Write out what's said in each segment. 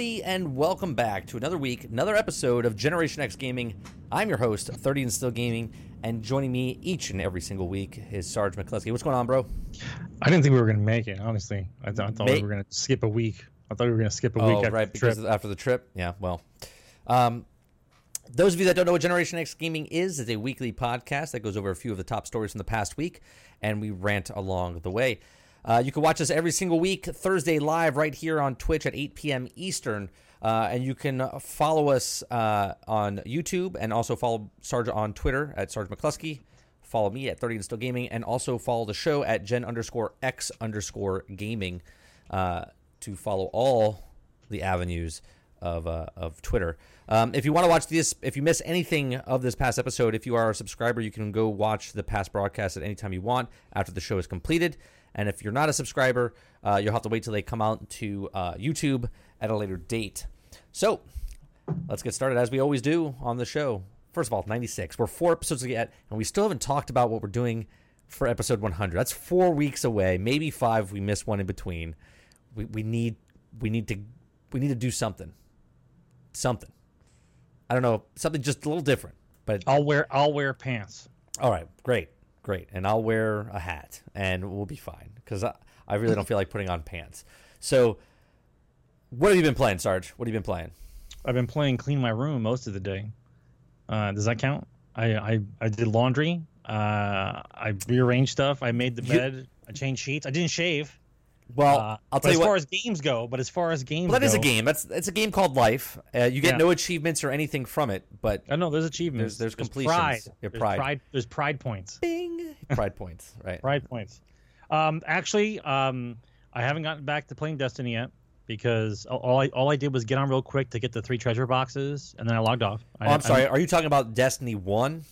Everybody, and welcome back to another week, another episode of Generation X Gaming. I'm your host, 30 and Still Gaming, and joining me each and every single week is Sarge McCluskey. What's going on, bro? I didn't think we were going to make it, honestly. I, th- I thought May- we were going to skip a week. I thought we were going to skip a oh, week after right, the trip. after the trip. Yeah, well, um, those of you that don't know what Generation X Gaming is, it's a weekly podcast that goes over a few of the top stories from the past week, and we rant along the way. Uh, you can watch us every single week, Thursday live, right here on Twitch at 8 p.m. Eastern. Uh, and you can follow us uh, on YouTube and also follow Sarge on Twitter at Sarge McCluskey. Follow me at 30 and Still Gaming, and also follow the show at Gen underscore X underscore Gaming uh, to follow all the avenues of uh, of Twitter. Um, if you want to watch this, if you miss anything of this past episode, if you are a subscriber, you can go watch the past broadcast at any time you want after the show is completed. And if you're not a subscriber, uh, you'll have to wait till they come out to uh, YouTube at a later date. So let's get started as we always do on the show. First of all, 96. We're four episodes yet, and we still haven't talked about what we're doing for episode 100. That's four weeks away, maybe five. We miss one in between. We, we need we need to we need to do something, something. I don't know, something just a little different. But I'll wear I'll wear pants. all right, great, great, and I'll wear a hat, and we'll be fine because I, I really don't feel like putting on pants. So, what have you been playing, Sarge? What have you been playing? I've been playing clean my room most of the day. Uh, does that count? I, I, I did laundry. Uh, I rearranged stuff. I made the You- bed. I changed sheets. I didn't shave. Well, Uh, I'll tell as you what. far as games go, but as far as games Well, that is a game. That's it's a game called Life. Uh, you get Yeah. no achievements or anything from it, but I know there's achievements. There's- there's completions. Pride. Yeah, There's pride. There's pride points. bing, pride points, right? Pride points. Um, actually, um, I haven't gotten back to playing Destiny yet because all- I all I did was get on real quick to get the three treasure boxes, and then I logged off. I, Oh, I'm sorry. Are you talking about Destiny One?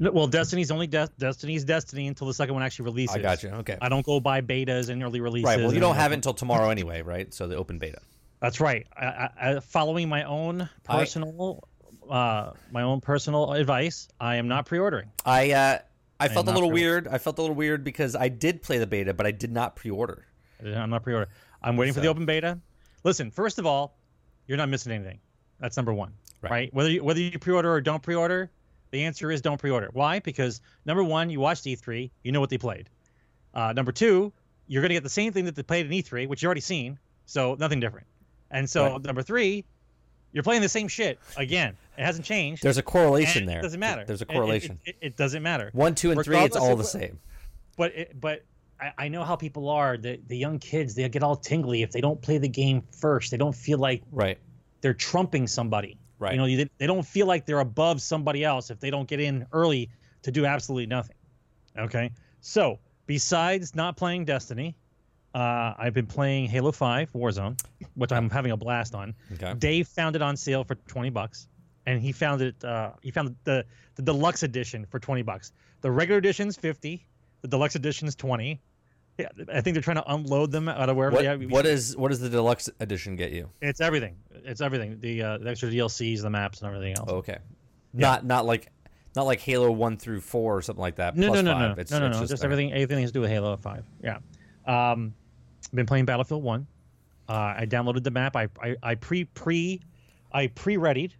Well, Destiny's only De- Destiny's Destiny until the second one actually releases. I got you. Okay. I don't go buy betas and early releases. Right. Well, you don't have it until tomorrow anyway, right? So the open beta. That's right. I, I, I, following my own I- personal, uh, my own personal advice, I am not pre-ordering. I uh, I felt a little weird. I felt a little weird because I did play the beta, but I did not pre-order. I'm not pre-ordering. I'm waiting for the open beta. Listen, first of all, you're not missing anything. That's number one, Right. right? Whether you, whether you pre-order or don't pre-order, the answer is don't pre-order. Why? Because number one, you watched E3, you know what they played. Uh, number two, you're going to get the same thing that they played in E3, which you've already seen, so nothing different. And so Right. number three, you're playing the same shit again. It hasn't changed. There's a correlation there. It doesn't matter. There's a It- it- correlation. It, it, it doesn't matter. One, two, and three. It's all the same. But it, but I, I know how people are. The the young kids they get all tingly if they don't play the game first. They don't feel like Right. they're trumping somebody. Right. You know, you, they don't feel like they're above somebody else if they don't get in early to do absolutely nothing. Okay. So besides not playing Destiny, uh, I've been playing Halo Five Warzone, which I'm having a blast on. Okay. Dave found it on sale for twenty bucks, and he found it. Uh, he found the the deluxe edition for twenty bucks. The regular edition's fifty. The deluxe edition's twenty. Yeah, I think they're trying to unload them out of wherever What, have. what is what does the deluxe edition get you? It's everything. It's everything. The, uh, the extra DLCs, the maps, and everything else. Okay. Not not like not like Halo one through four or something like that. no, plus no, no, five. no, It's, no, no, it's no. just, Just, everything. Everything has to do with Halo Five. Yeah. Um, I've been playing Battlefield One. Uh, I downloaded the map. I I, I pre pre I pre readied,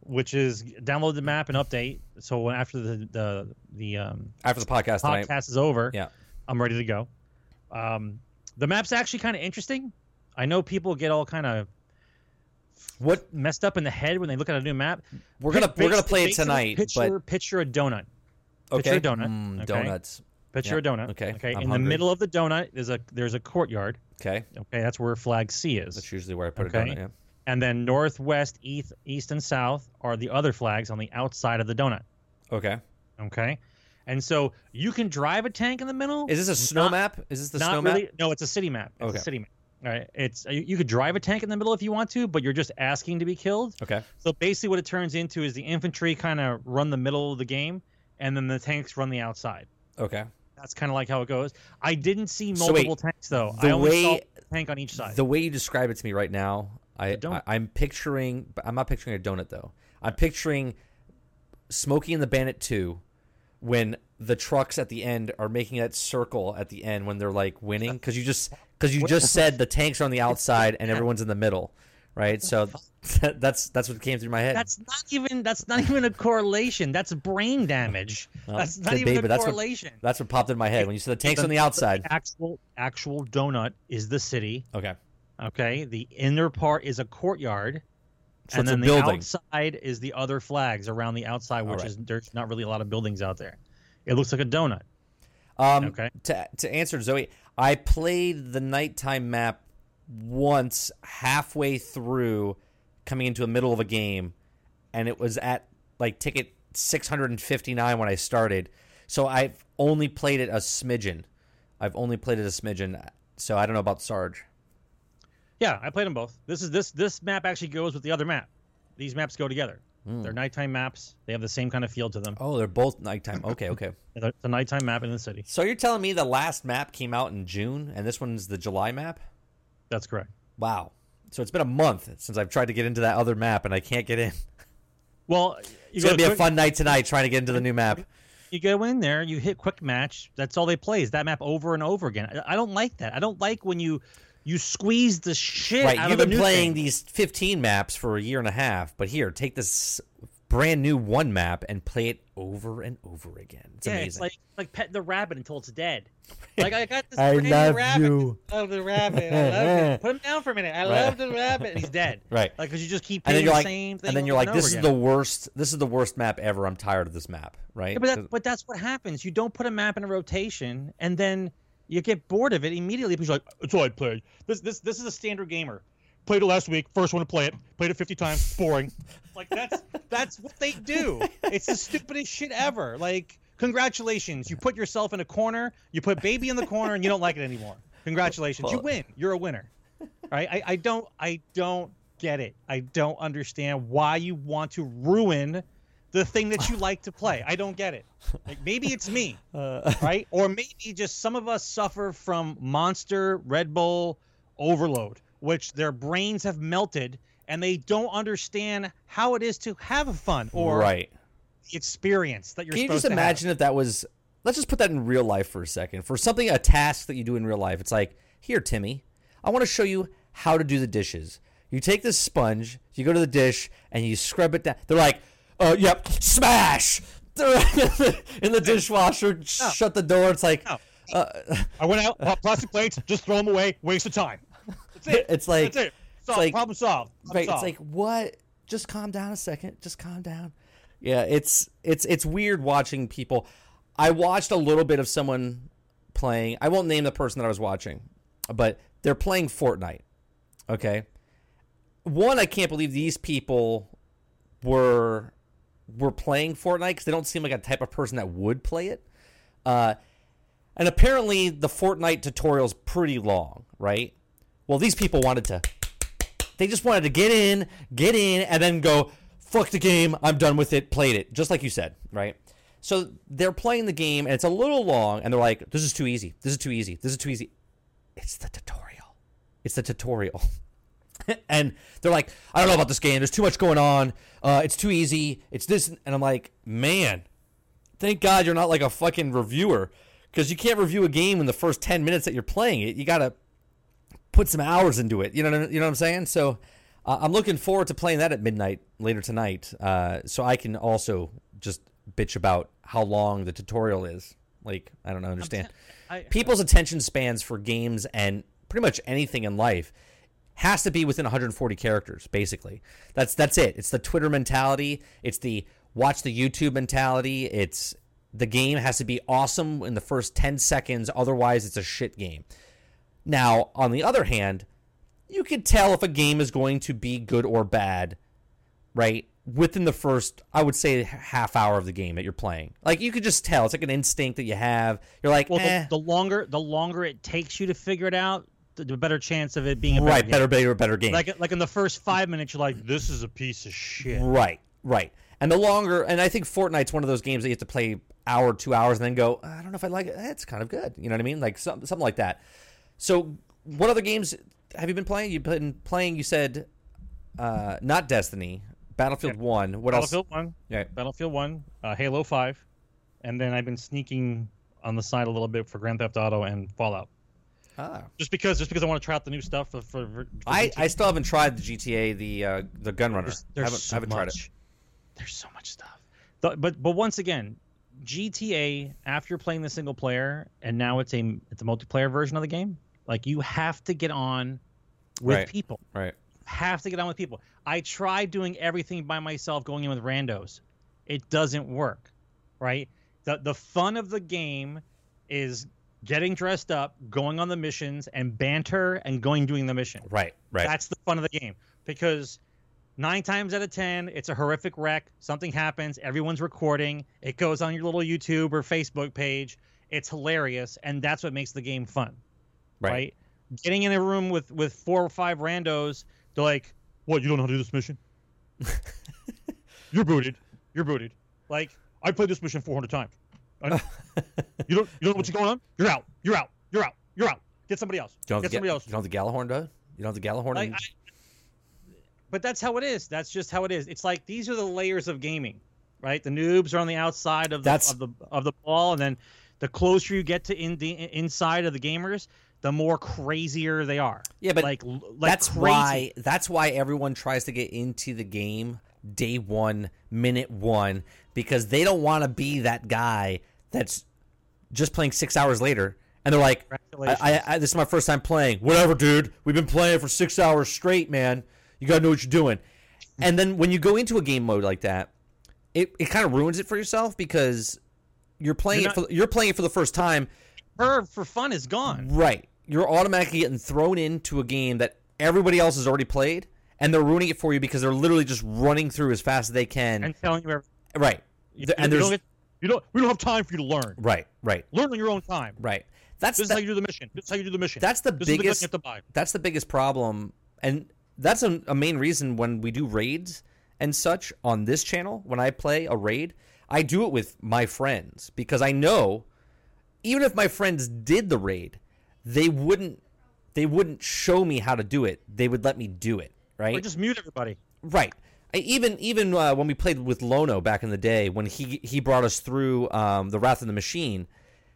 which is download the map and update. So after the the the um, After the podcast tonight. podcast is over, Yeah. I'm ready to go. Um, the map's actually kind of interesting. I know people get all kind of What messed up in the head when they look at a new map. we're gonna we're gonna play it tonight, Picture, but picture a donut. okay. picture a donut, Mm, okay? Donuts. Picture a donut. okay, Okay. I'm in hungry. the middle of the donut there's a there's a courtyard. Okay. Okay, that's where flag C is. That's usually where I put Okay. a donut. Yeah. And then northwest, east, east, and south are the other flags on the outside of the donut. Okay. Okay. And so you can drive a tank in the middle. Is this a snow Not- map? Is this the not snow really. map? No, it's a city map. It's Okay. a city map. All right, it's you, you could drive a tank in the middle if you want to, but you're just asking to be killed. Okay. So basically, what it turns into is the infantry kind of run the middle of the game, and then the tanks run the outside. Okay. That's kind of like how it goes. I didn't see So wait, multiple tanks though. the I only way- saw a tank on each side. The way you describe it to me right now, I. I I'm picturing, I'm not picturing a donut though. I'm picturing Smokey and the Bandit 2 when the trucks at the end are making that circle at the end when they're like winning because you just because you just said the tanks are on the outside and everyone's in the middle, right? So that's that's what came through my head. That's not even that's not even a correlation. That's brain damage. Well, that's not even a that's what- correlation. That's what popped in my head when you said the tanks on the outside. Actual actual donut is the city. Okay. Okay, the inner part is a courtyard, So and then the building. outside is the other flags around the outside, which Alright. is there's not really a lot of buildings out there. It looks like a donut. Um, Okay. To to answer Zoe, I played the nighttime map once halfway through, coming into the middle of a game, and it was at like ticket 659 when I started. So I've only played it a smidgen. I've only played it a smidgen. So I don't know about Sarge. Yeah, I played them both. This is this this map actually goes with the other map. These maps go together. Hmm. They're nighttime maps. They have the same kind of feel to them. Oh, they're both nighttime. Okay, okay. It's a nighttime map in the city. So you're telling me the last map came out in June, and this one's the July map? That's correct. Wow. So it's been a month since I've tried to get into that other map, and I can't get in. Well, It's go gonna be a fun night tonight trying to get into the new map. You go in there, you hit quick match. That's all they play is that map over and over again. I don't like that. I don't like when you you squeeze the shit Right, out you've of been new playing thing. these 15 maps for a year and a half, but here, take this brand new one map and play it over and over again. It's yeah, amazing. it's like like petting the rabbit until it's dead. Like I got this I brand new love rabbit. you. I love the rabbit. I love it. Put him down for a minute. I Right. love the rabbit. And he's dead. right. Like because you just keep playing the like, same thing. and then you're like, this is again. the worst. This is the worst map ever. I'm tired of this map. Right? Yeah, but that, but that's what happens. You don't put a map in a rotation, and then you get bored of it immediately because you're like, "That's all I played. This this this is a standard gamer. Played it last week. First one to play it. Played it 50 times. Boring. like that's that's what they do. It's the stupidest shit ever. Like congratulations, you put yourself in a corner. You put baby in the corner, and you don't like it anymore. Congratulations, you win. You're a winner. Right? I, I don't I don't get it. I don't understand why you want to ruin the thing that you like to play. I don't get it. Like maybe it's me, Uh, right? Or maybe just some of us suffer from monster Red Bull overload, which their brains have melted and they don't understand how it is to have fun or right. the experience that you're Can you just imagine if that was? Let's just put that in real life for a second. For something, a task that you do in real life, it's like, here, Timmy, I want to show you how to do the dishes. You take this sponge, you go to the dish, and you scrub it down. They're like, uh, yep, smash! in the dishwasher, shut the door. It's like, No. uh. I went out, bought plastic plates, just throw them away, waste of time. That's it. it's like, That's it. Like- problem solved. Problem right, it's like what? Just calm down a second. Just calm down. Yeah, it's it's it's weird watching people. I watched a little bit of someone playing. I won't name the person that I was watching, but they're playing Fortnite. Okay. One, I can't believe these people were were playing Fortnite because they don't seem like a type of person that would play it. Uh, and apparently, the Fortnite tutorial's pretty long, right? Well, these people wanted to. They just wanted to get in, get in, and then go, fuck the game, I'm done with it, played it. Just like you said, right? So they're playing the game, and it's a little long, and they're like, this is too easy. This is too easy. This is too easy. It's the tutorial. It's the tutorial. and they're like, I don't know about this game. There's too much going on. Uh, it's too easy. It's this. And I'm like, man, thank God you're not like a fucking reviewer because you can't review a game in the first 10 minutes that you're playing it. You got to put some hours into it. You know, you know what I'm saying? So uh, I'm looking forward to playing that at midnight later tonight uh, so I can also just bitch about how long the tutorial is. Like, I don't know, understand. I- People's attention spans for games and pretty much anything in life has to be within 140 characters basically. That's that's it. It's the twitter mentality. It's the watch the youtube mentality. It's the game has to be awesome in the first 10 seconds otherwise it's a shit game. Now on the other hand you can tell if a game is going to be good or bad right within the first i would say half hour of the game that you're playing. Like you could just tell. It's like an instinct that you have. You're like Well, eh. the, the longer the longer it takes you to figure it out, a better chance of it being a better right, game. better, better, better game. Like like in the first five minutes, you're like, this is a piece of shit. Right, right. And the longer, and I think Fortnite's one of those games that you have to play hour, two hours, and then go, I don't know if I like it. It's kind of good. You know what I mean? Like something, something like that. So, what other games have you been playing? You've been playing. You said uh, not Destiny, Battlefield One. What Battlefield One. Yeah. Battlefield One, uh, Halo Five, and then I've been sneaking on the side a little bit for Grand Theft Auto and Fallout. Ah. Just because, just because I want to try out the new stuff for. for, for I, I still haven't tried the GTA, the uh, the Gunrunner. There's, I there's haven't, so haven't much. tried it. There's so much stuff. But but once again, GTA after playing the single player and now it's a it's a multiplayer version of the game. Like you have to get on with Right. people. Right. Have to get on with people. I tried doing everything by myself, going in with randos. It doesn't work, right? The the fun of the game is getting dressed up, going on the missions, and banter and going doing the mission. Right. Right. That's the fun of the game because nine times out of ten, it's a horrific wreck. Something happens. Everyone's recording. It goes on your little YouTube or Facebook page. It's hilarious, and that's what makes the game fun, right. right? Getting in a room with with four or five randos, they're like, "What? You don't know how to do this mission? You're booted. You're booted. Like I played this mission 400 times. You don't you don't know what's going on? You're out. You're out. You're out. You're out. Get somebody else. Don't Get somebody else. You don't have the Gjallarhorn, does? You don't have the Gjallarhorn? I- but that's how it is. That's just how it is. It's like these are the layers of gaming, right? The noobs are on the outside of the That's- of the of the ball, and then the closer you get to in the inside of the gamers, the more crazier they are. Yeah, but like, like that's crazy. why that's why everyone tries to get into the game day one, minute one, because they don't want to be that guy that's just playing six hours later, and they're like, I, I, I, "This is my first time playing." Whatever, dude. We've been playing for six hours straight, man. You gotta know what you're doing. And then when you go into a game mode like that, it, it kind of ruins it for yourself because you're playing You're it for, you're playing it for the first time. Her for fun is gone. Right. You're automatically getting thrown into a game that everybody else has already played, and they're ruining it for you because they're literally just running through as fast as they can. And telling you everything. right. You, and you there's you don't. We don't have time for you to learn. right, right, Learn on your own time. right. That's This is how you do the mission. This is how you do the mission. that's the this the biggest you have to buy. that's the biggest problem, and that's a, a main reason when we do raids and such on this channel. When I play a raid, I do it with my friends because I know even if my friends did the raid, they wouldn't they wouldn't show me how to do it. They would let me do it. Right. Or just mute everybody. Right. I, even even uh, when we played with Lono back in the day, when he he brought us through um, the Wrath of the Machine,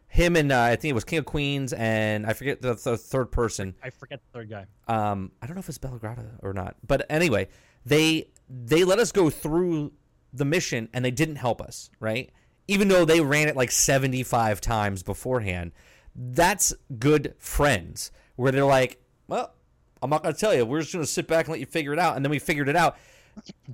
him and uh, I think it was King of Queens and I forget the, the third person. I forget the third guy. Um, I don't know if it's Bellagrada or not, but anyway, they they let us go through the mission and they didn't help us. Right. Even though they ran it like seventy five times beforehand, that's good friends where they're like, well, I'm not going to tell you. We're just going to sit back and let you figure it out. And then we figured it out.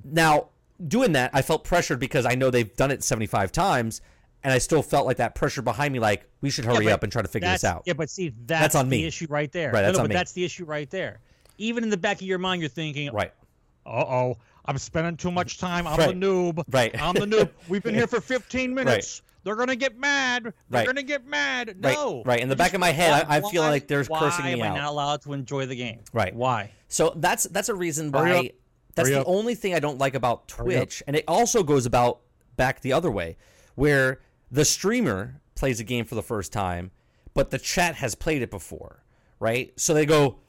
Now, doing that, I felt pressured because I know they've done it 75 times, and I still felt like that pressure behind me, like, we should hurry but up and try to figure this out. Yeah, but see, that's, That's on the me. issue right there. Right, that's no, on but me. that's the issue right there. Even in the back of your mind, you're thinking, Right. uh oh, I'm spending too much time. I'm Right. the noob. Right. I'm the noob. We've been here for 15 minutes. They're gonna get mad. They're Right. gonna get mad. No. right. In the back of my head, I- I feel like they're why cursing me am I out. not allowed to enjoy the game? Right. Why? So that's that's a reason why. That's Hurry the up. only thing I don't like about Hurry up. Twitch, and it also goes about back the other way, where the streamer plays a game for the first time, but the chat has played it before, right? So they go,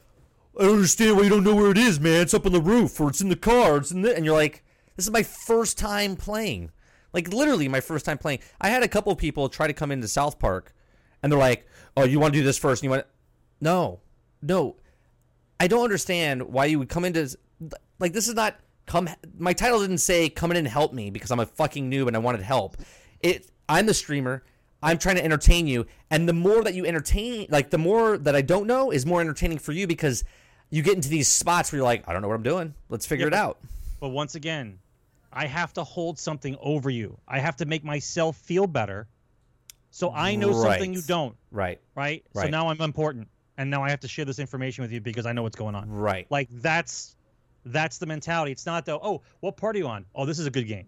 "I don't understand why you don't know where it is, man. It's up on the roof, or it's in the car, it's in the," and you're like, "This is my first time playing." Like literally my first time playing. I had a couple people try to come into South Park, and they're like, "Oh, you want to do this first? And you want?" No, no. I don't understand why you would come into like this is not come my title didn't say come in and help me because I'm a fucking noob and I wanted help. It I'm the streamer. I'm trying to entertain you and the more that you entertain like the more that I don't know is more entertaining for you because you get into these spots where you're like I don't know what I'm doing. Let's figure Yeah, it but- out. But once again, I have to hold something over you. I have to make myself feel better. So I know something you don't, Right. right? Right. So now I'm important. And now I have to share this information with you because I know what's going on. Right. Like that's that's the mentality. It's not though, oh, what part are you on? Oh, this is a good game.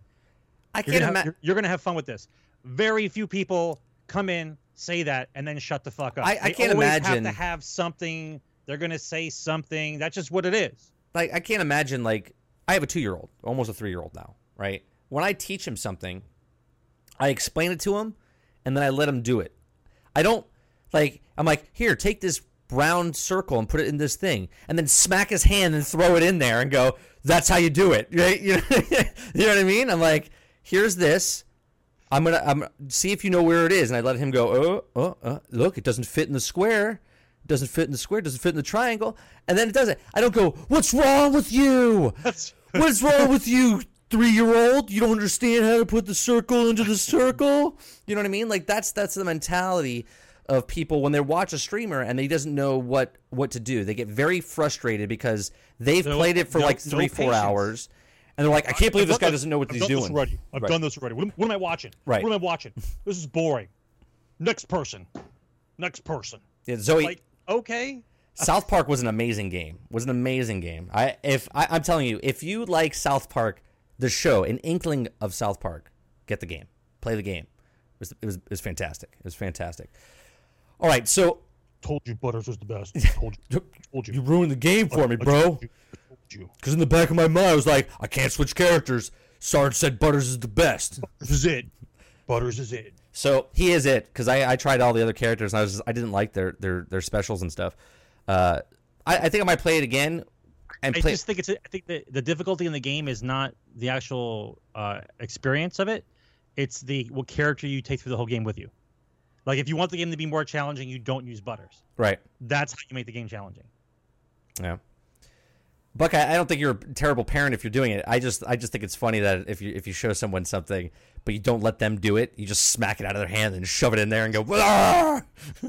I You're can't imagine you're, you're gonna have fun with this. Very few people come in, say that, and then shut the fuck up. I- I can't imagine- have to have something They're gonna say something. That's just what it is. like I can't imagine like I have a two year old, almost a three year old now, right? When I teach him something, I explain it to him and then I let him do it. I don't like I'm like, here, take this round circle and put it in this thing, and then smack his hand and throw it in there and go, that's how you do it. Right? You know, you know what I mean? I'm like, here's this. I'm gonna I'm see if you know where it is, and I let him go. Oh, oh, uh, look, it doesn't fit in the square. It doesn't fit in the square. It doesn't fit in the triangle, and then it does it. I don't go. What's wrong with you? What's wrong with you, three year old? You don't understand how to put the circle into the circle. You know what I mean? Like that's that's the mentality of people when they watch a streamer and they doesn't know what what to do. They get very frustrated because they've No- played it for no- like no three four patience. hours, and they're like, I can't believe I've this guy doesn't know what I've he's doing. already. I've Right. done this already. What am, what am I watching? Right. What am I watching? This is boring. Next person. Next person. Yeah, Zoe, Like okay. South Park was an amazing game. Was an amazing game. I if I, I'm telling you, if you like South Park, the show, an inkling of South Park, get the game, play the game. It was it was, it was fantastic. It was fantastic. All right, so Told you Butters was the best. Told you. Told you. you ruined the game for me, bro. you. I told you. Because in the back of my mind, I was like, I can't switch characters. Sarge said Butters is the best. This is it. Butters is it. So he is it because I, I tried all the other characters and I was just, I didn't like their their their specials and stuff. Uh, I, I think I might play it again and I play. just think it's. I think the the difficulty in the game is not the actual uh, experience of it. It's the what character you take through the whole game with you. Like if you want the game to be more challenging, you don't use Butters. right. That's how you make the game challenging. Yeah. Buck, I, I don't think you're a terrible parent if you're doing it. I just I just think it's funny that if you if you show someone something but you don't let them do it, you just smack it out of their hand and shove it in there and go. "Ah!"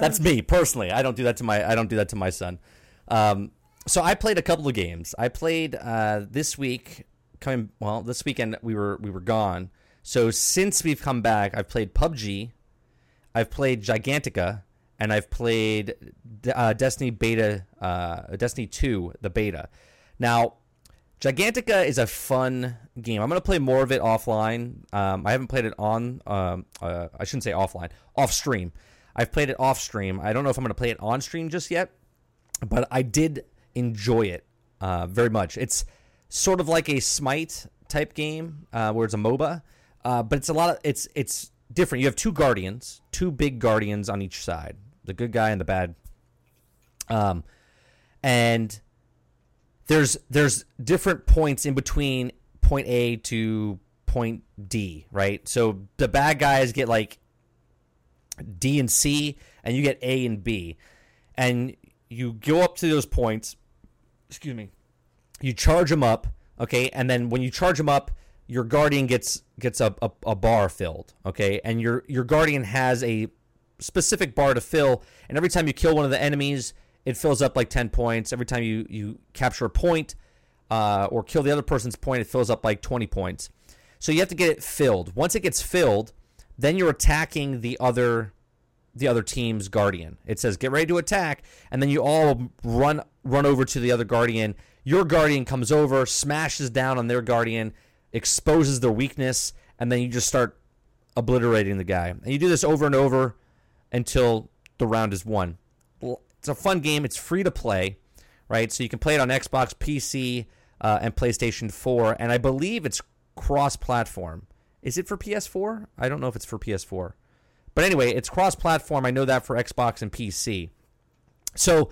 That's me personally. I don't do that to my I don't do that to my son. Um, so I played a couple of games. I played uh, this week. Coming well, this weekend we were we were gone. So since we've come back, I've played PUBG, I've played Gigantica, and I've played uh, Destiny Beta, uh, Destiny Two, the beta. Now, Gigantica is a fun game. I'm gonna play more of it offline. Um, I haven't played it on. Um, uh, I shouldn't say offline, off stream. I've played it off stream. I don't know if I'm gonna play it on stream just yet, but I did enjoy it uh, very much. It's sort of like a Smite type game uh, where it's a MOBA, uh, but it's a lot of it's it's different. You have two guardians, two big guardians on each side, the good guy and the bad. Um, and there's there's different points in between point A to point D, right? So the bad guys get like D and C, and you get A and B, and you go up to those points. Excuse me. You charge them up, okay, and then when you charge them up, your guardian gets gets a, a, a bar filled, okay, and your your guardian has a specific bar to fill, and every time you kill one of the enemies, it fills up like ten points. Every time you you capture a point uh, or kill the other person's point, it fills up like twenty points. So you have to get it filled. Once it gets filled, then you're attacking the other the other team's guardian. It says get ready to attack, and then you all run run over to the other guardian. Your guardian comes over, smashes down on their guardian, exposes their weakness, and then you just start obliterating the guy. And you do this over and over until the round is won. It's a fun game. It's free to play, right? So you can play it on Xbox, PC, uh, and PlayStation 4, and I believe it's cross-platform. Is it for PS4? I don't know if it's for PS4. But anyway, it's cross-platform. I know that for Xbox and PC. So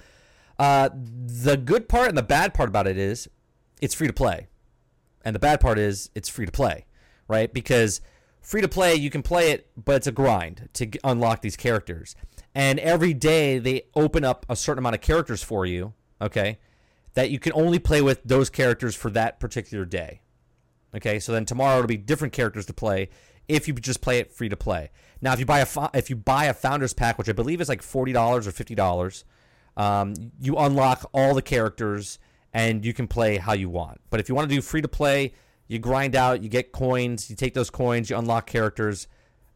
uh, the good part and the bad part about it is it's free to play, and the bad part is it's free to play, right? Because free to play, you can play it, but it's a grind to g- unlock these characters. And every day they open up a certain amount of characters for you, okay? That you can only play with those characters for that particular day. Okay, so then tomorrow it'll be different characters to play if you just play it free to play. Now, if you buy a if you buy a founders pack, which I believe is like forty dollars or fifty dollars, um, you unlock all the characters and you can play how you want. But if you want to do free to play, you grind out, you get coins, you take those coins, you unlock characters,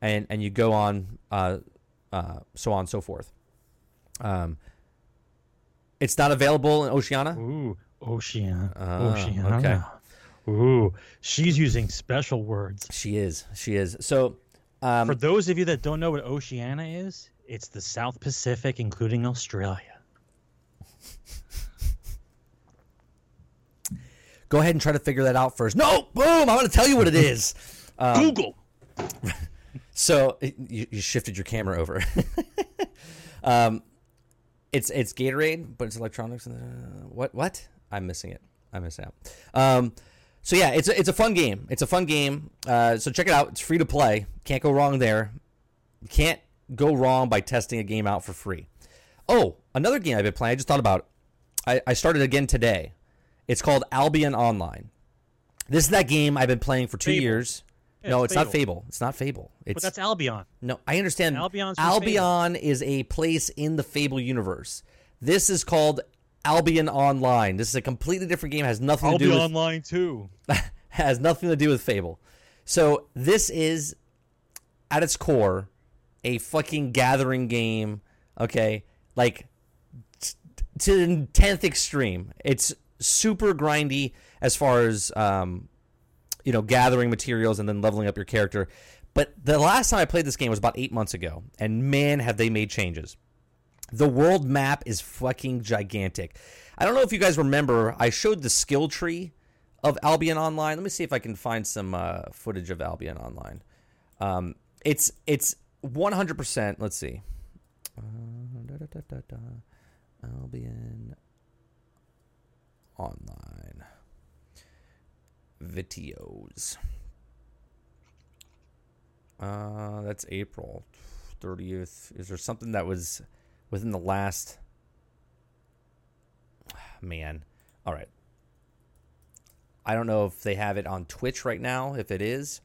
and and you go on, uh, uh, so on and so forth. Um, it's not available in Oceania. Ooh, Oceana. Ah, Oceana. okay. Ooh, she's using special words. She is. She is. So, um, For those of you that don't know what Oceana is, It's the South Pacific, including Australia. Go ahead and try to figure that out first. No, boom! I'm going to tell you what it is. Um, Google. So you, you shifted your camera over. um, it's it's Gatorade, but it's electronics. And Uh, what what? I'm missing it. I'm missing out. Um, so yeah, it's a, it's a fun game. It's a fun game. Uh, so check it out. It's free to play. Can't go wrong there. You can't go wrong by testing a game out for free. Oh, another game I've been playing. I just thought about. I, I started again today. It's called Albion Online. This is that game I've been playing for two Fable. years. Yeah, no, it's it's not Fable. Fable. It's not Fable. It's But that's Albion. no, I understand. Albion's Albion is a place in the Fable universe. This is called Albion Online. This is a completely different game. Has nothing to do with Albion online too. has nothing to do with Fable. So this is at its core a fucking gathering game. Okay, like t- to the tenth extreme. It's super grindy as far as um, you know gathering materials and then leveling up your character. But the last time I played this game was about eight months ago, and man, have they made changes. The world map is fucking gigantic. I don't know if you guys remember, I showed the skill tree of Albion Online. Let me see if I can find some uh, footage of Albion Online. Um, it's it's 100%. Let's see. Uh, da, da, da. Albion Online videos. Uh, that's April 30th. Is there something that was within the last man? All right. I don't know if they have it on Twitch right now. If it is,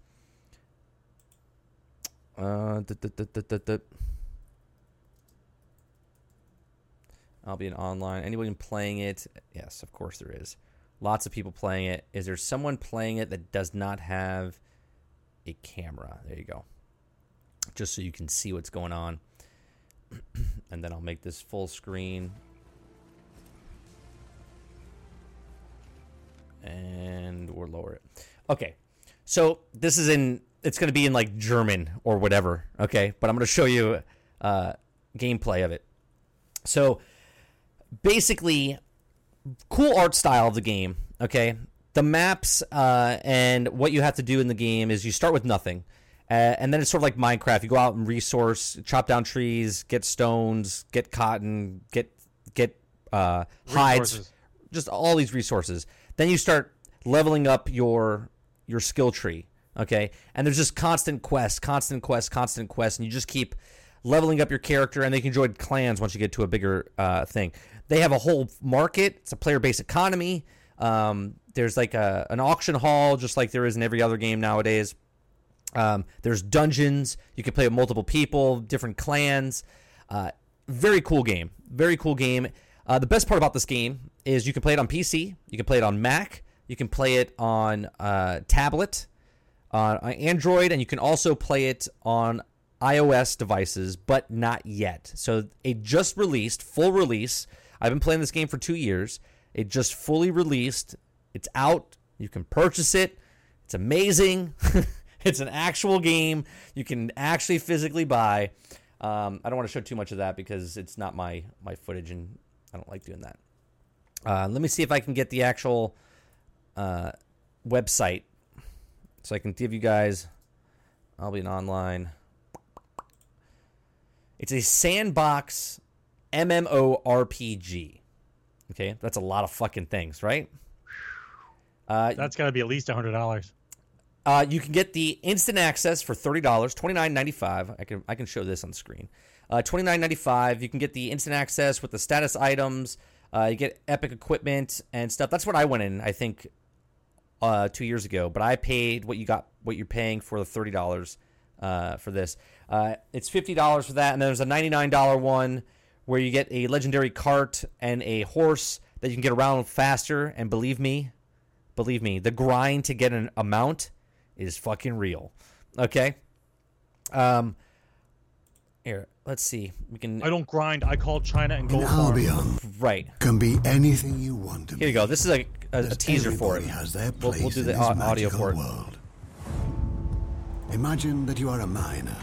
uh, Albion Online. Anyone playing it? Yes, of course there is. Lots of people playing it. Is there someone playing it that does not have a camera? There you go. Just so you can see what's going on. and then I'll make this full screen. And we'll lower it. Okay. So this is in it's going to be in like German or whatever, okay? But I'm going to show you uh gameplay of it. So basically cool art style of the game. Okay, the maps uh, and what you have to do in the game is you start with nothing, uh, and then it's sort of like Minecraft. You go out and resource, chop down trees, get stones, get cotton, get get uh, hides, just all these resources. Then you start leveling up your your skill tree. Okay, and there's just constant quests, constant quests, constant quests, and you just keep leveling up your character, and they can join clans once you get to a bigger uh, thing. They have a whole market. It's a player-based economy. Um, there's like a, an auction hall, just like there is in every other game nowadays. Um, there's dungeons. You can play with multiple people, different clans. Uh, very cool game. Very cool game. Uh, the best part about this game is you can play it on PC. You can play it on Mac. You can play it on uh, tablet, on Android, and you can also play it on iOS devices, but not yet. So it just released, full release. I've been playing this game for two years. It just fully released. It's out. You can purchase it. It's amazing. it's an actual game you can actually physically buy. Um, I don't want to show too much of that because it's not my my footage, and I don't like doing that. Uh, let me see if I can get the actual uh, website so I can give you guys. Albion Online. It's a sandbox MMORPG. Okay, that's a lot of fucking things, right? Uh, That's got to be at least hundred dollars. uh, you can get the instant access for thirty dollars, twenty nine ninety five. I can I can show this on the screen. Uh, twenty nine ninety five. You can get the instant access with the status items. Uh, you get epic equipment and stuff. That's what I went in. I think uh, two years ago, but I paid what you got, what you're paying for the thirty dollars uh, for this. Uh, it's fifty dollars for that, and then there's a ninety nine dollar one where you get a legendary cart and a horse that you can get around faster. And believe me, believe me, the grind to get an amount is fucking real. Okay. Um. Here, let's see. We can. I don't grind. I call China and go In farm. Albion Right. can be anything you want to Here you go. This is a, a, a teaser for it. everybody Has their We'll, place we'll do the this au- audio for it. World. Imagine that you are a miner,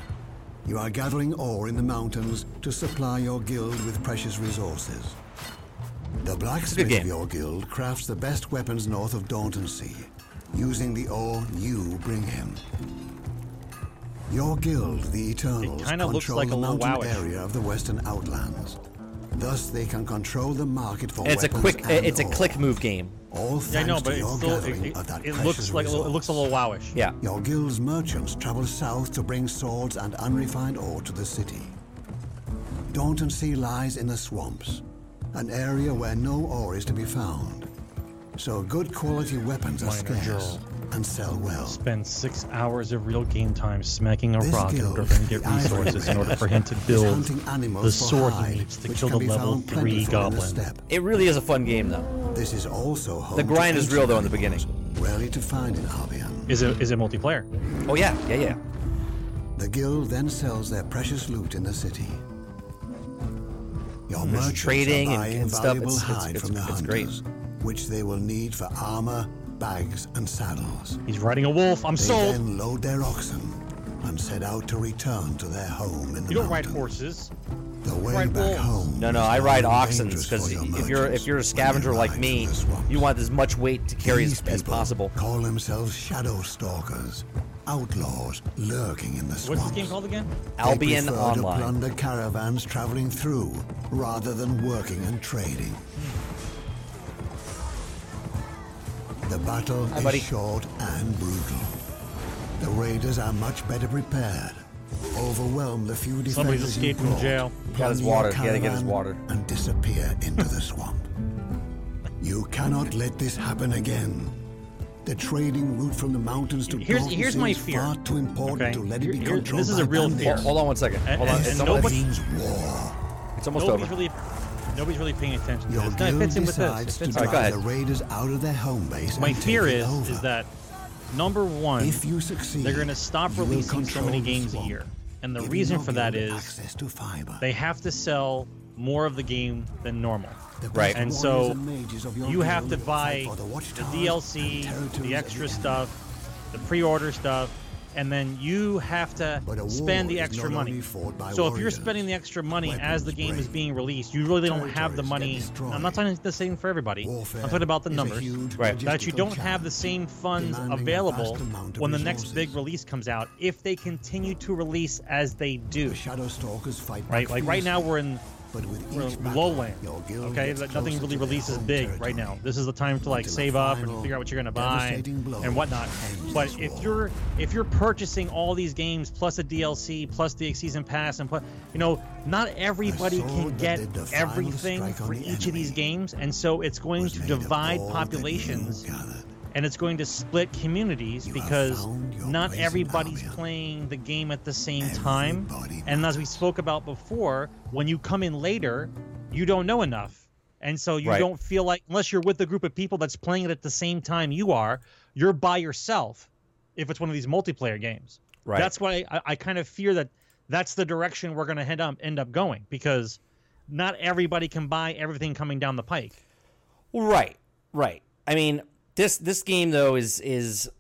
You are gathering ore in the mountains to supply your guild with precious resources. The blacksmith of your guild crafts the best weapons north of Daunton Sea, using the ore you bring him. Your guild, the Eternals, control like the mountain wowish. area of the Western Outlands. Thus, they can control the market for And it's a quick. it's a click move game. All Yeah, I thanks know, to but your it's still it, gathering it, of that it precious looks like it looks a little wowish. Yeah. your guild's merchants travel south to bring swords and unrefined ore to the city. Daunton Sea lies in the swamps, an area where no ore is to be found. So good quality weapons are Minor scarce Joel. And sell well. Spend six hours of real game time smacking a This rock in guild, order for him to get resources in order for him to build hunting animals the sword hide, he needs to kill the level three plentiful in the goblin. steppe. It really is a fun game though. This is also home The grind is real, though, in the beginning. animals, Rarely to find in Albion. Is it is it multiplayer? Oh yeah, yeah, yeah. The guild then sells their precious loot in the city. Your There's merchants trading are and- buying and stuff. valuable It's- it's- hide it's- from the it's great. hunters, which they will need for armor, bags, and saddles. He's riding a wolf. I'm They sold. then load their oxen and set out to return to their home in the You don't ride horses. The way ride back wolves. home. No, no, I ride oxen because your if you're if you're a scavenger like me, through the swamps. you want as much weight to carry These as, as possible. Call themselves shadow stalkers, outlaws lurking in the swamps. What's this game called again? They Albion prefer Online. to plunder caravans traveling through rather than working and trading. The battle Hi, is buddy. short and brutal. The raiders are much better prepared. Overwhelm the few defenders Somebody's you escaped from jail. Got his water. He had to get his water. And disappear into the swamp. You cannot let this happen again. The trading route from the mountains to Here's- Daunton here's my is fear. far too important Okay, to let it be here- controlled this is a real fear. Hold on one second. And- Hold on. and- It's and almost, nobody- means war. it's almost over. really nobody's really paying attention to Your this. Kind fits in with this. It decides to fits All right, in. go drive ahead. the raiders out of their home base. My fear is over. is that number one, if you succeed, they're going to stop releasing so many games a year, and the reason for that is to they have to sell more of the game than normal. Right. And so and mages of your you have to buy the, the DLC, the extra stuff, the pre-order stuff, and then you have to spend the extra money. only fought by So if you're spending the extra money as the weapons game is being released, you really don't have the money. I'm not talking the same for everybody. Warfare I'm talking about the numbers. Right. That you don't have the same funds available vast amount when the next big release comes out if they continue to release as they do. The shadow stalkers fight Right? back Like right now we're in but with each battle, lowland. Okay, nothing really releases big right now. This is the time to like save up and figure out what you're gonna buy and whatnot. But if war. you're if you're purchasing all these games plus a DLC plus the season pass and plus you know not everybody can get did the final everything for each of these games, and so it's going to divide all that you populations. And it's going to split communities You because not everybody's Albion. playing the game at the same time. Everybody And as we spoke about before, when you come in later, you don't know enough. And so you Right. don't feel like unless you're with a group of people that's playing it at the same time you are, you're by yourself if it's one of these multiplayer games. Right. That's why I, I kind of fear that that's the direction we're going to end up end up going because not everybody can buy everything coming down the pike. Right, right. I mean, this this game though is is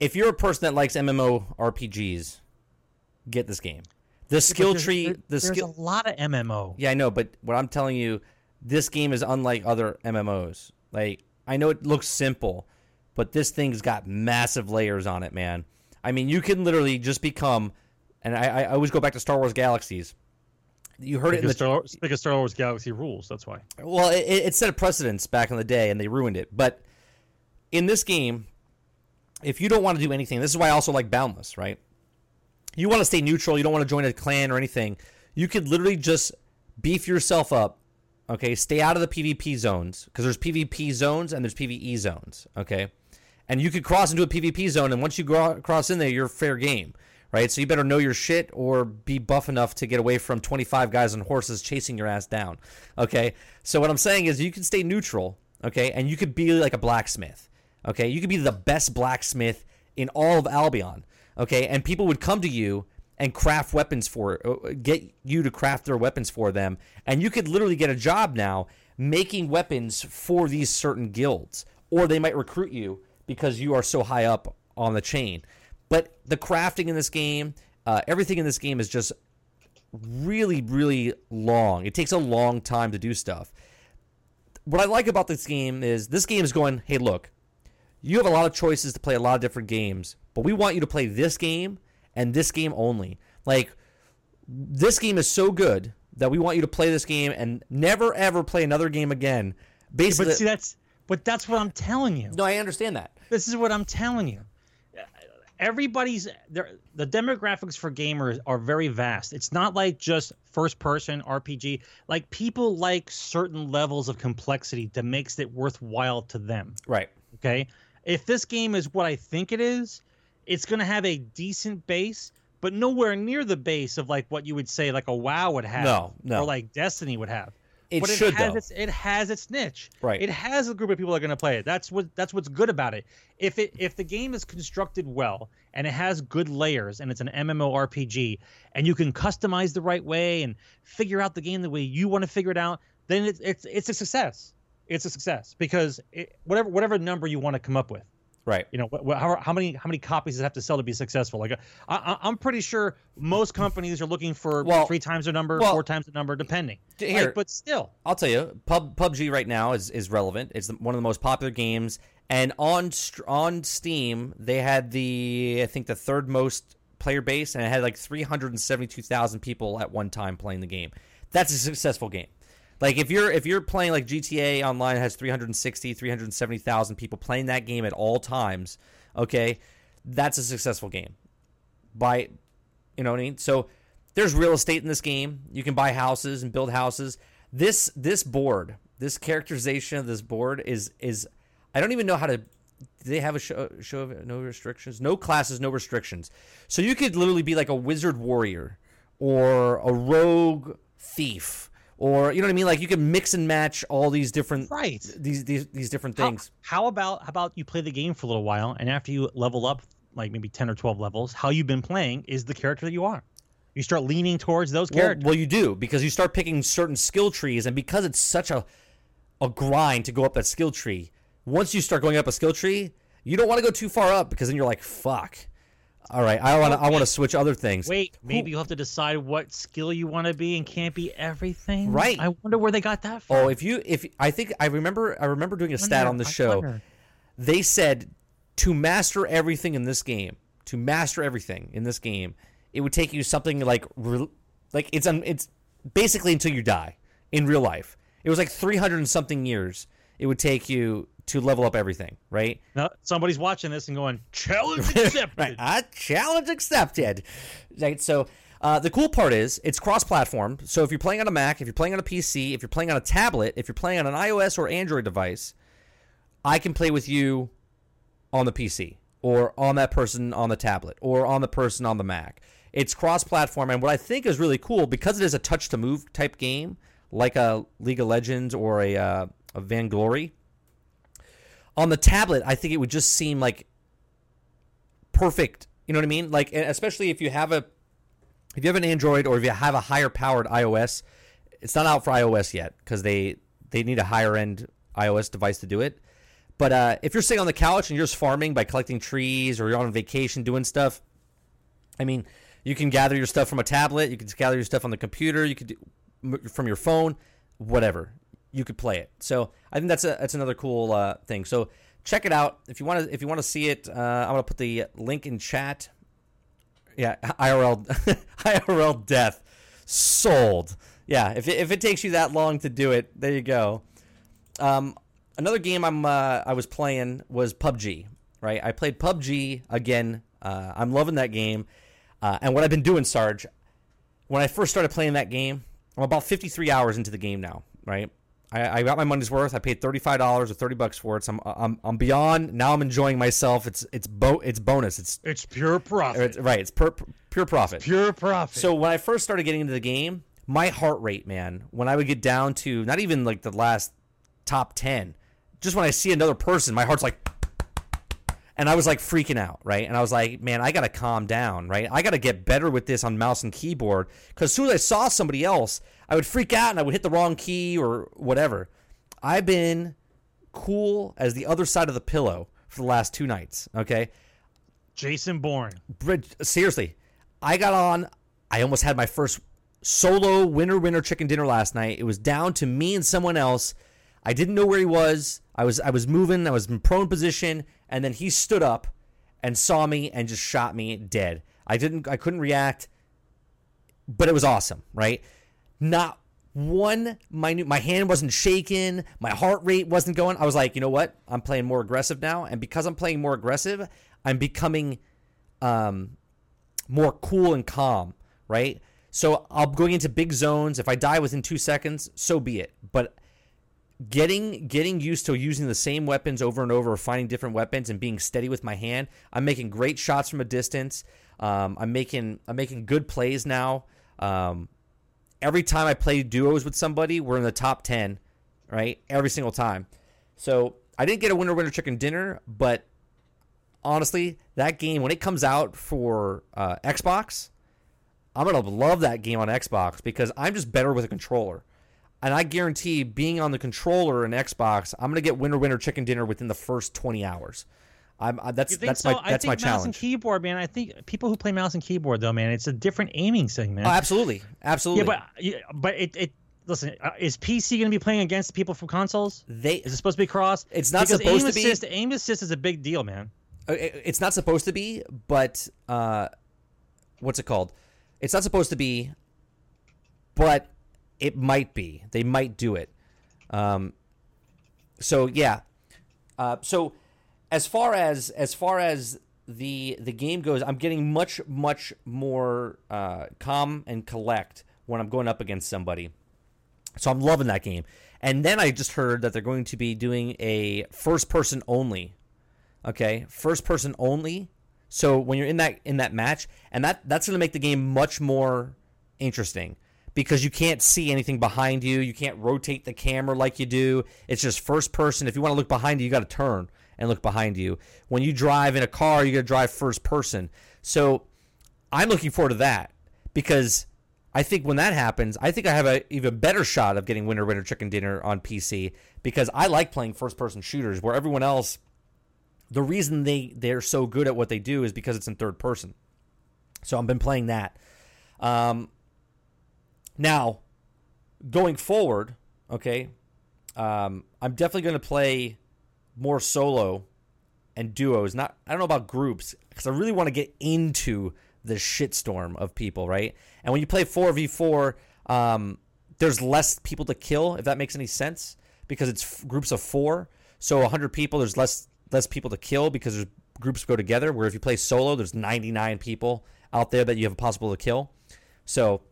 if you're a person that likes MMO RPGs, get this game. The skill There's- tree, there- the there's skill. a lot of MMO. Yeah, I know, but what I'm telling you, this game is unlike other MMOs. Like, I know it looks simple, but this thing's got massive layers on it, man. I mean, you can literally just become, and I, I always go back to Star Wars Galaxies. You heard it in the Star, because Star Wars Galaxy rules. That's why. well, it, it set a precedence back in the day, and they ruined it. But in this game, if you don't want to do anything, this is why I also like Boundless, right? You want to stay neutral. You don't want to join a clan or anything. You could literally just beef yourself up. Okay, stay out of the PvP zones because there's PvP zones and there's PvE zones. Okay, and you could cross into a PvP zone, and once you cross in there, you're fair game, right? So you better know your shit or be buff enough to get away from 25 guys on horses chasing your ass down. Okay, so what I'm saying is you can stay neutral. Okay, and you could be like a blacksmith. Okay, you could be the best blacksmith in all of Albion. Okay, and people would come to you and craft weapons for uh, get you to craft their weapons for them, and you could literally get a job now making weapons for these certain guilds, or they might recruit you because you are so high up on the chain. But the crafting in this game, Uh, everything in this game is just really, really long. It takes a long time to do stuff. What I like about this game is this game is going, hey, look, you have a lot of choices to play a lot of different games, but we want you to play this game and this game only. Like, this game is so good that we want you to play this game and never ever play another game again. Basically, But see, that's but that's what I'm telling you. no, I understand that. This is what I'm telling you. Everybody's there. The demographics for gamers are very vast. It's not like just first person RPG. Like people like certain levels of complexity that makes it worthwhile to them. Right. Okay. If this game is what I think it is, it's going to have a decent base, but nowhere near the base of like what you would say like a WoW would have. No, no. Or like Destiny would have. It but should, it has though. its it has its niche. Right. It has a group of people that are going to play it. That's what that's what's good about it. If it if the game is constructed well and it has good layers and it's an MMORPG and you can customize the right way and figure out the game the way you want to figure it out, then it's it's it's a success. It's a success because it, whatever whatever number you want to come up with. Right. You know, what, what, how, how many how many copies does it have to sell to be successful? Like, I, I, I'm pretty sure most companies are looking for Well- three times the number, well- four times the number, depending. Here- Like, but still, I'll tell you, Pub PUBG right now is is relevant. It's the- one of the most popular games, and on on Steam they had the I think the third most player base, and it had like three hundred and seventy two thousand people at one time playing the game. That's a successful game. Like if you're if you're playing like GTA Online has 360 370,000 people playing that game at all times, okay? That's a successful game. By you know what I mean? So there's real estate in this game. You can buy houses and build houses. This this board, this characterization of this board is is I don't even know how to. They have a show, show of no restrictions? No classes, no restrictions. So you could literally be like a wizard warrior or a rogue thief or you know what I mean? Like you can mix and match all these different Right. these these these different things. How, about how about you play the game for a little while, and after you level up, like maybe ten or twelve levels, how you've been playing is the character that you are. You start leaning towards those Well, characters. well, you do because you start picking certain skill trees, and because it's such a a grind to go up that skill tree. Once you start going up a skill tree, you don't want to go too far up because then you're like, "Fuck." All right, I want to. I want to switch other things. Wait, maybe you'll have to decide what skill you want to be and can't be everything. Right. I wonder where they got that from. Oh, if you if I think I remember I remember doing a stat wonder, on the show. wonder. They said to master everything in this game, to master everything in this game, it would take you something like like it's un, it's basically until you die in real life. It was like 300 and something years it would take you to level up everything, right? No, somebody's watching this and going, challenge accepted. right. A challenge accepted. Right. So uh, the cool part is it's cross-platform. So if you're playing on a Mac, if you're playing on a PC, if you're playing on a tablet, if you're playing on an iOS or Android device, I can play with you on the PC or on that person on the tablet or on the person on the Mac. It's cross-platform, and what I think is really cool because it is a touch-to-move type game, like a League of Legends or a, uh, a. On the tablet, I think it would just seem like perfect. You know what I mean? Like, especially if you have a if you have an Android or if you have a higher powered iOS, it's not out for iOS yet because they they need a higher end iOS device to do it. But uh, if you're sitting on the couch and you're just farming by collecting trees or you're on vacation doing stuff, I mean, you can gather your stuff from a tablet. You can gather your stuff on the computer. You do from your phone, whatever. You could play it. So I think that's a that's another cool uh, thing. So check it out if you want to if you want to see it. Uh, I'm gonna put the link in chat. Yeah, IRL IRL death sold. Yeah, if it, if it takes you that long to do it, there you go. Um, another game I'm uh, I was playing was PUBG. Right, I played PUBG again. Uh, I'm loving that game. Uh, and what I've been doing, Sarge, when I first started playing that game, I'm about 53 hours into the game now. Right, I, I got my money's worth. I paid 35 dollars or 30 bucks for it. So I'm, I'm I'm beyond. Now I'm enjoying myself. It's it's bo- it's bonus. It's, It's pure profit. it's right. It's per, pure profit. pure profit. So when I first started getting into the game, my heart rate, man, when I would get down to not even like the last top 10, just when I see another person, my heart's like and I was like freaking out, right? And I was like, man, I got to calm down, right? I got to get better with this on mouse and keyboard cuz as soon as I saw somebody else, I would freak out and I would hit the wrong key or whatever. I've been cool as the other side of the pillow for the last two nights, okay? Jason Bourne. Seriously, I got on. I almost had my first solo winner winner chicken dinner last night. It was down to me and someone else. I didn't know where he was. I was I was moving. I was in prone position, and then he stood up and saw me and just shot me dead. I didn't. I couldn't react, but it was awesome, right? Not one minute. My hand wasn't shaking. My heart rate wasn't going. I was like, you know what? I'm playing more aggressive now, and because I'm playing more aggressive, I'm becoming um, more cool and calm, right? So I'm going into big zones. If I die within two seconds, so be it. But getting getting used to using the same weapons over and over, finding different weapons and being steady with my hand. I'm making great shots from a distance. Um, I'm making I'm making good plays now. Um, every time I play duos with somebody, we're in the top ten, right? Every single time. So I didn't get a winner winner chicken dinner, but honestly, that game when it comes out for uh, Xbox, I'm gonna love that game on Xbox because I'm just better with a controller. And I guarantee being on the controller in Xbox, I'm gonna get winner winner chicken dinner within the first 20 hours. I'm I, that's that's so? my I think my mouse challenge. and keyboard, man. I think people who play mouse and keyboard, though, man, it's a different aiming thing, man. Oh, absolutely, absolutely. yeah, but but it, it listen, uh, is PC going to be playing against people from consoles? they Is it supposed to be cross? It's not because supposed aim to be. assist, Aim assist is a big deal, man. Uh, it- it's not supposed to be, but uh, what's it called? It's not supposed to be, but it might be. They might do it. Um, so yeah. Uh, so as far as as far as the the game goes, I'm getting much much more uh, calm and collect when I'm going up against somebody. So I'm loving that game. And then I just heard that they're going to be doing a first person only. Okay? First person only. So when you're in that in that match and that that's going to make the game much more interesting because you can't see anything behind you. You can't rotate the camera like you do. It's just first person. If you want to look behind you you got to turn and look behind you when you drive in a car you're going to drive first person so i'm looking forward to that because I think when that happens, I think I have a even better shot of getting winner winner chicken dinner on PC because I like playing first person shooters where everyone else the reason they they're so good at what they do is because it's in third person. So I've been playing that. Um, now, going forward, okay, um, I'm definitely going to play more solo and duos. Not I don't know about groups because I really want to get into the shitstorm of people, right? And when you play four v four, um, there's less people to kill if that makes any sense because it's f- groups of four. So 100 people, there's less less people to kill because there's groups go together. Where if you play solo, there's 99 people out there that you have a possible to kill. So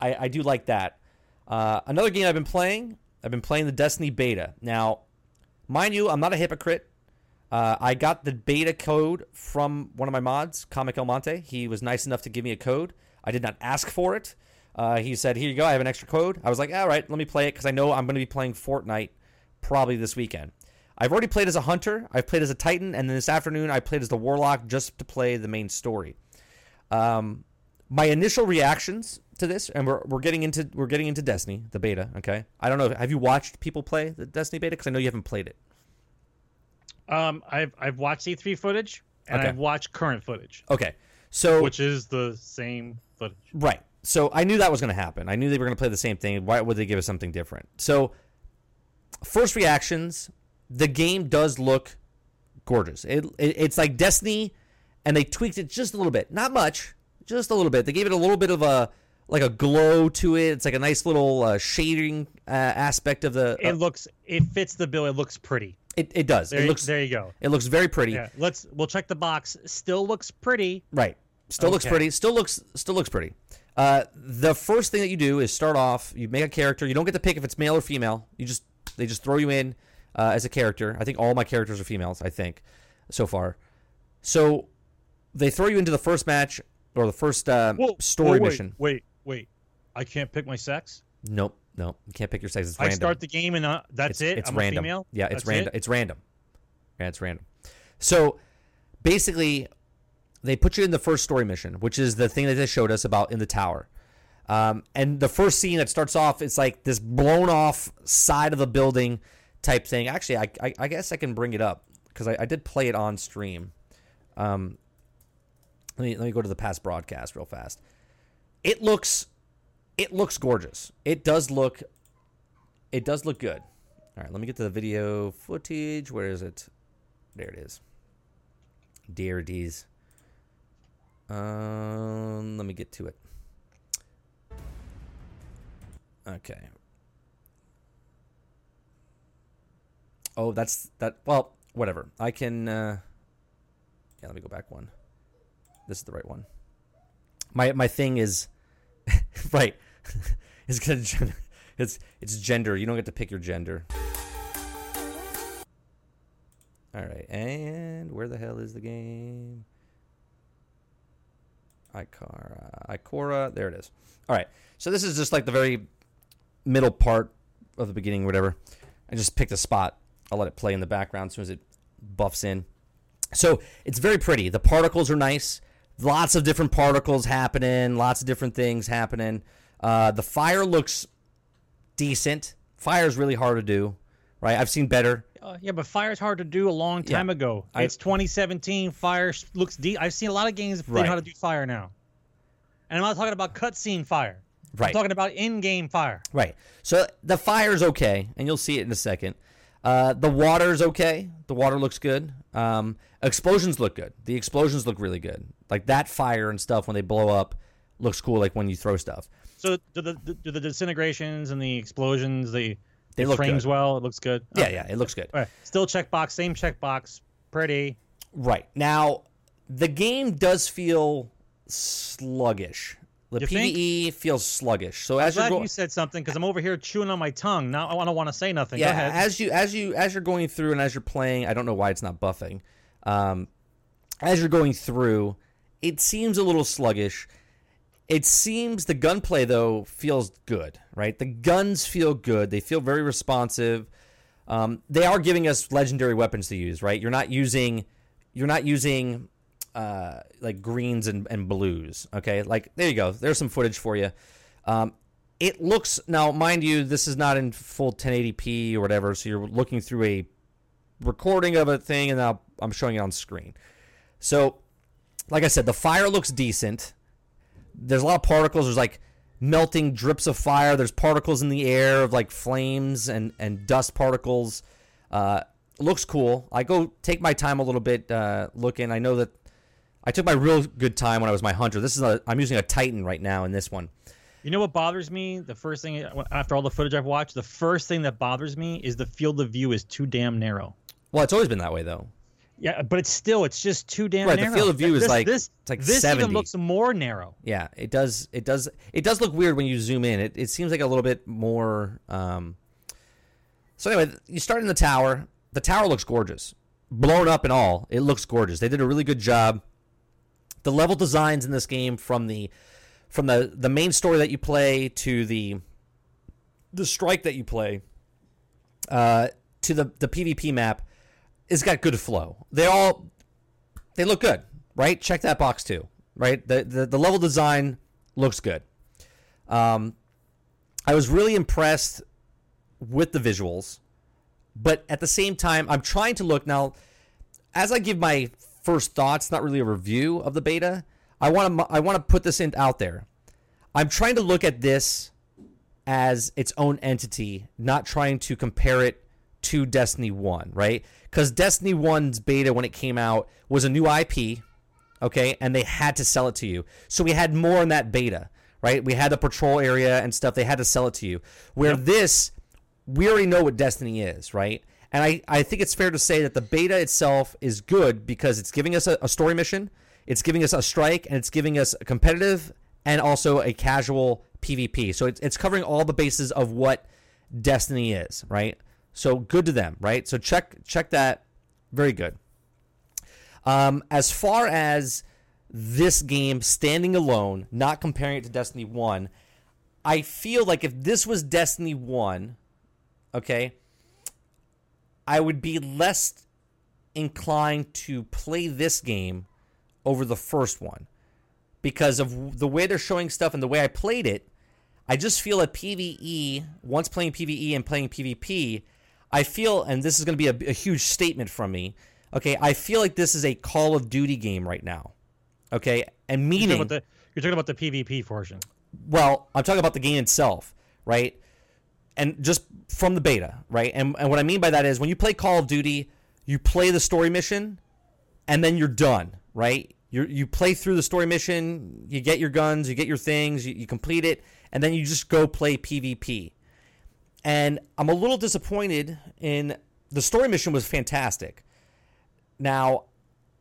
I, I do like that. Uh, another game I've been playing, I've been playing the Destiny beta. Now, mind you, I'm not a hypocrite. Uh, I got the beta code from one of my mods, Comic El Monte. He was nice enough to give me a code. I did not ask for it. Uh, he said, "Here you go. I have an extra code." I was like, "All right, let me play it because I know I'm going to be playing Fortnite probably this weekend." I've already played as a hunter. I've played as a titan, and then this afternoon I played as the warlock just to play the main story. Um, my initial reactions to this, and we're, we're getting into we're getting into Destiny, the beta. Okay, I don't know. Have you watched people play the Destiny beta? Because I know you haven't played it. Um, I've I've watched E3 footage and Okay. I've watched current footage, Okay, so which is the same footage. Right. So I knew that was going to happen. I knew they were going to play the same thing. Why would they give us something different? So, first reactions, the game does look gorgeous. It, it it's like Destiny, and they tweaked it just a little bit, not much, just a little bit. They gave it a little bit of a like a glow to it. It's like a nice little uh, shading uh, aspect of the. It uh, looks it fits the bill. It looks pretty. it, it does. There, it you- looks there you go. it looks very pretty. Yeah, let's we'll check the box. Still looks pretty. Right. Still looks pretty. Still looks still looks pretty. Uh, the first thing that you do is start off. You make a character. You don't get to pick if it's male or female. You just they just throw you in uh, as a character. I think all my characters are females. I think so far. So they throw you into the first match or the first uh, Whoa, story whoa, wait, mission. Wait, wait. I can't pick my sex. Nope, nope. You can't pick your sex. It's I random. start the game and uh, that's it's, it. It's I'm random. a female. Yeah, it's That's random. it? It's random. Yeah, it's random. So basically, they put you in the first story mission, which is the thing that they showed us about in the tower. Um, and the first scene that starts off, it's like this blown off side of the building type thing. Actually, I, I, I guess I can bring it up because I, I did play it on stream. Um, Let me let me go to the past broadcast real fast. It looks it looks gorgeous. It does look it does look good. All right, let me get to the video footage. Where is it? There it is. Dear D's. Um, let me get to it. Okay. Oh, that's that. Well, whatever. I can. Uh, yeah, let me go back one. This is the right one. My my thing is right. it's gonna. It's it's gender. You don't get to pick your gender. All right, and where the hell is the game? Ikara, Ikora, there it is. All right, so this is just like the very middle part of the beginning, whatever. I just picked a spot. I'll let it play in the background as soon as it buffs in. So it's very pretty. The particles are nice. Lots of different particles happening. Lots of different things happening. Uh, the fire looks decent. Fire is really hard to do, right? I've seen better. Uh, yeah, but fire's hard to do a long time Yeah. ago. I- it's 2017. Fire looks deep. I've seen a lot of games that Right. know how to do fire now. And I'm not talking about cutscene fire. Right. I'm talking about in-game fire. Right. So the fire's okay, and you'll see it in a second. Uh, the water's okay. The water looks good. Um, explosions look good. The explosions look really good. Like that fire and stuff when they blow up looks cool. Like when you throw stuff. So do the do the disintegrations and the explosions the They look frames good. well? It looks good. Yeah, Okay. yeah, it looks good. Right. Still checkbox, same checkbox, pretty. Right now, the game does feel sluggish. The You think? Feels sluggish. So as Glad you're go- you said something because I'm over here chewing on my tongue. Now I don't want to say nothing. Go yeah, ahead. as you as you as you're going through and as you're playing, I don't know why it's not buffing. Um, as you're going through, it seems a little sluggish. It seems the gunplay though feels good, right? The guns feel good. They feel very responsive. Um, they are giving us legendary weapons to use, right? You're not using you're not using uh, like greens and, and blues. Okay, like there you go. There's some footage for you. Um, it looks now, mind you, this is not in full 1080p or whatever, so you're looking through a recording of a thing, and now I'm showing it on screen. So, like I said, the fire looks decent. There's a lot of particles. There's like melting drips of fire. There's particles in the air of like flames and and dust particles. Uh, looks cool. I go take my time a little bit uh, looking. I know that I took my real good time when I was my hunter. This is a I'm using a Titan right now in this one. You know what bothers me? The first thing after all the footage I've watched, the first thing that bothers me is the field of view is too damn narrow. Well, it's always been that way though. Yeah, but it's still it's just too damn narrow. The field of view is like- this. it's like this 70. even looks more narrow. Yeah, it does. It does. It does look weird when you zoom in. It, it seems like a little bit more. Um... So anyway, you start in the tower. The tower looks gorgeous, blown up and all. It looks gorgeous. They did a really good job. The level designs in this game, from the from the the main story that you play to the the strike that you play, uh, to the the PvP map, it's got good flow. They all they look good, right? Check that box too, right? The the, the level design looks good. Um, I was really impressed with the visuals, but at the same time, I'm trying to look now. As I give my first thoughts, not really a review of the beta. I want to I want to put this in out there. I'm trying to look at this as its own entity, not trying to compare it to Destiny 1, right? Because Destiny 1's beta, when it came out, was a new IP, okay? And they had to sell it to you. So we had more in that beta, right? We had the patrol area and stuff. They had to sell it to you. Where this, we already know what Destiny is, right? And I, I think it's fair to say that the beta itself is good because it's giving us a, a story mission, it's giving us a strike, and it's giving us a competitive and also a casual PvP. So it's, it's covering all the bases of what Destiny is, right? So good to them, right? So check check that. Very good. Um, as far as this game standing alone, not comparing it to Destiny 1, I feel like if this was Destiny 1, okay, I would be less inclined to play this game over the first one because of the way they're showing stuff and the way I played it. I just feel that PVE, once playing PVE and playing PvP, I feel, and this is going to be a, a huge statement from me. Okay, I feel like this is a Call of Duty game right now. Okay, and You're meaning talking, about the, you're talking about the PvP portion. well, I'm talking about the game itself, right? And just from the beta, right? And and what I mean by that is when you play Call of Duty, you play the story mission, and then you're done, right? You you play through the story mission, you get your guns, you get your things, you, you complete it, and then you just go play PvP. And I'm a little disappointed in the story mission was fantastic. Now,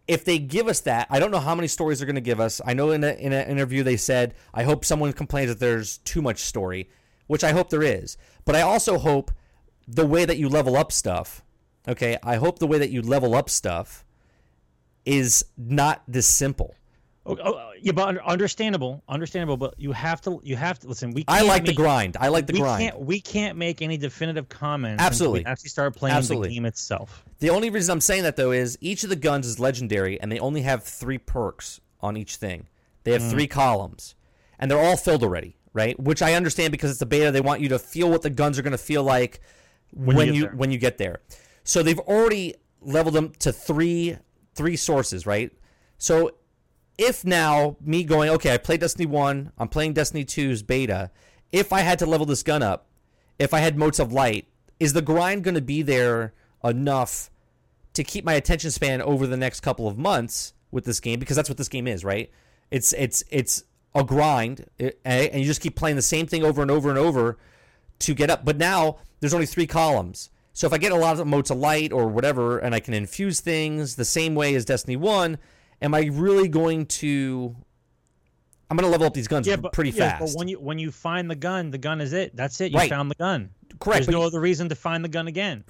if they give us that, I don't know how many stories they're going to give us. I know in, a, in an interview they said, I hope someone complains that there's too much story, which I hope there is. But I also hope the way that you level up stuff, okay, I hope the way that you level up stuff is not this simple. Oh, oh, yeah, but understandable, understandable. But you have to, you have to listen. We I like the grind. I like the we grind. can't, we can't make any definitive comments. Absolutely. actually start playing Absolutely. the game itself. The only reason I'm saying that though is each of the guns is legendary and they only have three perks on each thing. They have mm. three columns and they're all filled already, right? Which I understand because it's a beta. They want you to feel what the guns are going to feel like when, When you you, get there. when you get there. So they've already leveled them to three three sources, right? So if now me going, okay, I played Destiny 1, I'm playing Destiny 2's beta, if I had to level this gun up, if I had motes of light, is the grind going to be there enough to keep my attention span over the next couple of months with this game because that's what this game is, right? It's it's it's a grind, eh, and you just keep playing the same thing over and over and over to get up. But now there's only three columns. So if I get a lot of motes of light or whatever, and I can infuse things the same way as Destiny One, am I really going to? I'm going to level up these guns Yeah, but pretty yeah, fast. But when you when you find the gun, the gun is it. That's it. You Right. found the gun. Correct, There's no you- other reason to find the gun again.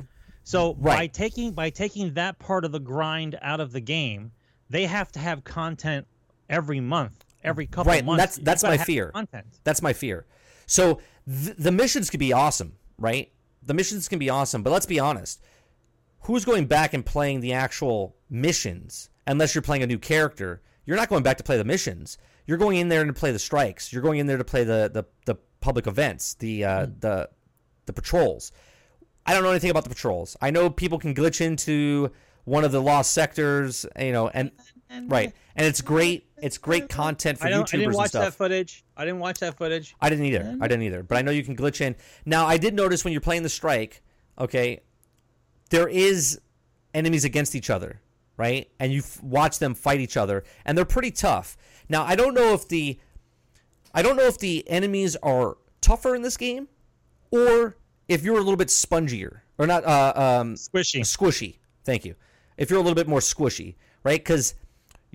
So by taking by taking that part of the grind out of the game, they have to have content every month, every couple Right, and months. that's- You've that's gotta my fear. Content. That's my fear. So th- the missions could be awesome, right? The missions can be awesome, but let's be honest. Who's going back and playing the actual missions unless you're playing a new character? You're not going back to play the missions. You're going in there to play the strikes. You're going in there to play the the, the public events, the uh, the the patrols. I don't know anything about the patrols. I know people can glitch into one of the lost sectors, you know, and right, and it's great. It's great content for I, YouTubers I didn't watch that footage. I didn't watch that footage. I didn't either. I didn't either. But I know you can glitch in. Now, I did notice when you're playing the strike, okay, there is enemies against each other, right? And you f- watch them fight each other, and they're pretty tough. Now, I don't know if the I don't know if the enemies are tougher in this game, or if you're a little bit spongier or not uh, um, Squishy. squishy. Thank you. If you're a little bit more squishy, right? Because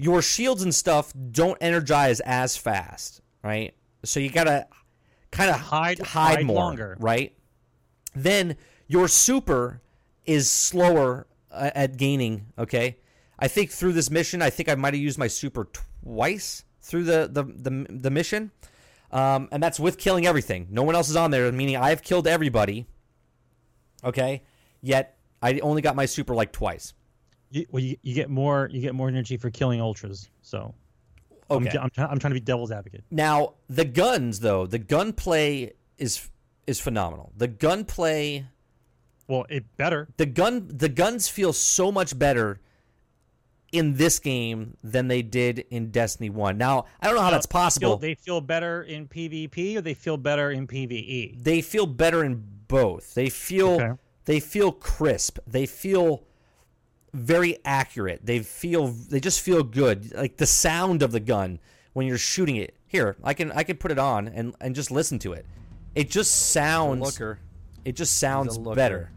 your shields and stuff don't energize as fast, right? So you gotta kind of Hide- hide hide more, longer. right? Then your super is slower uh, at gaining. Okay, I think through this mission, I think I might have used my super twice through the the the, the mission, um, and that's with killing everything. No one else is on there, meaning I've killed everybody. Okay, yet I only got my super like twice. You, well, you, you get more you get more energy for killing ultras. So Okay. I'm, I'm, try- I'm trying to be devil's advocate. Now the guns, though, the gunplay is is phenomenal. The gunplay, Well, it better. the gun, the guns feel so much better in this game than they did in Destiny One. Now I don't know how that's Feel, possible. they feel better in PvP or they feel better in PvE. they feel better in both. They feel Okay. they feel crisp. They feel very accurate. They feel they just feel good. Like the sound of the gun when you're shooting it. Here, I can I can put it on and and just listen to it. It just sounds looker. It just sounds better.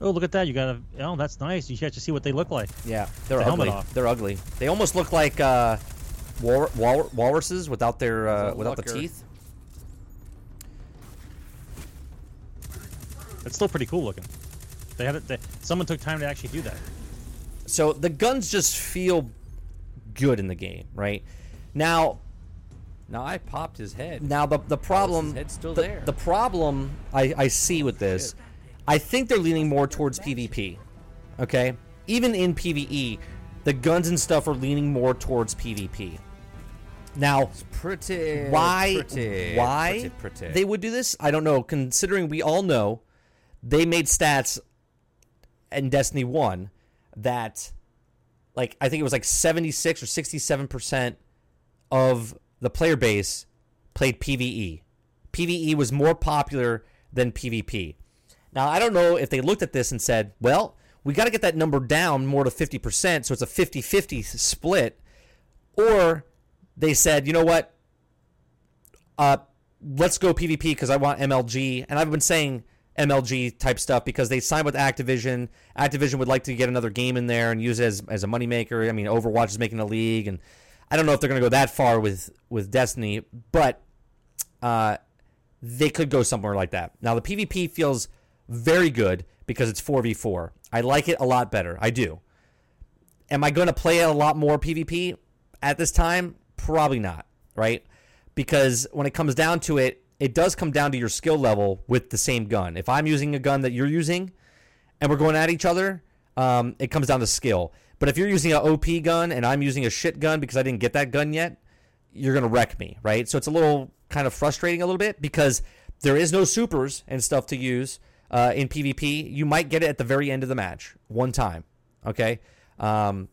Oh, look at that! You got a oh, that's nice. You get to see what they look like. Yeah, they're The ugly. They're ugly. They almost look like uh, wal- wal- walruses without their uh, It's a without the teeth. It's still pretty cool looking. They had it. They, someone took time to actually do that. So the guns just feel good in the game, right? Now, Now I popped his head. now the the problem head's still the, there. the problem I, I see with this, I think they're leaning more towards PvP. Okay, even in PVE, the guns and stuff are leaning more towards PvP. Now, Pretty. why Pretty, why pretty, pretty. they would do this i don't know considering we all know they made stats in destiny 1 that like I think it was like 76 or 67 percent of the player base played PVE. PVE was more popular than PvP. Now I don't know if they looked at this and said, well, we got to get that number down more to 50%, so it's a 50-50 split, or they said, you know what, uh, let's go PvP because I want MLG, and I've been saying MLG type stuff because they signed with Activision. Activision would like to get another game in there and use it as, as a moneymaker. I mean, Overwatch is making a league, and I don't know if they're going to go that far with with Destiny, but uh, they could go somewhere like that. Now, the PvP feels very good because it's 4v4. I like it a lot better. I do. Am I going to play a lot more PvP at this time? Probably not, right? Because when it comes down to it, it does come down to your skill level with the same gun. If I'm using a gun that you're using and we're going at each other, um, it comes down to skill. But if you're using an OP gun and I'm using a shit gun because I didn't get that gun yet, you're going to wreck me, right? So it's a little kind of frustrating a little bit because there is no supers and stuff to use uh, in PvP. You might get it at the very end of the match, one time. Okay. Um,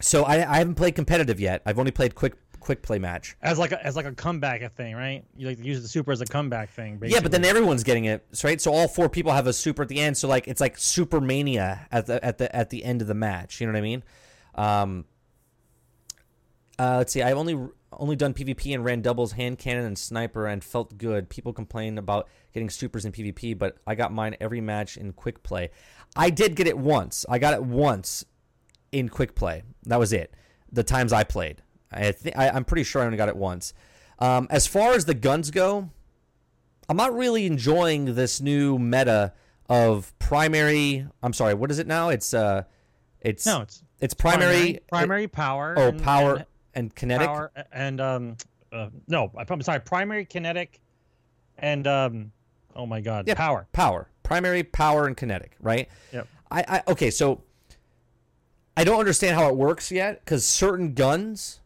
so I, I haven't played competitive yet. I've only played quick quick play match. As like a, as like a comeback thing, right? You like use the super as a comeback thing. Basically. Yeah, but then everyone's getting it, right? So all four people have a super at the end. So like it's like super mania at the at the at the end of the match. You know what I mean? Um, uh, let's see. I've only only done PvP and ran doubles, hand cannon, and sniper, and felt good. People complain about getting supers in PvP, but I got mine every match in quick play. I did get it once. I got it once in quick play. That was it. The times I played, I think I'm pretty sure I only got it once. Um, as far as the guns go, I'm not really enjoying this new meta of primary. I'm sorry, what is it now? It's uh, it's no, it's it's primary primary, primary power. oh, and- power and- and, kinetic. power and um uh, no i'm sorry primary kinetic and um oh my god Yeah, power power, primary power and kinetic, right? Yep. I, I okay, so I don't understand how it works yet because certain guns,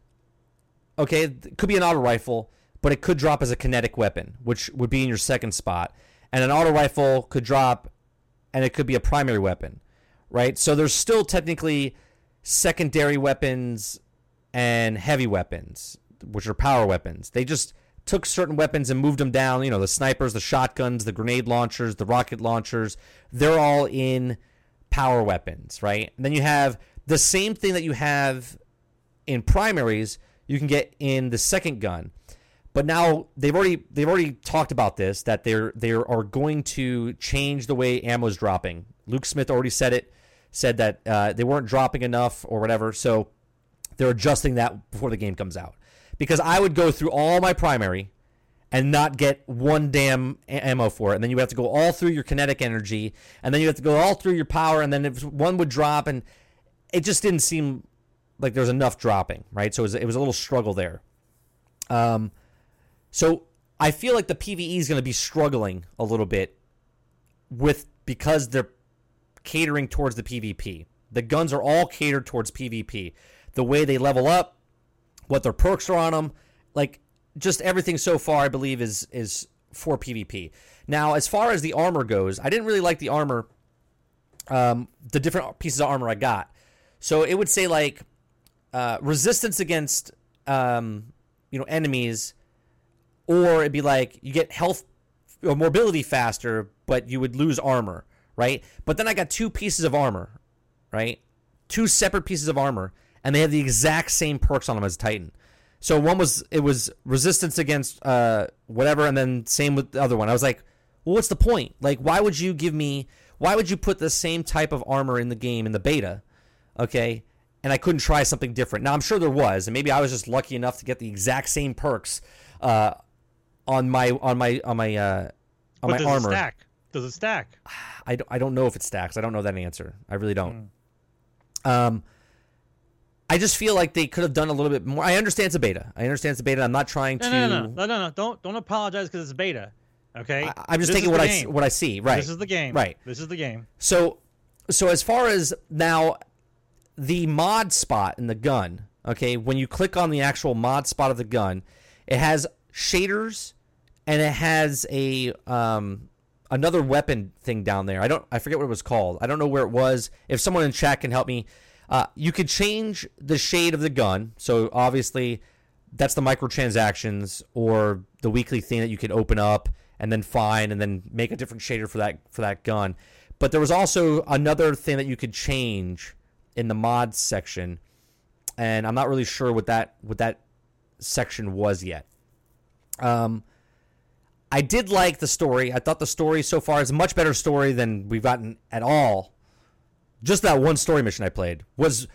okay, it could be an auto rifle, but it could drop as a kinetic weapon, which would be in your second spot, and an auto rifle could drop, and it could be a primary weapon, right? So there's still technically secondary weapons and heavy weapons, which are power weapons. They just took certain weapons and moved them down. You know, the snipers, the shotguns, the grenade launchers, the rocket launchers. They're all in power weapons, right? And then you have the same thing that you have in primaries. You can get in the second gun, but now they've already they've already talked about this that they're they are going to change the way ammo's dropping. Luke Smith already said it, said that uh, they weren't dropping enough or whatever. So they're adjusting that before the game comes out. Because I would go through all my primary and not get one damn ammo for it. And then you have to go all through your kinetic energy, and then you have to go all through your power, and then if one would drop, and it just didn't seem like there was enough dropping, right? So it was, it was a little struggle there. Um, so I feel like the PVE is going to be struggling a little bit with because they're catering towards the PvP. The guns are all catered towards PvP. The way they level up, what their perks are on them, like just everything so far, I believe is is for PvP. Now, as far as the armor goes, I didn't really like the armor, um, the different pieces of armor I got. So it would say like uh, resistance against um, you know enemies, or it'd be like you get health or mobility faster, but you would lose armor, right? But then I got two pieces of armor, right? Two separate pieces of armor, and they have the exact same perks on them as Titan. So one was it was resistance against uh, whatever, and then same with the other one. I was like, well, what's the point? Like, why would you give me? Why would you put the same type of armor in the game in the beta? Okay, and I couldn't try something different. Now I'm sure there was, and maybe I was just lucky enough to get the exact same perks uh, on my on my on my uh, on but my does armor. it stack does it stack I don't, I don't know if it stacks. I don't know that answer. I really don't. Hmm. Um, I just feel like they could have done a little bit more. I understand it's a beta. I understand it's a beta. I'm not trying to. no, no, no, no, no, no. Don't don't apologize because it's beta. Okay, I, I'm just This taking what I what I see. Right. This is the game. Right. This is the game. So, so as far as now, the mod spot in the gun. Okay, when you click on the actual mod spot of the gun, it has shaders, and it has a um another weapon thing down there. I don't. I forget what it was called. I don't know where it was. If someone in chat can help me. Uh, you could change the shade of the gun. So obviously, that's the microtransactions or the weekly thing that you could open up and then find and then make a different shader for that for that gun. But there was also another thing that you could change in the mods section, and I'm not really sure what that what that section was yet. Um, I did like the story. I thought the story so far is a much better story than we've gotten at all. Just that one story mission I played was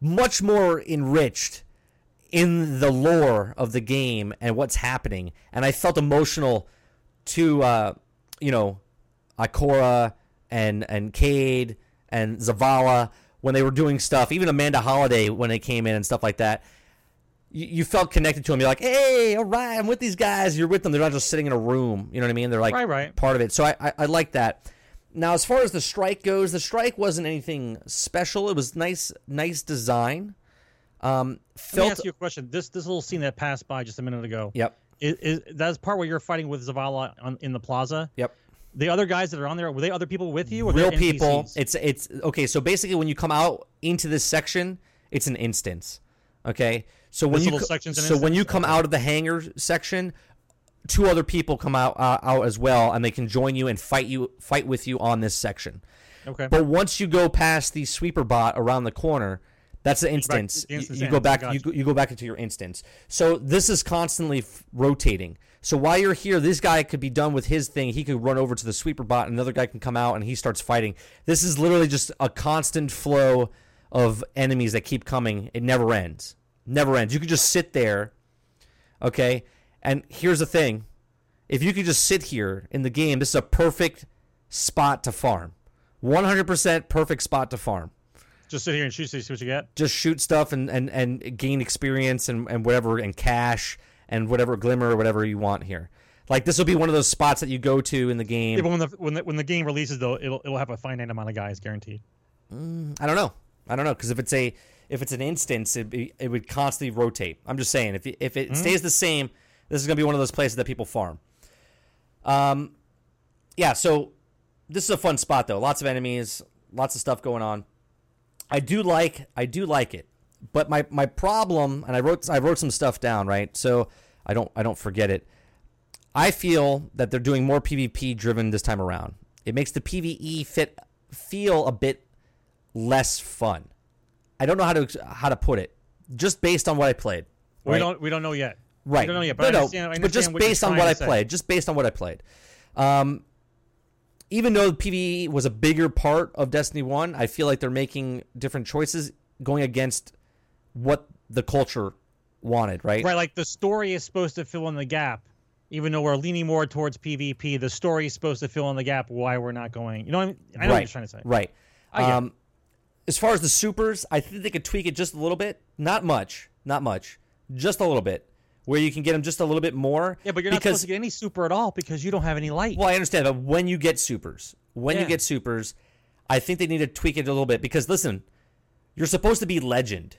much more enriched in the lore of the game and what's happening. And I felt emotional to, uh, you know, Ikora and and Cayde and Zavala when they were doing stuff. Even Amanda Holliday when they came in and stuff like that. You, you felt connected to them. You're like, hey, all right, I'm with these guys. You're with them. They're not just sitting in a room. You know what I mean? They're like Right, right. part of it. So I, I, I like that. Now, as far as the strike goes, the strike wasn't anything special. It was nice, nice design. Um, Let me ask you a question. This this little scene that passed by just a minute ago. Yep. Is, is that's part where you're fighting with Zavala on, in the plaza? Yep. The other guys that are on there were they other people with you? Or Real people. NPCs? It's it's okay. So basically, when you come out into this section, it's an instance. Okay. So when This you little co- section's an so when you instance? come out of the hangar section, two other people come out uh, out as well, and they can join you and fight you fight with you on this section. okay. But once you go past the sweeper bot around the corner, that's the instance. the instance you, you go back. You, you go back into your instance. So this is constantly f- rotating. So while you're here, this guy could be done with his thing. He could run over to the sweeper bot, and another guy can come out, and he starts fighting. This is literally just a constant flow of enemies that keep coming. It never ends. Never ends. You could just sit there, okay. And here's the thing: if you could just sit here in the game, this is a perfect spot to farm. 100% perfect spot to farm. just sit here and shoot. See what you get. Just shoot stuff and, and, and gain experience and, and whatever, and cash and whatever glimmer or whatever you want here. Like this will be one of those spots that you go to in the game. Yeah, but when the when the when the game releases though, it'll it'll have a finite amount of guys guaranteed. I don't know. I don't know because if it's a if it's an instance, it be, it would constantly rotate. I'm just saying if it- if it stays the same, this is gonna be one of those places that people farm. Um, yeah. So this is a fun spot though. Lots of enemies, lots of stuff going on. I do like I do like it, but my my problem and I wrote I wrote some stuff down right so I don't I don't forget it. I feel that they're doing more PvP driven this time around. It makes the PvE fit feel a bit less fun. I don't know how to how to put it. Just based on what I played. We don't we don't know yet. Right. We don't know yet. But, no, no, understand, but just what based on what I say. played, just based on what I played. Um, even though PvE was a bigger part of Destiny 1, I feel like they're making different choices going against what the culture wanted, right? Right, like the story is supposed to fill in the gap. Even though we're leaning more towards PvP, the story is supposed to fill in the gap why we're not going. You know what I mean? I know what you're trying to say. Right. Um, as far as the supers, I think they could tweak it just a little bit. Not much. Not much. Just a little bit. Where you can get them just a little bit more. Yeah, but you're not because supposed to get any super at all because you don't have any light. Well, I understand, but when you get supers, when you get supers, I think they need to tweak it a little bit because listen, you're supposed to be legend,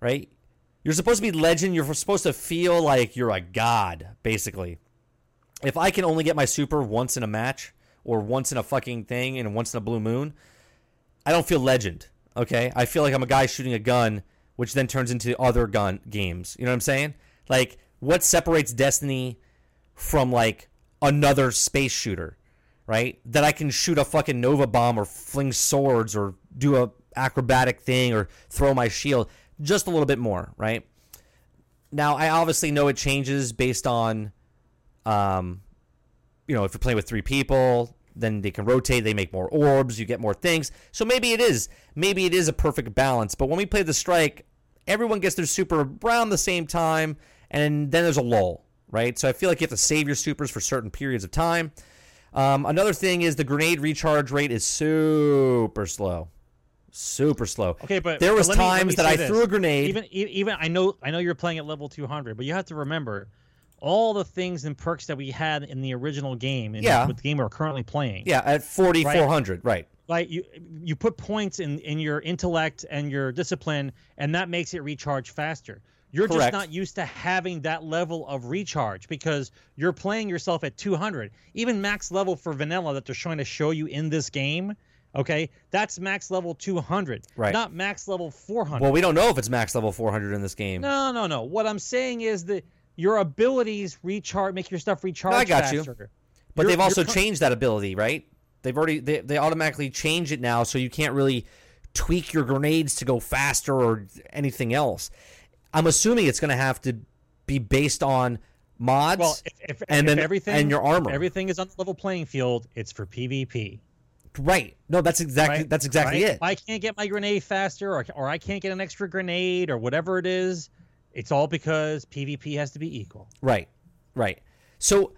right? You're supposed to be legend. You're supposed to feel like you're a god, basically. If I can only get my super once in a match or once in a fucking thing and once in a blue moon, I don't feel legend. Okay, I feel like I'm a guy shooting a gun, which then turns into other gun games. You know what I'm saying? Like, what separates Destiny from like another space shooter, right? That I can shoot a fucking Nova bomb or fling swords or do a acrobatic thing or throw my shield just a little bit more, right? Now, I obviously know it changes based on um you know, if you're playing with three people, then they can rotate, they make more orbs, you get more things. So maybe it is. Maybe it is a perfect balance. But when we play the strike, everyone gets their super around the same time, and then there's a lull, right? So I feel like you have to save your supers for certain periods of time. Um, another thing is the grenade recharge rate is super slow. Super slow. Okay, but there was me- times me that I this. threw a grenade. Even even I know I know you're playing at level 200, but you have to remember all the things and perks that we had in the original game. In Yeah. with the game we're currently playing. yeah, at 4400, right. like you you put points in in your intellect and your discipline and that makes it recharge faster you're Correct. just not used to having that level of recharge because you're playing yourself at 200 even max level for vanilla that they're trying to show you in this game Okay, that's max level 200, Right. not max level 400. Well, we don't know if it's max level 400 in this game. no, no, no. What I'm saying is that your abilities recharge, make your stuff recharge I got you. But they've also changed that ability, right? They've already they, they automatically change it now, so you can't really tweak your grenades to go faster or anything else. I'm assuming it's going to have to be based on mods. Well, if, if, and if then everything and your armor. everything is on the level playing field, it's for PvP. Right? No, that's exactly right? that's exactly Right? it. If I can't get my grenade faster, or, or I can't get an extra grenade, or whatever it is, it's all because PvP has to be equal. Right. Right. So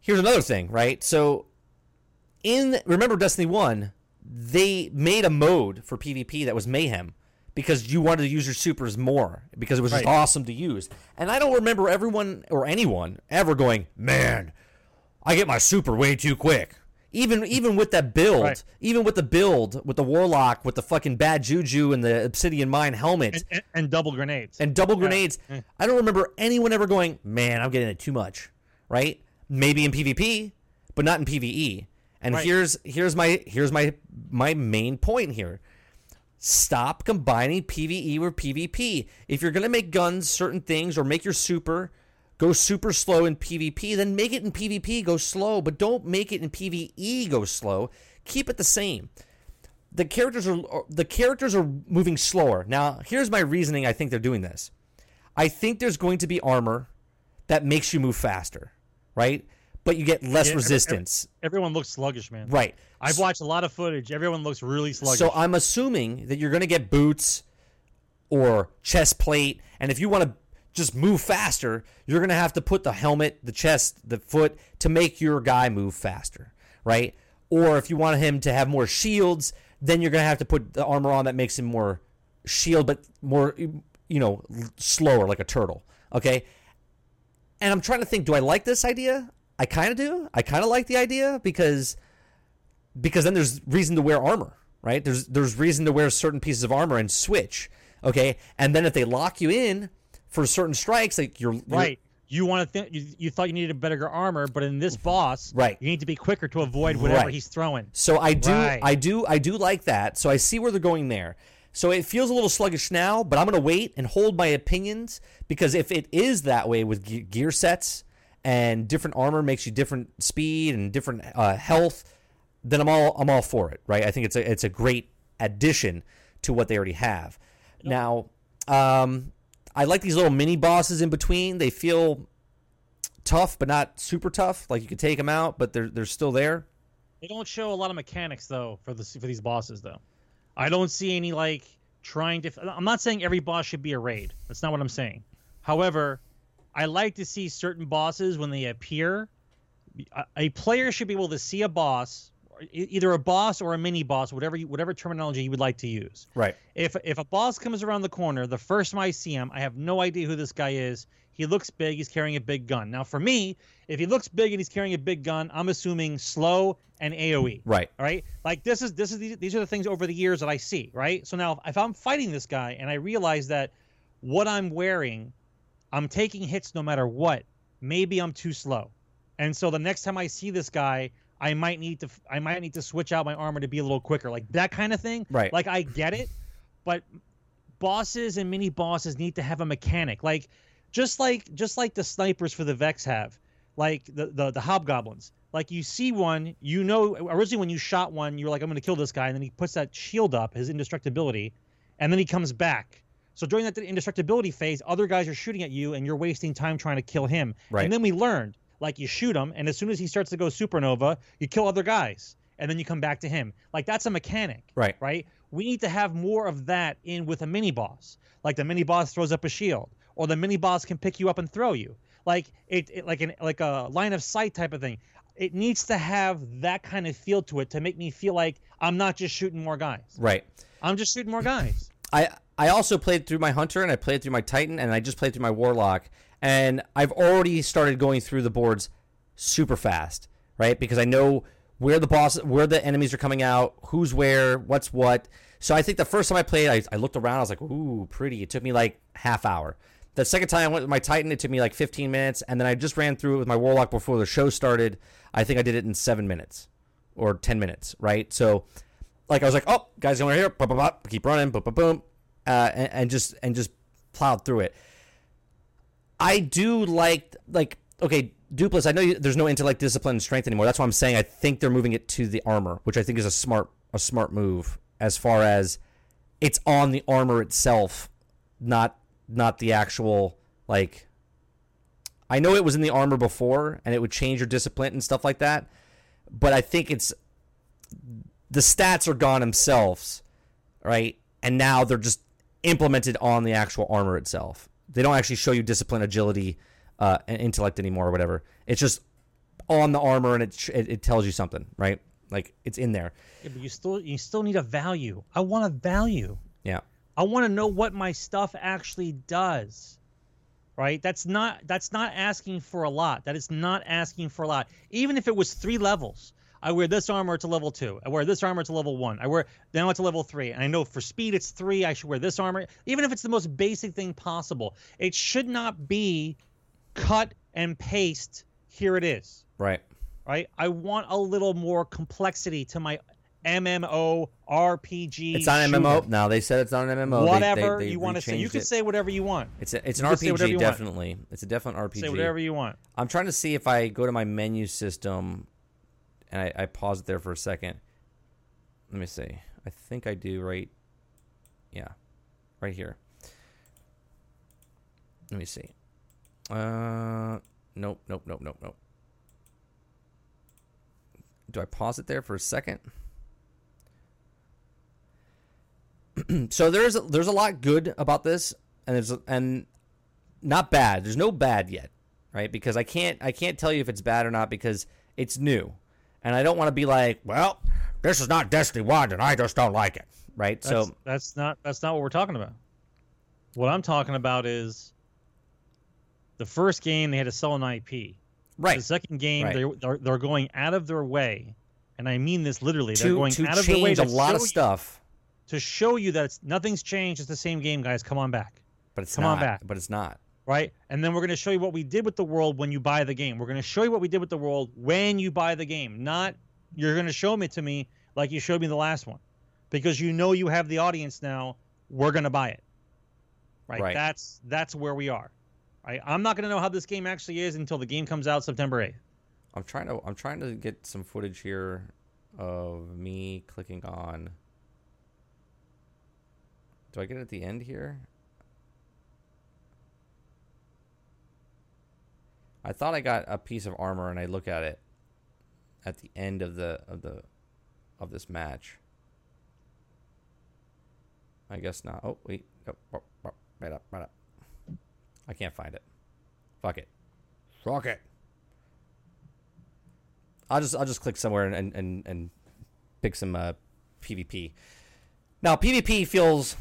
here's another thing, right? So in remember Destiny 1, they made a mode for PvP that was mayhem because you wanted to use your supers more because it was just awesome to use. And I don't remember everyone or anyone ever going, "Man, I get my super way too quick." Even even with that build, Right. even with the build with the warlock with the fucking bad juju and the obsidian mind helmet And, and, and double grenades. and double grenades. Mm. I don't remember anyone ever going, "Man, I'm getting it too much." Right? Maybe in PvP, but not in PvE. And Right. here's here's my here's my my main point here. Stop combining PvE with PvP. If you're going to make guns certain things or make your super go super slow in PvP, then make it in PvP go slow, but don't make it in PvE go slow. Keep it the same the characters are the characters are moving slower. Now, here's my reasoning I think they're doing this. I think there's going to be armor that makes you move faster, right? But you get less Yeah, every- every- resistance. Everyone looks sluggish, man. right. I've watched a lot of footage. Everyone looks really sluggish. So I'm assuming that you're going to get boots or chest plate, and if you want to just move faster, you're going to have to put the helmet, the chest, the foot to make your guy move faster, right? Or if you want him to have more shields, then you're going to have to put the armor on that makes him more shield, but more, you know, slower like a turtle. Okay. And I'm trying to think, do I like this idea? I kind of do. I kind of like the idea because because then there's reason to wear armor, right? There's there's reason to wear certain pieces of armor and switch, okay? And then if they lock you in for certain strikes, like you're, you're right. You want to think you, you thought you needed a better armor, but in this boss, Right. you need to be quicker to avoid whatever Right. he's throwing. So I do, Right. I do, I do like that. So I see where they're going there. So it feels a little sluggish now, but I'm going to wait and hold my opinions because if it is that way with gear sets and different armor makes you different speed and different uh, health, then I'm all I'm all for it, right? I think it's a it's a great addition to what they already have. Now, um, I like these little mini bosses in between. They feel tough, but not super tough. Like you could take them out, but they're they're still there. They don't show a lot of mechanics though for the for these bosses though. I don't see any like trying to. I'm not saying every boss should be a raid. That's not what I'm saying. However, I like to see certain bosses when they appear. a- A player should be able to see a boss, either a boss or a mini boss, whatever you, whatever terminology you would like to use. Right. If if a boss comes around the corner, the first time I see him, I have no idea who this guy is. He looks big. He's carrying a big gun. Now, for me, if he looks big and he's carrying a big gun, I'm assuming slow and AOE. Right. All right. Like this is this is these, these are the things over the years that I see. Right. So now, if I'm fighting this guy and I realize that what I'm wearing, I'm taking hits no matter what. Maybe I'm too slow, and so the next time I see this guy, I might need to I might need to switch out my armor to be a little quicker, like that kind of thing. Right. Like I get it, but bosses and mini bosses need to have a mechanic, like just like just like the snipers for the Vex have, like the the, the hobgoblins. Like you see one, you know originally when you shot one, you're like, I'm gonna kill this guy, and then he puts that shield up, his indestructibility, and then he comes back. So during that indestructibility phase, other guys are shooting at you, and you're wasting time trying to kill him. Right. And then we learned, like you shoot him, and as soon as he starts to go supernova, you kill other guys, and then you come back to him. Like that's a mechanic Right. right? We need to have more of that in with a mini boss. Like the mini boss throws up a shield, or the mini boss can pick you up and throw you. Like it, it like an like a line of sight type of thing. It needs to have that kind of feel to it to make me feel like I'm not just shooting more guys. Right. I'm just shooting more guys. I I also played through my hunter and I played through my titan and I just played through my warlock and I've already started going through the boards super fast, right? Because I know where the boss where the enemies are coming out, who's where, what's what. So I think the first time I played, I, I looked around, I was like, ooh, pretty. It took me like half hour. The second time I went with my Titan, it took me like 15 minutes, and then I just ran through it with my Warlock before the show started. I think I did it in seven minutes or 10 minutes, right? So like I was like, oh, guys over here, boom, boom, boom, keep running, boom, boom, boom, uh, and, and just and just plowed through it. I do like like okay, Dupless. I know you, there's no intellect, discipline, and strength anymore. That's why I'm saying I think they're moving it to the armor, which I think is a smart a smart move as far as it's on the armor itself, not not the actual like. I know it was in the armor before, and it would change your discipline and stuff like that, but I think it's the stats are gone themselves, right? And now they're just implemented on the actual armor itself. They don't actually show you discipline, agility, uh, and intellect anymore or whatever. It's just on the armor and it, it it tells you something, right? Like it's in there. Yeah, but you still you still need a value. I want a value. Yeah. I want to know what my stuff actually does. Right? That's not that's not asking for a lot. That is not asking for a lot. Even if it was 3 levels. I wear this armor to level 2. I wear this armor to level 1. I wear now it's a level 3. And I know for speed it's 3. I should wear this armor. Even if it's the most basic thing possible. It should not be cut and paste here it is Right. right? I want a little more complexity to my MMO RPG. It's not an. MMO. No, they said it's not an MMO. They- they- Whatever they you want to say, you can it. say whatever you want. it's a, it's an RPG. you want. Definitely, it's a definite RPG. Say whatever you want. I'm trying to see if I go to my menu system and I, I pause it there for a second. Let me see. I think I do right. Yeah, right here. Let me see. Uh, nope, nope, nope, nope, nope. Do I pause it there for a second? so there's there's a lot good about this, and there's and not bad. There's no bad yet, right? Because I can't I can't tell you if it's bad or not because it's new, and I don't want to be like, well, this is not Destiny One, and I just don't like it, right? That's, so that's not that's not what we're talking about. What I'm talking about is the first game they had to sell an IP. right The second game Right. they're, they're they're going out of their way, and I mean this literally. they're going to out of their way to a lot of you- stuff, to show you that it's, nothing's changed. It's the same game, guys. Come on back. but it's Come not. on back. But it's not. Right? And then we're going to show you what we did with the world when you buy the game. We're going to show you what we did with the world when you buy the game. Not you're going to show me to me like you showed me the last one, because you know you have the audience now. We're going to buy it, right? Right. That's that's where we are. Right? I'm not going to know how this game actually is until the game comes out September 8th. I'm trying to I'm trying to get some footage here of me clicking on. Do I get it at the end here? I thought I got a piece of armor and I look at it at the end of the of the of this match. I guess not. Oh wait. Oh, oh, right up, right up. I can't find it. Fuck it. Fuck it. I'll just I'll just click somewhere and and and pick some uh, PvP. Now PvP feels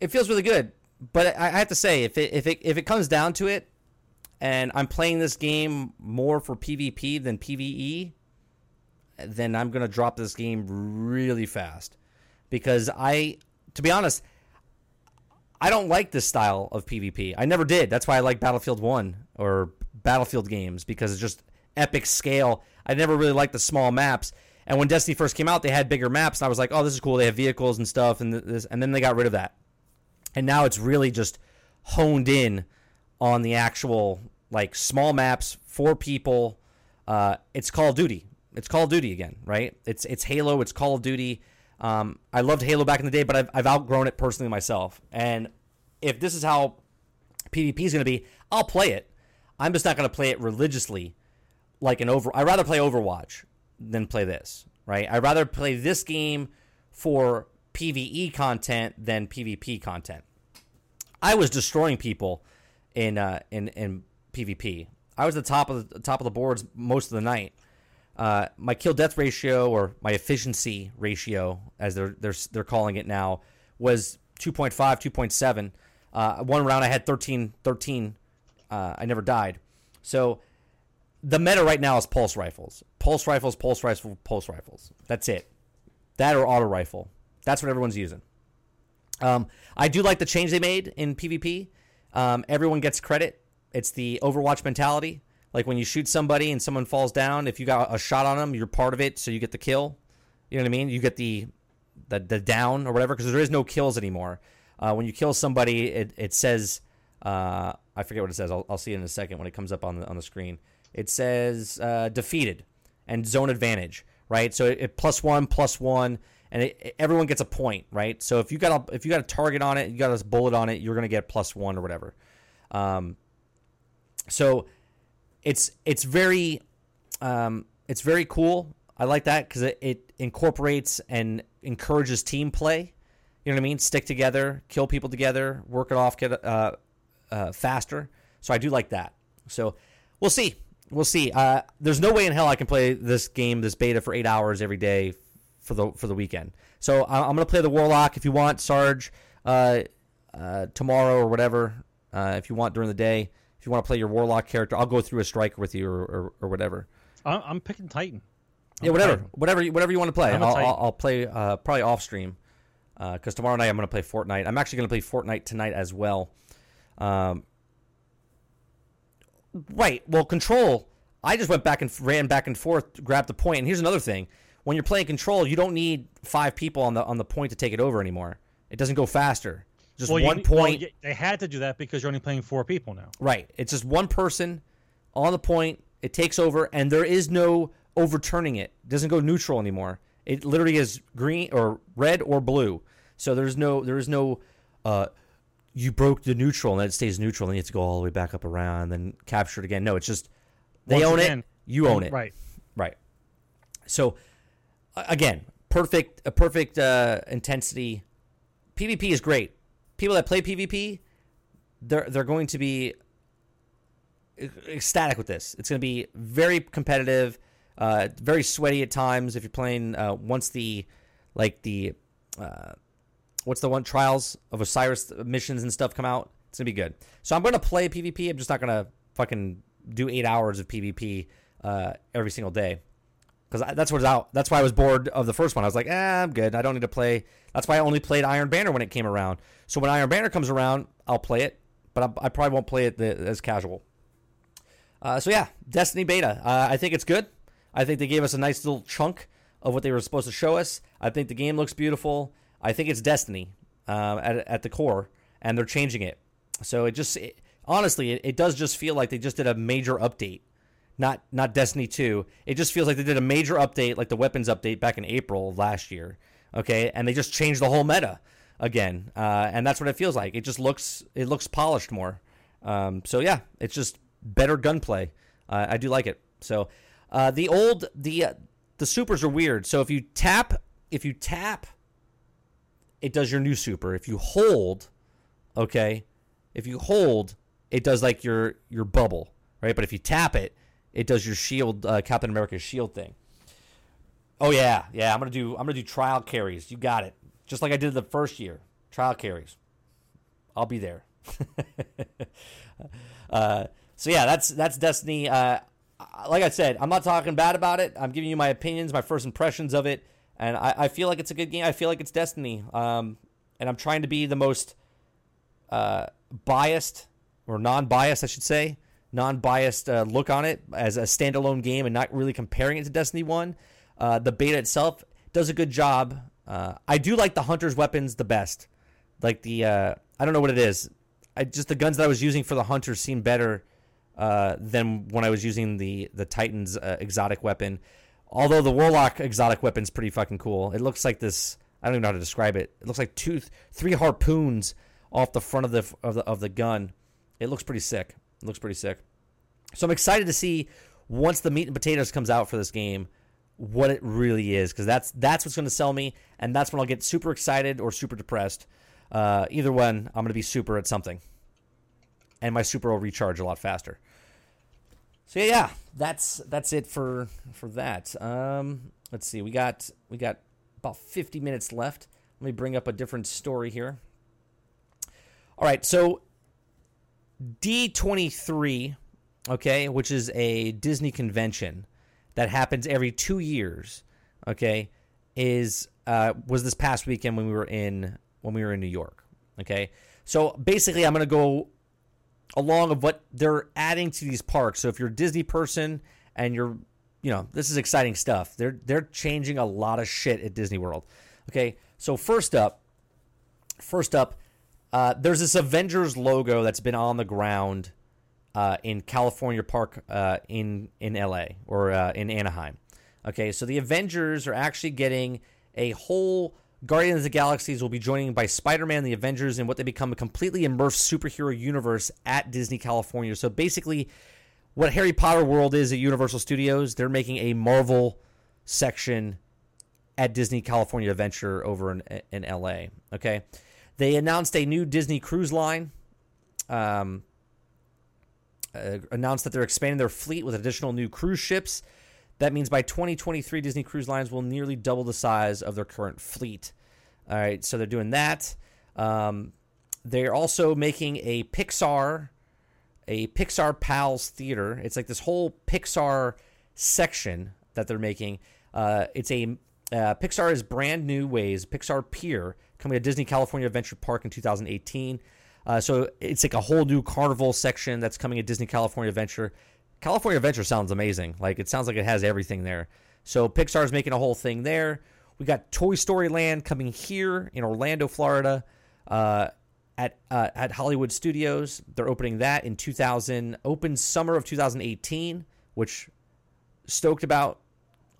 it feels really good, but I, I have to say if it if it if it comes down to it, and I'm playing this game more for PvP than PvE, then I'm gonna drop this game really fast because I, to be honest, I don't like this style of PvP. I never did. That's why I like Battlefield 1 or Battlefield games because it's just epic scale. I never really liked the small maps. And when Destiny first came out, they had bigger maps, and I was like, "Oh, this is cool. They have vehicles and stuff." And this, and then they got rid of that, and now it's really just honed in on the actual like small maps for people. Uh, it's Call of Duty. It's Call of Duty again, right? It's it's Halo. It's Call of Duty. Um, I loved Halo back in the day, but I've, I've outgrown it personally myself. And if this is how PvP is going to be, I'll play it. I'm just not going to play it religiously, like an over. I'd rather play Overwatch than play this, right? I'd rather play this game for PVE content than PvP content. I was destroying people in uh, in in PvP. I was the top of the top of the boards most of the night. Uh, my kill death ratio or my efficiency ratio, as they're they're they're calling it now, was 2.5, 2.7. Uh, one round I had 13, 13. Uh, I never died. So the meta right now is pulse rifles, pulse rifles, pulse rifles, pulse rifles. That's it. That or auto rifle. That's what everyone's using. Um, I do like the change they made in PvP. Um, everyone gets credit. It's the Overwatch mentality. Like when you shoot somebody and someone falls down, if you got a shot on them, you're part of it, so you get the kill. You know what I mean? You get the the the down or whatever because there is no kills anymore. Uh, when you kill somebody, it it says uh, I forget what it says. I'll, I'll see it in a second when it comes up on the on the screen. It says uh, defeated and zone advantage, right? So it, it plus one plus one, and it, everyone gets a point, right? So if you got a if you got a target on it, you got a bullet on it, you're gonna get plus one or whatever. Um, so it's it's very um, it's very cool. I like that because it, it incorporates and encourages team play. You know what I mean? Stick together, kill people together, work it off, get uh, uh, faster. So I do like that. So we'll see. We'll see. Uh, there's no way in hell I can play this game, this beta, for eight hours every day for the for the weekend. So I- I'm gonna play the Warlock if you want, Sarge, uh, uh, tomorrow or whatever. Uh, if you want during the day, if you want to play your Warlock character, I'll go through a striker with you or, or, or whatever. I'm, I'm picking Titan. Yeah, whatever, whatever, you- whatever you want to play. I'm I'll. I'll, I'll play uh, probably off stream because tomorrow night I'm going to play Fortnite. I'm actually going to play Fortnite tonight as well. Um, right. Well, Control. I just went back and ran back and forth, grabbed the point. And here's another thing: when you're playing Control, you don't need five people on the on the point to take it over anymore. It doesn't go faster. Just Well, one well, point. y- they had to do that because you're only playing four people now. Right. It's just one person on the point. It takes over, and there is no overturning it. It doesn't go neutral anymore. It literally is green or red or blue. So there's no there is no uh, you broke the neutral and then it stays neutral and you have to go all the way back up around and then capture it again. No, it's just they Once own again, it. You own it. Right. Right. So again, perfect a perfect uh, intensity. PvP is great. People that play PvP, they're they're going to be ecstatic with this. It's going to be very competitive, uh, very sweaty at times. If you're playing uh, once the like the uh, what's the one trials of Osiris missions and stuff come out, it's gonna be good. So I'm gonna play PvP. I'm just not gonna fucking do eight hours of PvP uh, every single day because that's what's out. That's why I was bored of the first one. I was like, eh, I'm good. I don't need to play. That's why I only played Iron Banner when it came around. So when Iron Banner comes around, I'll play it, but I, I probably won't play it the, as casual. Uh, so yeah, Destiny beta. Uh, I think it's good. I think they gave us a nice little chunk of what they were supposed to show us. I think the game looks beautiful. I think it's Destiny uh, at at the core, and they're changing it. So it just it, honestly, it, it does just feel like they just did a major update not not Destiny 2. It just feels like they did a major update like the weapons update back in April last year. Okay? And they just changed the whole meta again. Uh, and that's what it feels like. It just looks it looks polished more. Um, so yeah, it's just better gunplay. Uh, I do like it. So uh, the old the uh, the supers are weird. So if you tap if you tap it does your new super. If you hold, okay, if you hold, it does like your your bubble, right? But if you tap it, it does your shield, uh, Captain America's shield thing. Oh yeah, yeah. I'm gonna do I'm gonna do trial carries. You got it. Just like I did the first year, trial carries. I'll be there. uh, so yeah, that's that's Destiny. Uh, like I said, I'm not talking bad about it. I'm giving you my opinions, my first impressions of it, and I, I feel like it's a good game. I feel like it's Destiny, um, and I'm trying to be the most uh, biased or non-biased, I should say, non-biased uh, look on it as a standalone game and not really comparing it to Destiny One. Uh, the beta itself does a good job. Uh, I do like the hunter's weapons the best. Like the uh, I don't know what it is. I just the guns that I was using for the hunters seem better uh, than when I was using the the Titan's uh, exotic weapon. Although the Warlock exotic weapon's pretty fucking cool. It looks like this. I don't even know how to describe it. It looks like two, three harpoons off the front of the of the of the gun. It looks pretty sick. It looks pretty sick. So I'm excited to see once the meat and potatoes comes out for this game what it really is because that's that's what's going to sell me and that's when I'll get super excited or super depressed. Uh, either one, I'm going to be super at something, and my super will recharge a lot faster. So yeah, that's that's it for for that. Um, let's see, we got we got about 50 minutes left. Let me bring up a different story here. All right, so D23, okay, which is a Disney convention that happens every two years, okay, is uh, was this past weekend when we were in when we were in New York, okay. So basically, I'm gonna go along of what they're adding to these parks. So if you're a Disney person and you're, you know, this is exciting stuff. They're they're changing a lot of shit at Disney World. Okay, So first up, first up, uh, there's this Avengers logo that's been on the ground uh, in California Park uh, in in LA or uh, in Anaheim. Okay, so the Avengers are actually getting a whole Guardians of the Galaxies will be joining by Spider-Man the Avengers in what they become a completely immersed superhero universe at Disney California. So basically, what Harry Potter World is at Universal Studios, they're making a Marvel section at Disney California Adventure over in, in LA. Okay, they announced a new Disney cruise line. Um, uh, announced that they're expanding their fleet with additional new cruise ships. That means by 2023, Disney Cruise Lines will nearly double the size of their current fleet. All right, so they're doing that. Um, they're also making a Pixar, a Pixar Pals theater. It's like this whole Pixar section that they're making. Uh, it's a uh, Pixar is brand new ways. Pixar Pier coming to Disney California Adventure Park in 2018. Uh, so it's like a whole new carnival section that's coming at Disney California Adventure. California Adventure sounds amazing. Like it sounds like it has everything there. So Pixar's making a whole thing there. We got Toy Story Land coming here in Orlando, Florida, uh, at uh, at Hollywood Studios. They're opening that in 2000, open summer of 2018, which stoked about.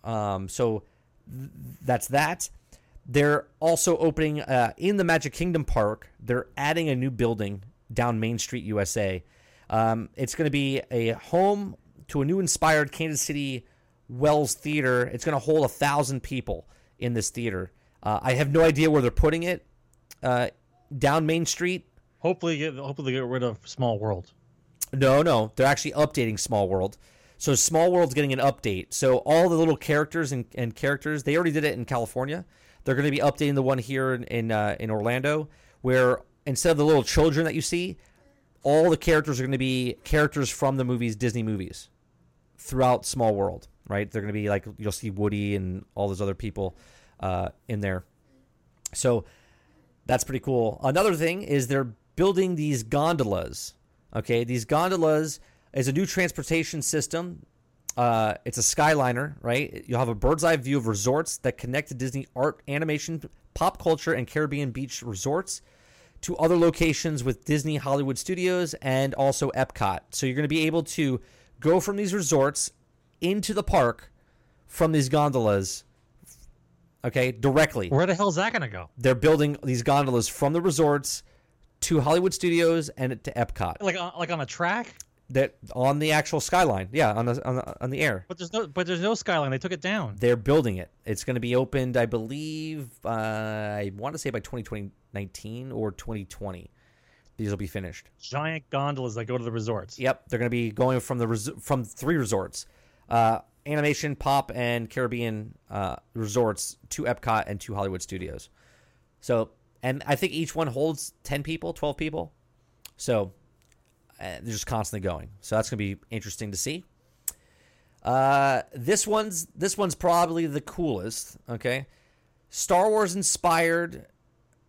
Um, so th- that's that. They're also opening uh, in the Magic Kingdom Park. They're adding a new building down Main Street, USA. Um, it's going to be a home to a new inspired Kansas City Wells Theater. It's going to hold a thousand people in this theater. Uh, I have no idea where they're putting it. Uh, down Main Street. Hopefully, get hopefully get rid of Small World. No, no, they're actually updating Small World. So Small World's getting an update. So all the little characters and, and characters, they already did it in California. They're going to be updating the one here in in, uh, in Orlando, where instead of the little children that you see, all the characters are going to be characters from the movies, Disney movies, throughout Small World. Right? They're going to be like you'll see Woody and all those other people uh, in there. So that's pretty cool. Another thing is they're building these gondolas. Okay, these gondolas is a new transportation system. Uh, it's a skyliner, right? You'll have a bird's eye view of resorts that connect to Disney art, animation, pop culture, and Caribbean beach resorts to other locations with Disney Hollywood Studios and also Epcot. So you're going to be able to go from these resorts into the park from these gondolas, okay, directly. Where the hell is that gonna go? They're building these gondolas from the resorts to Hollywood Studios and to Epcot. Like on, like on a track? That on the actual skyline, yeah, on the on the, on the air. But there's no but there's no skyline. They took it down. They're building it. It's going to be opened, I believe. Uh, I want to say by 2019 or 2020. These will be finished. Giant gondolas that go to the resorts. Yep, they're going to be going from the res- from three resorts, uh, animation, pop, and Caribbean uh, resorts to Epcot and to Hollywood Studios. So, and I think each one holds 10 people, 12 people. So they're just constantly going. So that's going to be interesting to see. Uh, this one's this one's probably the coolest. Okay, Star Wars inspired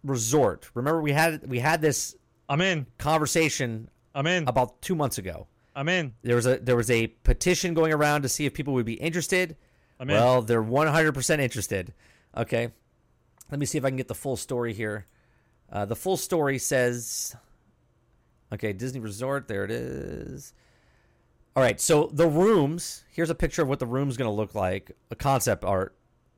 resort. Remember we had we had this I'm in. conversation I'm in. about two months ago. I'm in. There was a there was a petition going around to see if people would be interested. I'm in. well, they're 100% interested. Okay. Let me see if I can get the full story here. Uh, the full story says Okay, Disney Resort, there it is. All right, so the rooms, here's a picture of what the room's going to look like. A concept art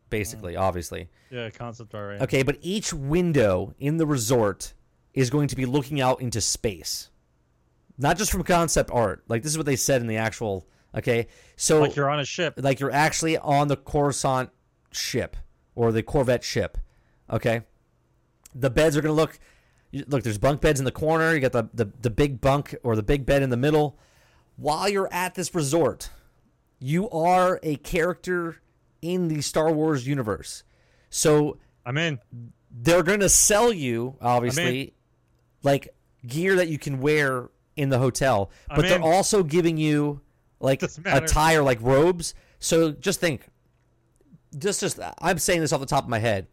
basically, mm. obviously. Yeah, concept art. Right? Okay, but each window in the resort is going to be looking out into space. Not just from concept art. Like this is what they said in the actual okay. So Like you're on a ship. like you're actually on the Coruscant ship or the Corvette ship. Okay. The beds are going to look look there's bunk beds in the corner, you got the, the the big bunk or the big bed in the middle. While you're at this resort, you are a character in the Star Wars universe. So I'm in. they're going to sell you obviously like gear that you can wear in the hotel but they're also giving you like attire like robes. So just think. Just just i'm saying this off the top of my head.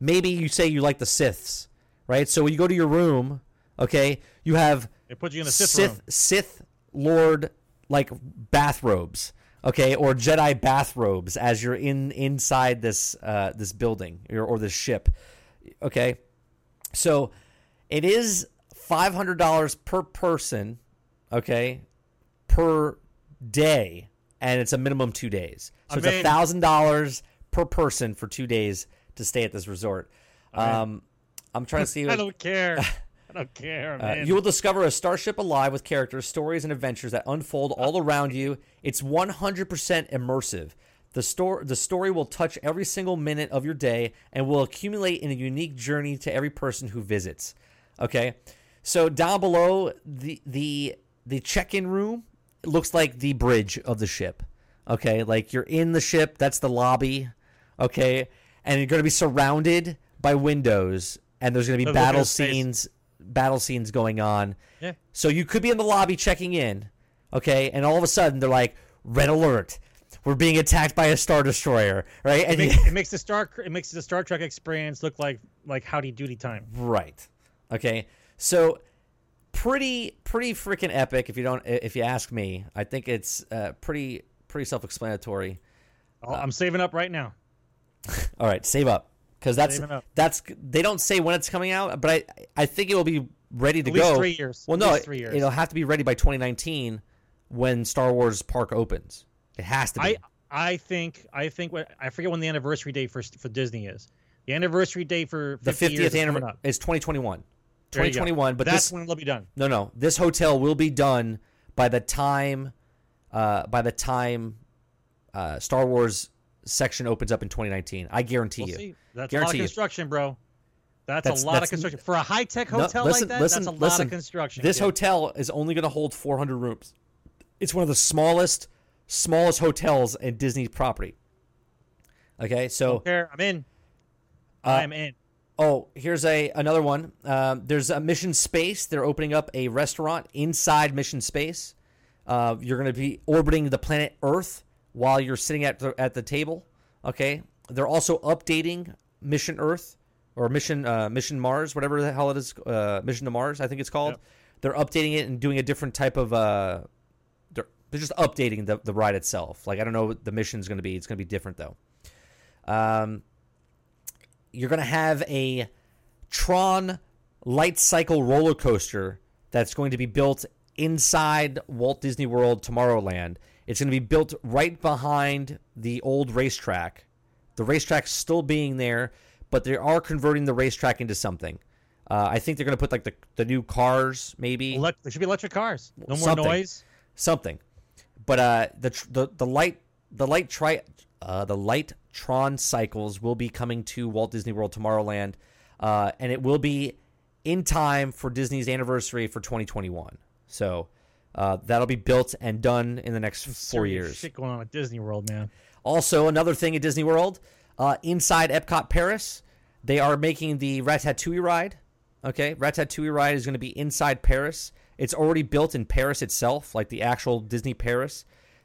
Maybe you say you like the siths right so when you go to your room okay you have They put you in a Sith, Sith. Sith Lord like bathrobes, okay, or Jedi bathrobes as you're in inside this uh, this building or, or this ship. Okay, so it is five hundred dollars per person. Okay, per day, and it's a minimum two days. So I'm it's a thousand dollars per person for two days to stay at this resort. Um, I'm trying to see. I don't care. I don't care, uh, man. you will discover a starship alive with characters, stories, and adventures that unfold all around you. It's 100% immersive. The, sto- the story will touch every single minute of your day and will accumulate in a unique journey to every person who visits. Okay, so down below the the the check-in room looks like the bridge of the ship. Okay, like you're in the ship. That's the lobby. Okay, and you're going to be surrounded by windows, and there's going to be battle face. scenes battle scenes going on. Yeah. So you could be in the lobby checking in, okay, and all of a sudden they're like, "Red alert! We're being attacked by a star destroyer!" Right? It And makes, you- it makes the Star it makes the Star Trek experience look like like Howdy Doody time. right. Okay. So pretty pretty freaking epic. If you don't, if you ask me, I think it's uh, pretty pretty self-explanatory. Oh, I'm saving up right now. All right, save up because that's that's they don't say when it's coming out, but I I think it will be ready to At least go. three years. Well, no, three years. it'll have to be ready by 2019 when Star Wars Park opens. It has to be. I I think I think what I forget when the anniversary date for for Disney is. The anniversary date for the 50 years 50th anniversary is 2021. There you go. 2021, but that's this when it'll be done. no no this hotel will be done by the time uh, by the time uh, Star Wars section opens up in 2019. I guarantee We'll you. see. That's Guarantee a lot of construction, bro. That's, That's- a lot that's- of construction for a high tech No, hotel listen, like that. listen, that's a lot of construction. This kid. hotel is only going to hold 400 rooms. It's one of the smallest, smallest hotels in Disney property. Okay, so I'm in. Uh, I'm in. oh, here's a another one. Um, there's a Mission Space. They're opening up a restaurant inside Mission Space. Uh, you're going to be orbiting the planet Earth while you're sitting at the, at the table. Okay, they're also updating Mission Earth or Mission uh, Mission Mars, whatever the hell it is, uh, Mission to Mars, I think it's called. Yep. They're updating it and doing a different type of. Uh, they're, they're just updating the the ride itself. Like I don't know what the mission's going to be. It's going to be different though. Um, you're going to have a Tron light cycle roller coaster that's going to be built inside Walt Disney World Tomorrowland. It's going to be built right behind the old racetrack. The racetrack's still being there, but they are converting the racetrack into something. Uh, I think they're going to put like the, the new cars, maybe Elec- there should be electric cars. No more Something. noise. something. But uh, the tr- the the light the light tri uh, the light Tron cycles will be coming to Walt Disney World Tomorrowland, uh, and it will be in time for Disney's anniversary for 2021. So uh, that'll be built and done in the next four years. Shit going on at Disney World, man. Also, another thing at Disney World, uh, inside Epcot Paris, they are making the Ratatouille ride. Okay, Ratatouille ride is going to be inside Paris. It's already built in Paris itself, like the actual Disney Paris.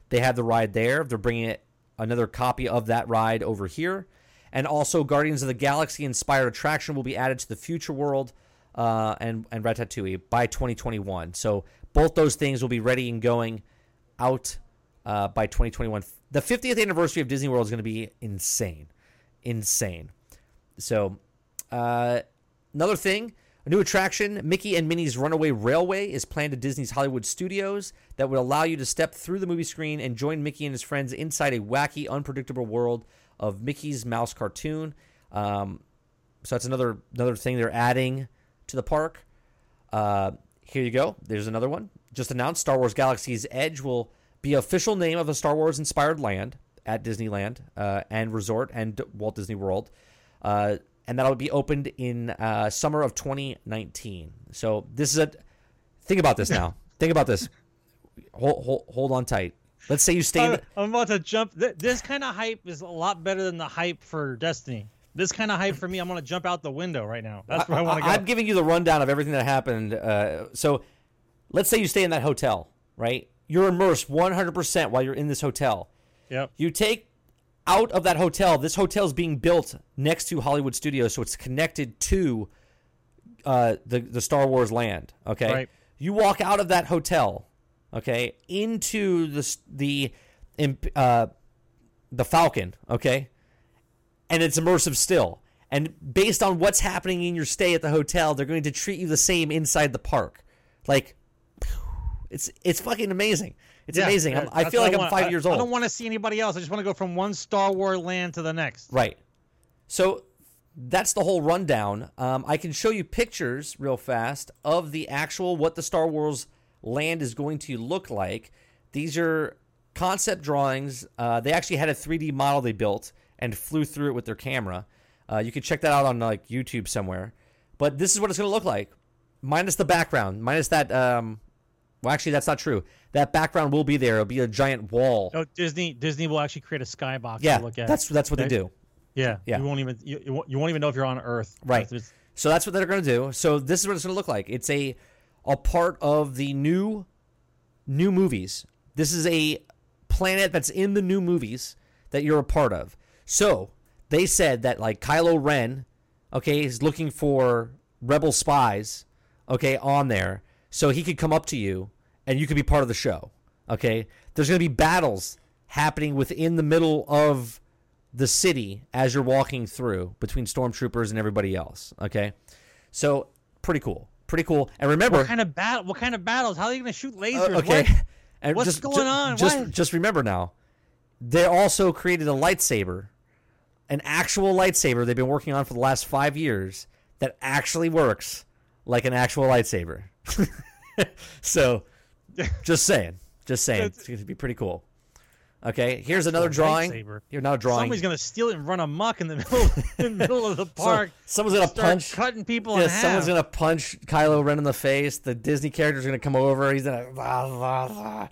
They have the ride there. They're bringing it another copy of that ride over here, and also Guardians of the Galaxy inspired attraction will be added to the Future World uh, and and Ratatouille by 2021. So both those things will be ready and going out uh, by 2021. The 50th anniversary of Disney World is going to be insane, insane. So, uh, another thing, a new attraction, Mickey and Minnie's Runaway Railway, is planned at Disney's Hollywood Studios that would allow you to step through the movie screen and join Mickey and his friends inside a wacky, unpredictable world of Mickey's Mouse cartoon. Um, so that's another another thing they're adding to the park. Uh, here you go. There's another one. Just announced Star Wars Galaxy's Edge will be official name of a Star Wars inspired land at Disneyland uh, and Resort and Walt Disney World. Uh, and that'll be opened in uh, summer of 2019. So this is a think about this now. think about this. Hold, hold, hold on tight. Let's say you stay. In I'm, the, I'm about to jump. This kind of hype is a lot better than the hype for Destiny. This kind of hype for me, I'm gonna jump out the window right now. That's where I, want to go. I'm giving you the rundown of everything that happened. Uh, so, let's say you stay in that hotel, right? You're immersed 100% while you're in this hotel. yep. You take out of that hotel. This hotel is being built next to Hollywood Studios, so it's connected to uh, the the Star Wars land. Okay, Right. you walk out of that hotel, okay, into the the uh, the Falcon. Okay, and it's immersive still. And based on what's happening in your stay at the hotel, they're going to treat you the same inside the park. Like, it's it's fucking amazing. It's Yeah, amazing. yeah, I feel like I'm five I- years old. I don't want to see anybody else. I just want to go from one Star Wars land to the next. Right. So that's the whole rundown. Um, I can show you pictures real fast of the actual what the Star Wars land is going to look like. These are concept drawings. Uh, they actually had a 3D model they built and flew through it with their camera. Uh, you can check that out on like YouTube somewhere. But this is what it's going to look like, minus the background, minus that. Um, well, actually, that's not true. That background will be there. It'll be a giant wall. No, Disney Disney will actually create a skybox yeah, to look at. that's that's what they Okay. do. yeah, yeah. You won't even you, you won't- even know if you're on Earth. Right. So that's what they're going to do. So this is what it's going to look like. It's a a part of the new new movies. This is a planet that's in the new movies that you're a part of. So they said that like Kylo Ren, okay, is looking for rebel spies, okay, on there, so he could come up to you and you could be part of the show. Okay, there's going to be battles happening within the middle of the city as you're walking through between stormtroopers and everybody else. Okay, so pretty cool, pretty cool. And remember, What kind of battle? What kind of battles? How are you going to shoot uh, lasers? okay, What? and What's just, going on? Just, just remember now, they also created a lightsaber, an actual lightsaber they've been working on for the last five years that actually works like an actual lightsaber. so, just saying, just saying, it's going to be pretty cool. Okay, here's another drawing. lightsaber. You're now drawing. Somebody's going to steal it and run amok in the middle in the middle of the So, park. someone's gonna punch. cutting people Yeah, in half. someone's gonna punch Kylo Ren in the face. The Disney character's gonna come over. He's gonna. blah, blah, blah.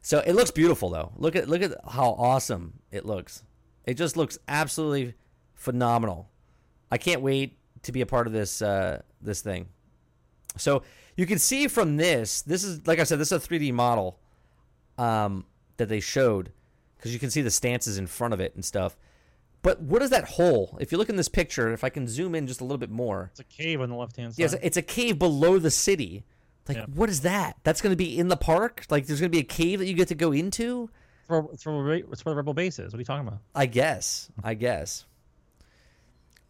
So it looks beautiful, though. Look at look at how awesome it looks. It just looks absolutely phenomenal. I can't wait to be a part of this uh, this thing. So you can see from this. This is like I said. This is a 3D model um, that they showed because you can see the stances in front of it and stuff. But what is that hole? If you look in this picture, if I can zoom in just a little bit more, It's a cave on the left hand side. Yes, it's a cave below the city. Like, Yeah. what is that? That's going to be in the park. Like, there's going to be a cave that you get to go into. Where, it's, where, it's where the rebel base is. What are you talking about? I guess. I guess.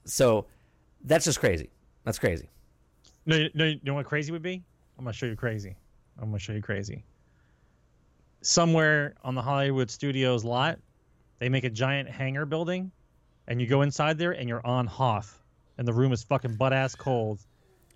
So, that's just crazy. That's crazy. No, you- no, you know what crazy would be? I'm gonna show you crazy. I'm gonna show you crazy. Somewhere on the Hollywood Studios lot, they make a giant hangar building, and you go inside there and you're on Hoth, and the room is fucking butt ass cold,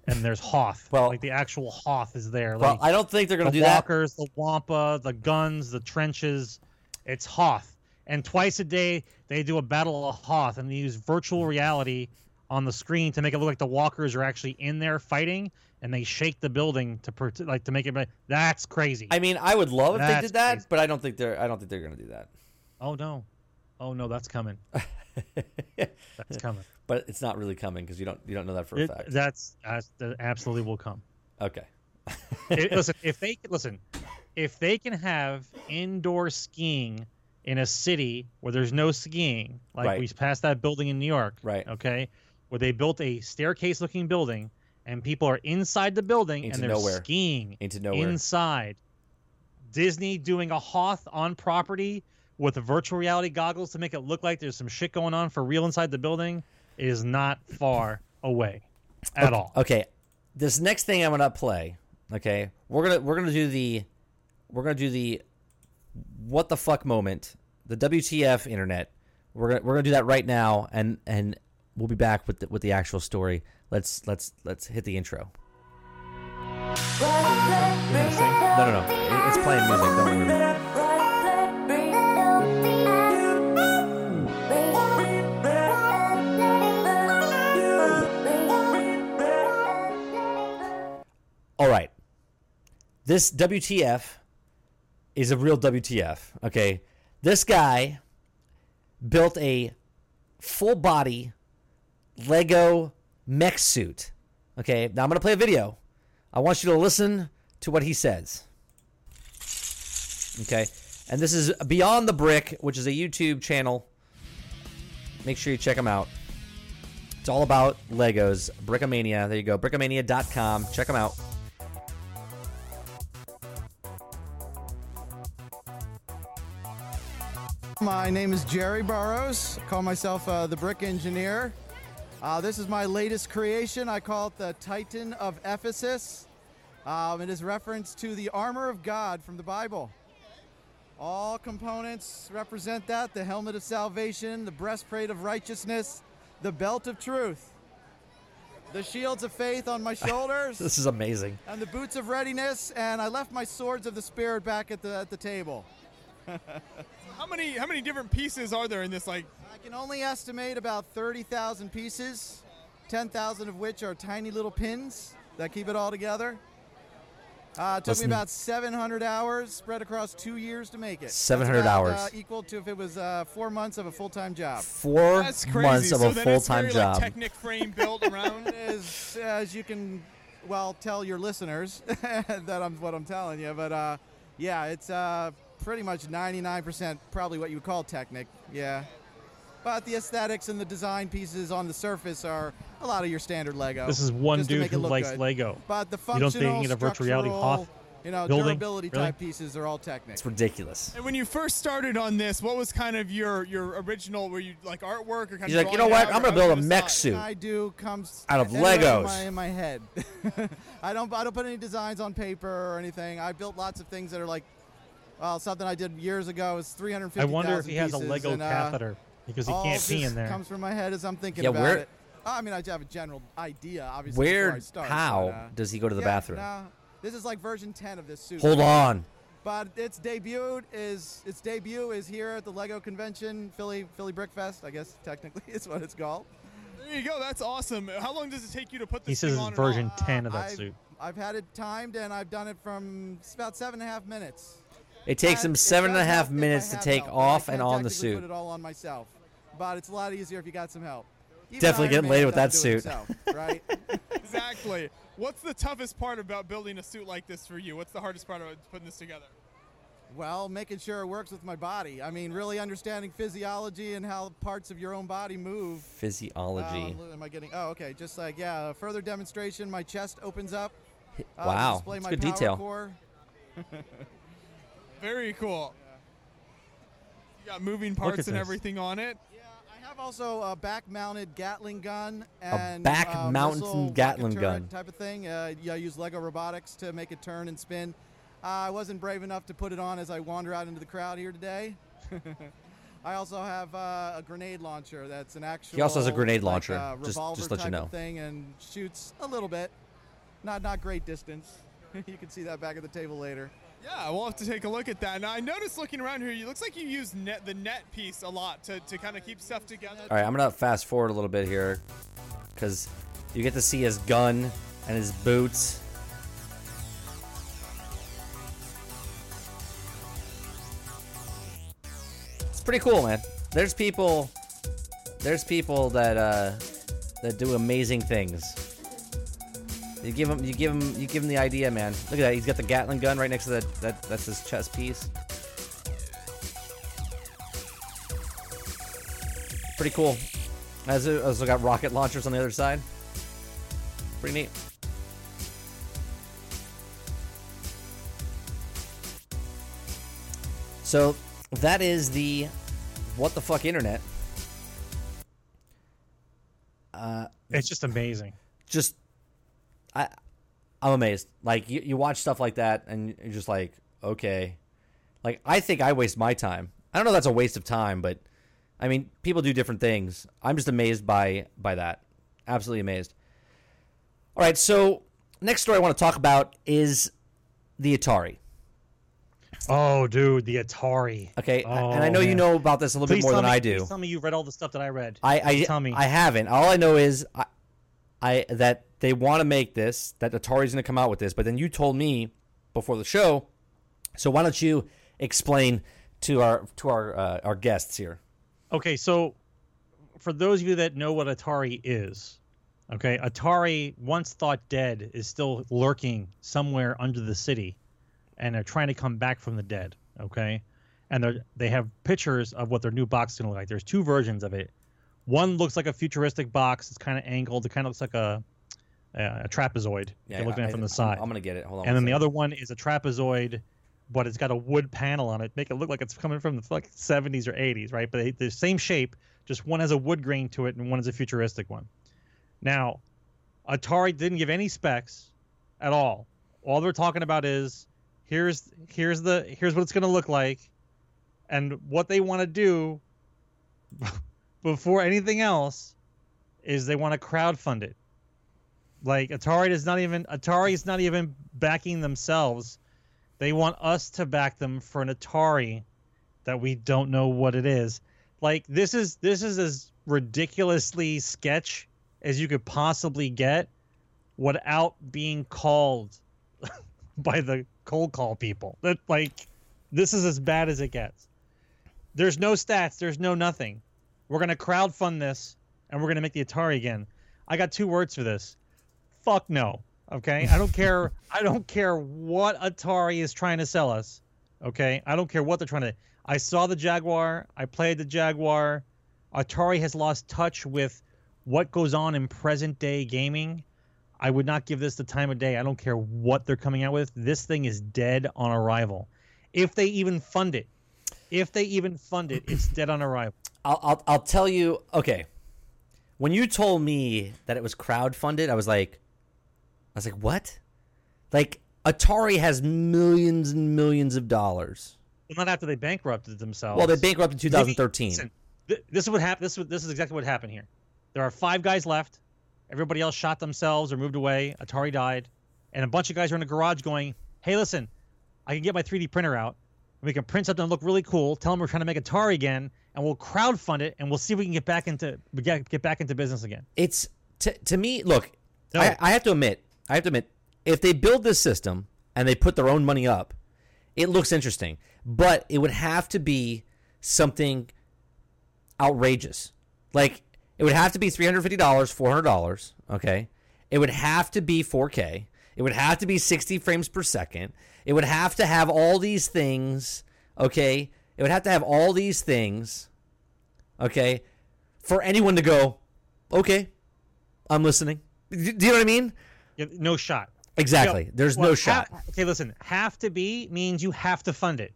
and there's Hoth. Well- like the actual Hoth is there. Well, Like I don't think they're going the to do that. walkers, the wampa, the guns, the trenches. It's Hoth, and twice a day they do a battle of Hoth, and they use virtual reality on the screen to make it look like the walkers are actually in there fighting, and they shake the building to per- like to make it. That's crazy. I mean, I would love if they did that, crazy. but I don't think they're. I don't think they're going to do that. oh no, oh no, that's coming. That's coming. But it's not really coming because you don't. You don't know that for a It- fact. that's, that's that absolutely will come. Okay. It- listen, if they listen, if they can have indoor skiing in a city where there's no skiing, like Right. we passed that building in New York, Right. Okay, where they built a staircase-looking building, and people are inside the building Into and they're nowhere. skiing Into nowhere. inside. Disney doing a Hoth on property with virtual reality goggles to make it look like there's some shit going on for real inside the building is not far away at all. Okay, this next thing I'm gonna play. Okay, we're gonna we're gonna do the we're gonna do the what the fuck moment, the WTF internet. We're gonna we're gonna do that right now, and and we'll be back with the, with the actual story. Let's let's let's hit the intro. No, no, no, it's playing music. Don't worry. All right. This WTF is a real WTF. Okay. This guy built a full body Lego mech suit. Okay. Now I'm going to play a video. I want you to listen to what he says. Okay. And this is Beyond the Brick, which is a YouTube channel. Make sure you check them out. It's all about Legos. Brickomania. There you go. Brickomania.com. Check them out. My name is Jerry Burrows. I call myself uh, the Brick Engineer. Uh, this is my latest creation. I call it the Titan of Ephesus. Um, it is reference to the armor of God from the Bible. All components represent that the helmet of salvation, the breastplate of righteousness, the belt of truth, the shields of faith on my shoulders, This is amazing. and the boots of readiness. And I left my swords of the Spirit back at the, at the table. How many how many different pieces are there in this? Like, I can only estimate about 30,000 pieces, 10,000 of which are tiny little pins that keep it all together. Uh, it took Listen. me about 700 hours spread across two years to make it. 700 about, hours. Uh, equal to if it was uh, four months of a full time job. Four that's crazy. months of so a then full it's time very, job. Like, Technic frame built around. As, as you can, well, tell your listeners that I'm what I'm telling you. But uh, yeah, it's uh, pretty much 99% probably what you would call Technic. Yeah. But the aesthetics and the design pieces on the surface are a lot of your standard Lego. This is one dude who likes good. Lego. But the You don't functional, think a virtual reality structural, Hoth you know, building? durability Really? type pieces are all Technic. it's ridiculous. and when you first started on this, what was kind of your your original? Were you like artwork or kind He's of like, you know what? I'm gonna build a mech suit. I do comes Out of Legos. in my, in my head. I don't I don't put any designs on paper or anything. I built lots of things that are like, well, something I did years ago is 350. I wonder if he has a Lego and, uh, catheter because he all can't pee in there. Comes from my head as I'm thinking Yeah, about where- it. I mean, I have a general idea, obviously. before I Where, start, how but, uh, does he go to the yeah, bathroom? no, this is like version 10 of this suit. Hold on. But its debut is its debut is here at the Lego convention, Philly Philly Brickfest. I guess technically is what it's called. There you go. That's awesome. How long does it take you to put this He says thing it's on version 10 of that I've, suit. I've had it timed and I've done it from about seven and a half minutes. It takes him it seven and a does half help minutes to take help, off and on the suit. Put it all on myself, but it's a lot easier if you got some help. Even Definitely getting laid with that doesn't do it suit. himself, right? Exactly. What's the toughest part about building a suit like this for you? What's the hardest part about putting this together? well, making sure it works with my body. I mean, really understanding physiology and how parts of your own body move. Physiology. Uh, am I getting? Oh, okay. Just like yeah, further demonstration. My chest opens up. uh, wow. display That's my good power detail. core. Very cool. You got moving parts and this. everything on it. Yeah, I have also a back-mounted Gatling gun and a back-mounted uh, Gatling rocket gun. type of thing. Uh, yeah, I use Lego robotics to make it turn and spin. Uh, I wasn't brave enough to put it on as I wander out into the crowd here today. I also have uh, a grenade launcher. That's an actual. He also has a grenade like, launcher, uh, just- just let you know. thing and shoots a little bit, not not great distance. you can see that back at the table later. Yeah, we'll have to take a look at that. Now, I noticed looking around here, it looks like you use net, the net piece a lot to, to kind of keep stuff together. All right, I'm gonna fast forward a little bit here, because you get to see his gun and his boots. It's pretty cool, man. There's people, there's people that uh, that do amazing things. You give him, you give him, you give him the idea, man. Look at that. He's got the Gatling gun right next to that. That that's his chest piece. Pretty cool. Has it also got rocket launchers on the other side. Pretty neat. So that is the what the fuck internet. Uh, It's just amazing. just I I'm amazed. Like you, you watch stuff like that and you're just like, okay. Like I think I waste my time. I don't know if that's a waste of time, but I mean, people do different things. I'm just amazed by by that. Absolutely amazed. All right, so next story I want to talk about is the Atari. Oh, dude, the Atari. Okay, Oh, and I oh, know you know about this a little Please bit more than me, I do. Tell me you read all the stuff that I read. I I, tell me. I haven't. All I know is I, I that they want to make this. That Atari's going to come out with this. But then you told me before the show. So why don't you explain to our to our uh, our guests here? Okay, so for those of you that know what Atari is, okay, Atari, once thought dead, is still lurking somewhere under the city, and they're trying to come back from the dead. Okay, and they they have pictures of what their new box is going to look like. There's two versions of it. One looks like a futuristic box. It's kind of angled. It kind of looks like a a, a trapezoid. if you're looking at it from the side. I'm, I'm going to get it. Hold on. and then the other one is a trapezoid, but it's got a wood panel on it, make it look like it's coming from the like 70s or 80s, right? But they, the same shape, just one has a wood grain to it, and one is a futuristic one. Now, Atari didn't give any specs at all. All they're talking about is here's here's the here's what it's going to look like, and what they want to do before anything else is they want to crowdfund it. Like Atari is not even Atari is not even backing themselves. They want us to back them for an Atari that we don't know what it is. Like this is this is as ridiculously sketch as you could possibly get without being called by the cold call people. That like this is as bad as it gets. There's no stats, there's no nothing. We're gonna crowdfund this and we're gonna make the Atari again. I got two words for this. Fuck no. Okay? I don't care I don't care what Atari is trying to sell us. Okay? I don't care what they're trying to I saw the Jaguar, I played the Jaguar. Atari has lost touch with what goes on in present day gaming. I would not give this the time of day. I don't care what they're coming out with. This thing is dead on arrival. If they even fund it, if they even fund it, it's dead on arrival. I'll, I'll I'll tell you. Okay, when you told me that it was crowdfunded, I was like, I was like, what? Like Atari has millions and millions of dollars. Well, not after they bankrupted themselves. Well, they bankrupted in Maybe- 2013. listen, th- this is what happened. This, is- this is exactly what happened here. There are five guys left. Everybody else shot themselves or moved away. Atari died, and a bunch of guys are in a garage going, "Hey, listen, I can get my 3D printer out. We can print something that look really cool. Tell them we're trying to make Atari again, and we'll crowdfund it, and we'll see if we can get back into get, get back into business again." it's to to me. Look, No. I, I have to admit, I have to admit, if they build this system and they put their own money up, it looks interesting. But it would have to be something outrageous. Like it would have to be three hundred fifty dollars, four hundred dollars. Okay, it would have to be four K. It would have to be sixty frames per second. It would have to have all these things. Okay, it would have to have all these things. Okay, for anyone to go, okay, I'm listening. Do do you know what I mean? No shot. Exactly. Yeah, There's well, no shot. ha- okay, listen. Have to be means you have to fund it.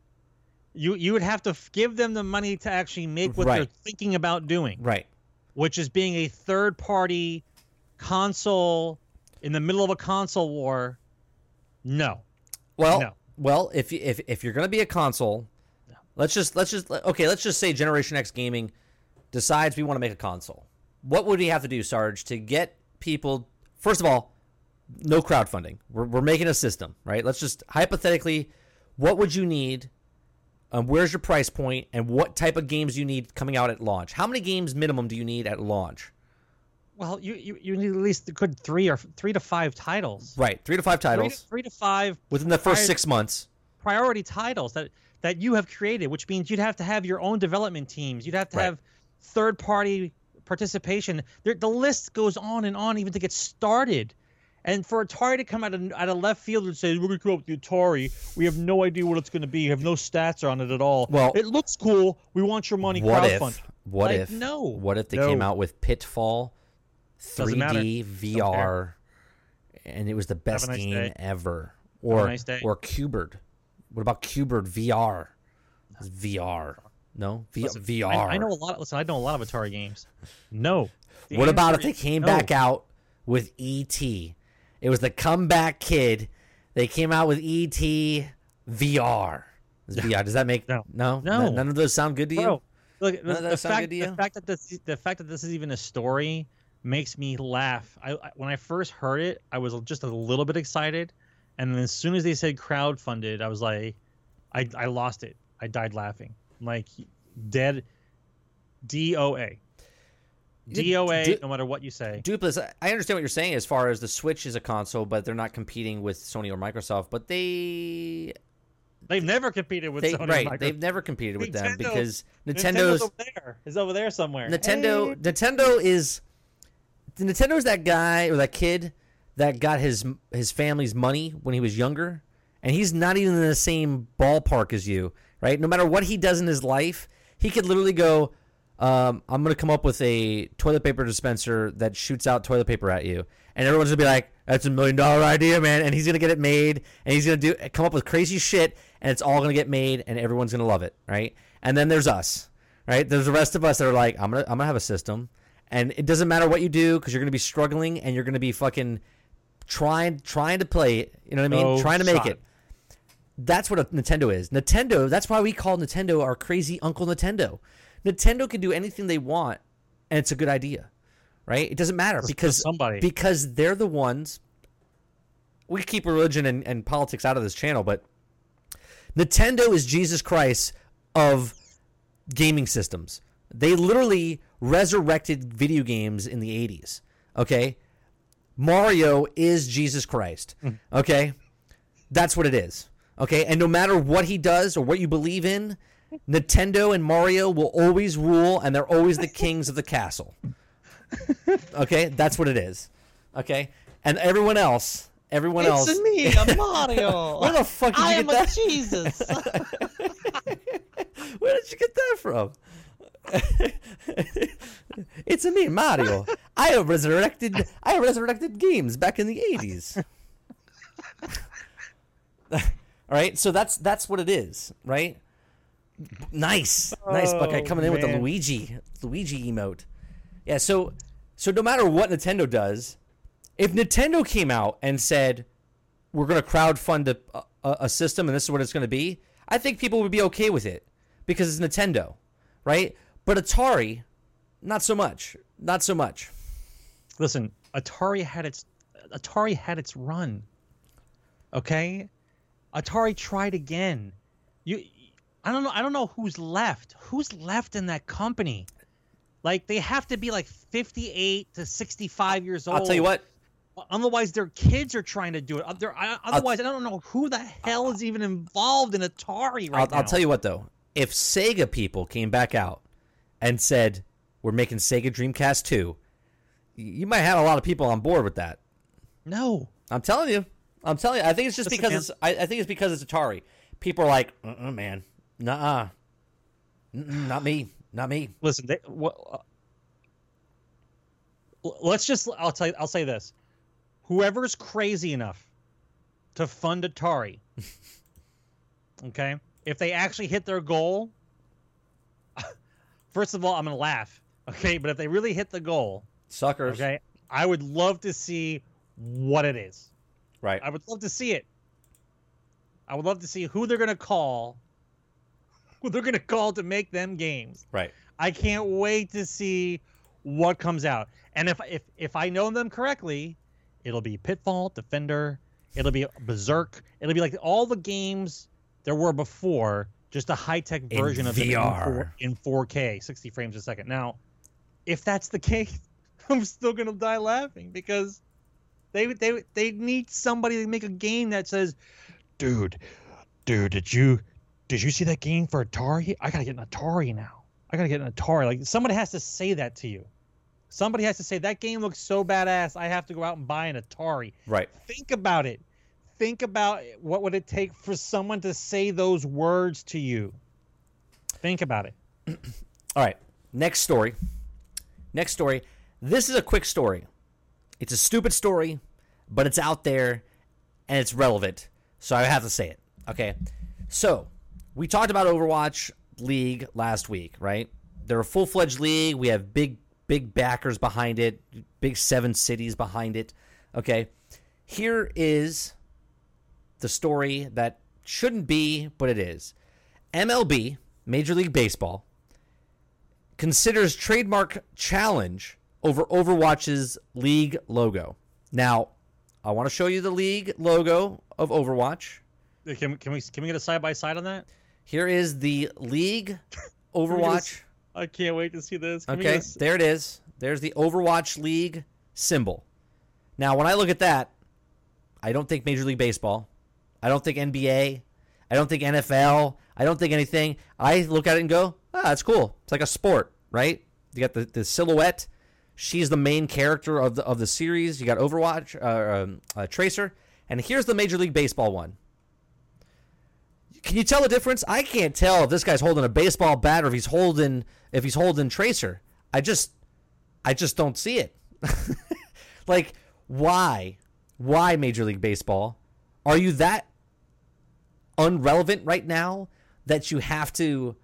You you would have to f- give them the money to actually make what they're thinking about doing, right. which is being a third party console in the middle of a console war. No. Well, No. well, if if if you're going to be a console, let's just let's just okay, let's just say Generation X gaming decides we want to make a console. What would we have to do, Sarge, to get people? First of all, no crowdfunding. We're we're making a system, right? Let's just hypothetically, what would you need? Um, where's your price point, and what type of games you need coming out at launch? How many games minimum do you need at launch? Well, you you, you need at least good three or three to five titles. Right, three to five Three to, titles three to five within the first prior- six months. priority titles that that you have created, which means you'd have to have your own development teams. You'd have to Right. have third party participation. There, the list goes on and on even to get started. And for Atari to come out of, out of left field and say we're going to come up with the Atari, we have no idea what it's going to be. We have no stats on it at all. Well- it looks cool. We want your money. What crowdfund. if? What Like, if? no, What if they no. came out with Pitfall, 3D VR, and it was the best nice game day. ever? Or nice or Q*bert. What about Q*bert VR? It's VR. No, v- Listen, VR. I, I know a lot. Of, Listen, I know a lot of Atari games. No. The what about if they came no. back out with ET? It was the comeback kid. They came out with ET VR. VR. Does that make No. no No. None- of those sound good to you? Bro, look, the, of the those sound fact, good to the fact that this, the fact that this is even a story makes me laugh. I, I when I first heard it, I was just a little bit excited, and then as soon as they said crowdfunded, I was like, I, I lost it. I died laughing. I'm like dead. DOA. DOA. d- no matter what you say. Dupless, I- understand what you're saying as far as the Switch is a console, but they're not competing with Sony or Microsoft. But they, They've never competed with they Sony. right, Microsoft. they've never competed with them because Nintendo's Nintendo's over there. Is over there somewhere. Nintendo Hey. Nintendo is Nintendo's that guy or that kid that got his his family's money when he was younger, and he's not even in the same ballpark as you, right? No matter what he does in his life, he could literally go, um, "I'm going to come up with a toilet paper dispenser that shoots out toilet paper at you," and everyone's going to be like, "That's a million dollar idea, man!" And he's going to get it made, and he's going to do come up with crazy shit, and it's all going to get made, and everyone's going to love it, right? And then there's us, right? There's the rest of us that are like, "I'm gonna I'm gonna have a system." and it doesn't matter what you do because you're going to be struggling and you're going to be fucking trying trying to play it. You know what I mean? No trying to make shot. it. That's what a Nintendo is. Nintendo. That's why we call Nintendo our crazy Uncle Nintendo. Nintendo can do anything they want, and it's a good idea, right? It doesn't matter because somebody. because they're the ones. We keep religion and, and politics out of this channel, but Nintendo is Jesus Christ of gaming systems. They literally resurrected video games in the 80s. Okay? Mario is Jesus Christ. Hmm. Okay? That's what it is. Okay? And no matter what he does or what you believe in, Nintendo and Mario will always rule and they're always the kings of the castle. Okay? That's what it is. Okay? And everyone else, everyone else It's me, I'm Mario. Where the fuck did I you am get a that? Jesus. Where did you get that from? it's a me, Mario. I have resurrected. I have resurrected games back in the eighties. All right, so that's that's what it is, right? Nice, nice Buckeye Oh, coming in with the. Oh, Luigi Luigi emote. Yeah, so so no matter what Nintendo does, if Nintendo came out and said we're going to crowdfund a, a, uh, uh, a system and this is what it's going to be, I think people would be okay with it because it's Nintendo, right? But Atari, not so much. Not so much. Listen, Atari had its Atari had its run. Okay? Atari tried again. You I don't know I don't know who's left. Who's left in that company? Like they have to be like 58 to 65 years old. I'll tell you what. Otherwise, their kids are trying to do it. I- Otherwise, I don't know who the hell is even involved in Atari right I'll, now. I'll tell you what though. If Sega people came back out and said we're making Sega Dreamcast 2, you might have a lot of people on board with that. No. I'm telling you. I'm telling you. I think it's just Listen, because man. it's. I, I think it's because it's Atari. People are like, uh-uh, man, nah, not me, not me. Listen, they, what, uh, let's just I'll tell you, I'll say this. Whoever's crazy enough to fund Atari, okay? If they actually hit their goal, first of all, I'm going to laugh, okay? But if they really hit the goal, Suckers. okay? I would love to see what it is. Right. I would love to see it. I would love to see who they're going to call they're going to call to make them games. Right. I can't wait to see what comes out. And if if if I know them correctly, it'll be Pitfall, Defender, it'll be Berserk, it'll be like all the games there were before, just a high tech In version of it in, VR. 4, in 4K, 60 frames a second. Now, if that's the case, I'm still gonna die laughing because they they they need somebody to make a game that says, "Dude, dude, did you did you see that game for Atari? I gotta get an Atari now. I gotta get an Atari." Like somebody has to say that to you. Somebody has to say that game looks so badass. I have to go out and buy an Atari. Right. Think about it. Think about what would it take for someone to say those words to you. Think about it. All right. Next story. Next story. This is a quick story. It's a stupid story, but it's out there and it's relevant. So I have to say it. Okay. So we talked about Overwatch League last week, right? They're a full fledged league. We have big, big backers behind it, big seven cities behind it. Okay. Here is the story that shouldn't be, but it is. MLB, Major League Baseball, considers trademark challenge over Overwatch's league logo. Now, I want to show you the league logo of Overwatch. Can, can we can we get a side by side on that? Here is the league Overwatch. I can't wait to see this. Can Okay, s- there it is. There's the Overwatch League symbol. Now, when I look at that, I don't think Major League Baseball. I don't think NBA. I don't think NFL. I don't think anything. I look at it and go, ah, that's cool. It's like a sport, right? You got the, the silhouette. She's the main character of the of the series. You got Overwatch, uh, um, uh, Tracer, and here's the Major League Baseball one. Can you tell the difference? I can't tell if this guy's holding a baseball bat or if he's holding if he's holding Tracer. I just I just don't see it. like why? Why Major League Baseball? Are you that unrelevant right now that you have to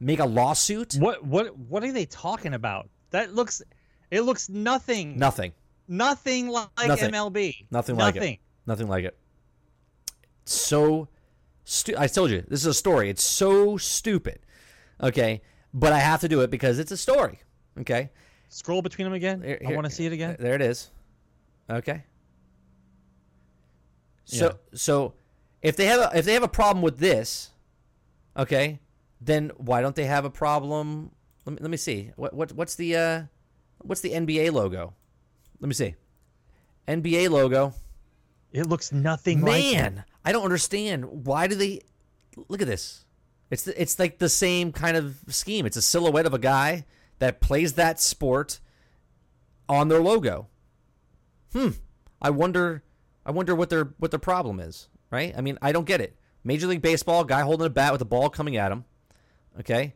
make a lawsuit? What what what are they talking about? That looks It looks nothing, Nothing. nothing like Nothing. MLB. Nothing like nothing. it. Nothing like it. So, stu- I told you this is a story. It's so stupid. Okay, but I have to do it because it's a story. Okay, Scroll between them again. Here- I want to see it again. There it is. Okay. So so if they have a, if they have a problem with this, okay, then why don't they have a problem? Let me let me see. What what what's the uh what's the NBA logo? Let me see. NBA logo. It looks nothing like. Man, I don't understand. Why do they look at this? It's the, it's like the same kind of scheme. It's a silhouette of a guy that plays that sport on their logo. Hmm. I wonder. I wonder what their what their problem is. Right? I mean, I don't get it. Major League Baseball, guy holding a bat with a ball coming at him. Okay.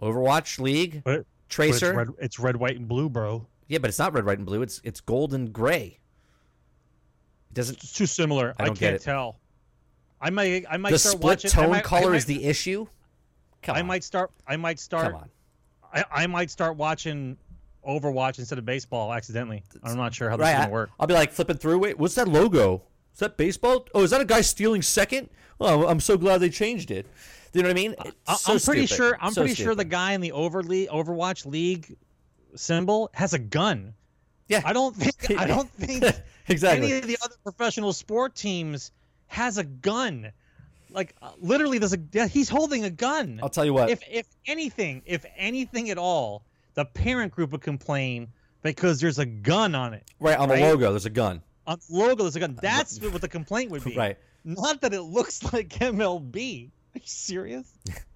Overwatch League, But, but it's Tracer. red, it's red, white, and blue, bro. Yeah, but it's not red, white, and blue. It's it's gold and gray. Doesn't. It's too similar. I I, can't tell. I might. I might The start split watching. I tone might- color is might- the issue. Come I on. might start. I might start. Come on. I, I might start watching Overwatch instead of baseball accidentally. I'm not sure how this Right. is gonna work. I'll be like flipping through. Wait, what's that logo? Is that baseball? Oh, is that a guy stealing second? Oh, I'm so glad they changed it. You know what I mean? I- so I'm pretty stupid. sure. I'm So pretty sure the guy in the overly Overwatch League symbol has a gun. Yeah. I don't think. I don't think Exactly. any of the other professional sport teams has a gun. Like uh, literally, there's a. He's holding a gun. I'll tell you what. if if anything, if anything at all, the parent group would complain because there's a gun on it. right on the logo, there's a gun. On the logo, there's a gun. That's what the complaint would be. Right. Not that it looks like MLB. Are you serious?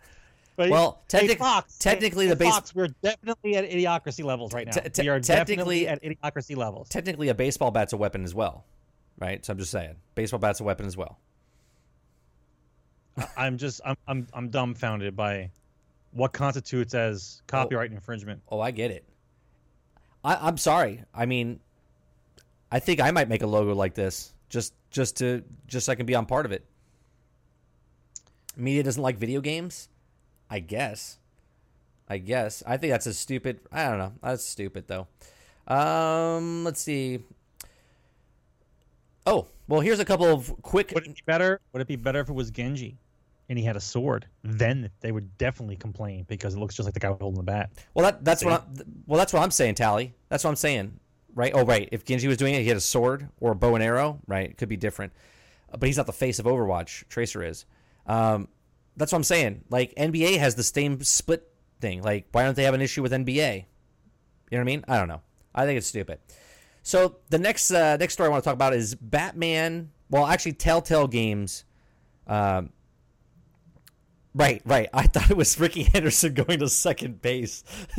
Well, hey, Fox, technically hey, the base- Fox, we're definitely at idiocracy levels right now. Te- te- we are technically- definitely at idiocracy levels. Technically, a baseball bat's a weapon as well, right? So I'm just saying, baseball bat's a weapon as well. I'm just I'm I'm I'm dumbfounded by what constitutes as copyright oh. infringement. Oh, I get it. I, I'm sorry. I mean, I think I might make a logo like this just just to just so I can be on part of it. Media doesn't like video games, I guess. I guess. I think that's a stupid. I don't know. That's stupid though. Um, let's see. Oh, well, here's a couple of quick. Would it be better? Would it be better if it was Genji, and he had a sword? Then they would definitely complain because it looks just like the guy holding the bat. Well, that, that's what I'm. Well, that's what I'm saying, Tally. That's what I'm saying, right? Oh, right. If Genji was doing it, he had a sword or a bow and arrow, right? It could be different, but he's not the face of Overwatch. Tracer is. Um, that's what I'm saying. Like NBA has the same split thing. Like, why don't they have an issue with NBA? You know what I mean? I don't know. I think it's stupid. So the next uh, next story I want to talk about is Batman. Well, actually, Telltale Games. Um, Right, right. I thought it was Ricky Henderson going to second base.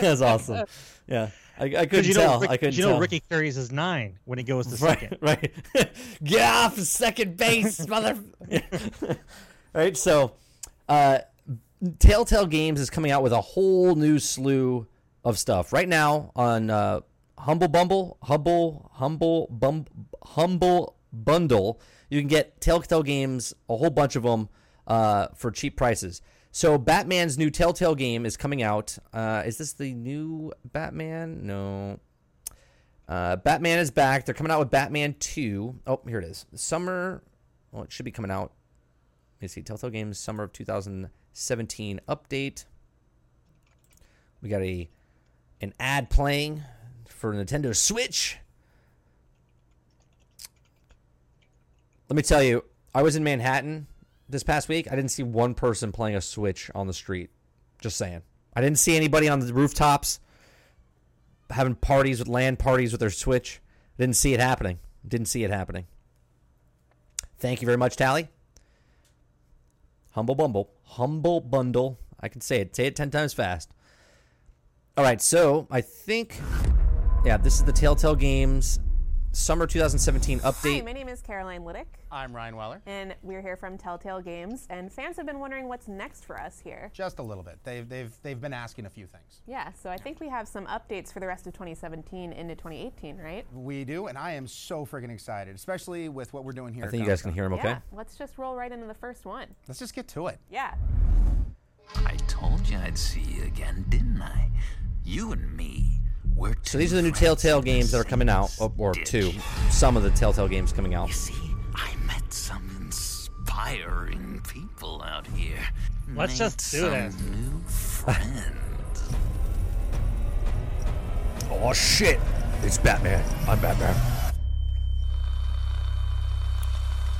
That's awesome. Yeah, I, I couldn't you know, tell. Rick- I couldn't you know, tell. Ricky carries his nine when he goes to right, second. right. Get off second base, mother. right. So, uh, Telltale Games is coming out with a whole new slew of stuff right now on uh, Humble Bumble, Humble, Humble, Bum, Humble Bundle. You can get Telltale Games, a whole bunch of them, uh, for cheap prices. So Batman's new Telltale game is coming out. Uh, is this the new Batman? No. Uh, Batman is back. They're coming out with Batman 2. Oh, here it is. Summer. Well, it should be coming out. Let me see. Telltale Games Summer of 2017 update. We got a an ad playing for Nintendo Switch. Let me tell you, I was in Manhattan this past week. I didn't see one person playing a Switch on the street. Just saying. I didn't see anybody on the rooftops having parties with land parties with their Switch. Didn't see it happening. Didn't see it happening. Thank you very much, Tally. Humble Bumble. Humble Bundle. I can say it. Say it 10 times fast. All right, so I think, yeah, this is the Telltale Games Summer 2017 update. Hi, update. my name is Caroline Liddick, I'm Ryan Weller. and we're here from Telltale Games. And fans have been wondering what's next for us here. Just a little bit. They've, they've, they've been asking a few things. Yeah, so I think we have some updates for the rest of 2017 into 2018, right? We do, and I am so freaking excited, especially with what we're doing here. I think you guys can hear him okay. Yeah, let's just roll right into the first one. Let's just get to it. Yeah. I told you I'd see you again, didn't I? You and me. We're So these are the new Telltale games that are coming out, or, or two. Some of the Telltale games coming out. I met some inspiring people out here. Let's Made just do some this. New friends. Oh shit! It's Batman. I'm Batman.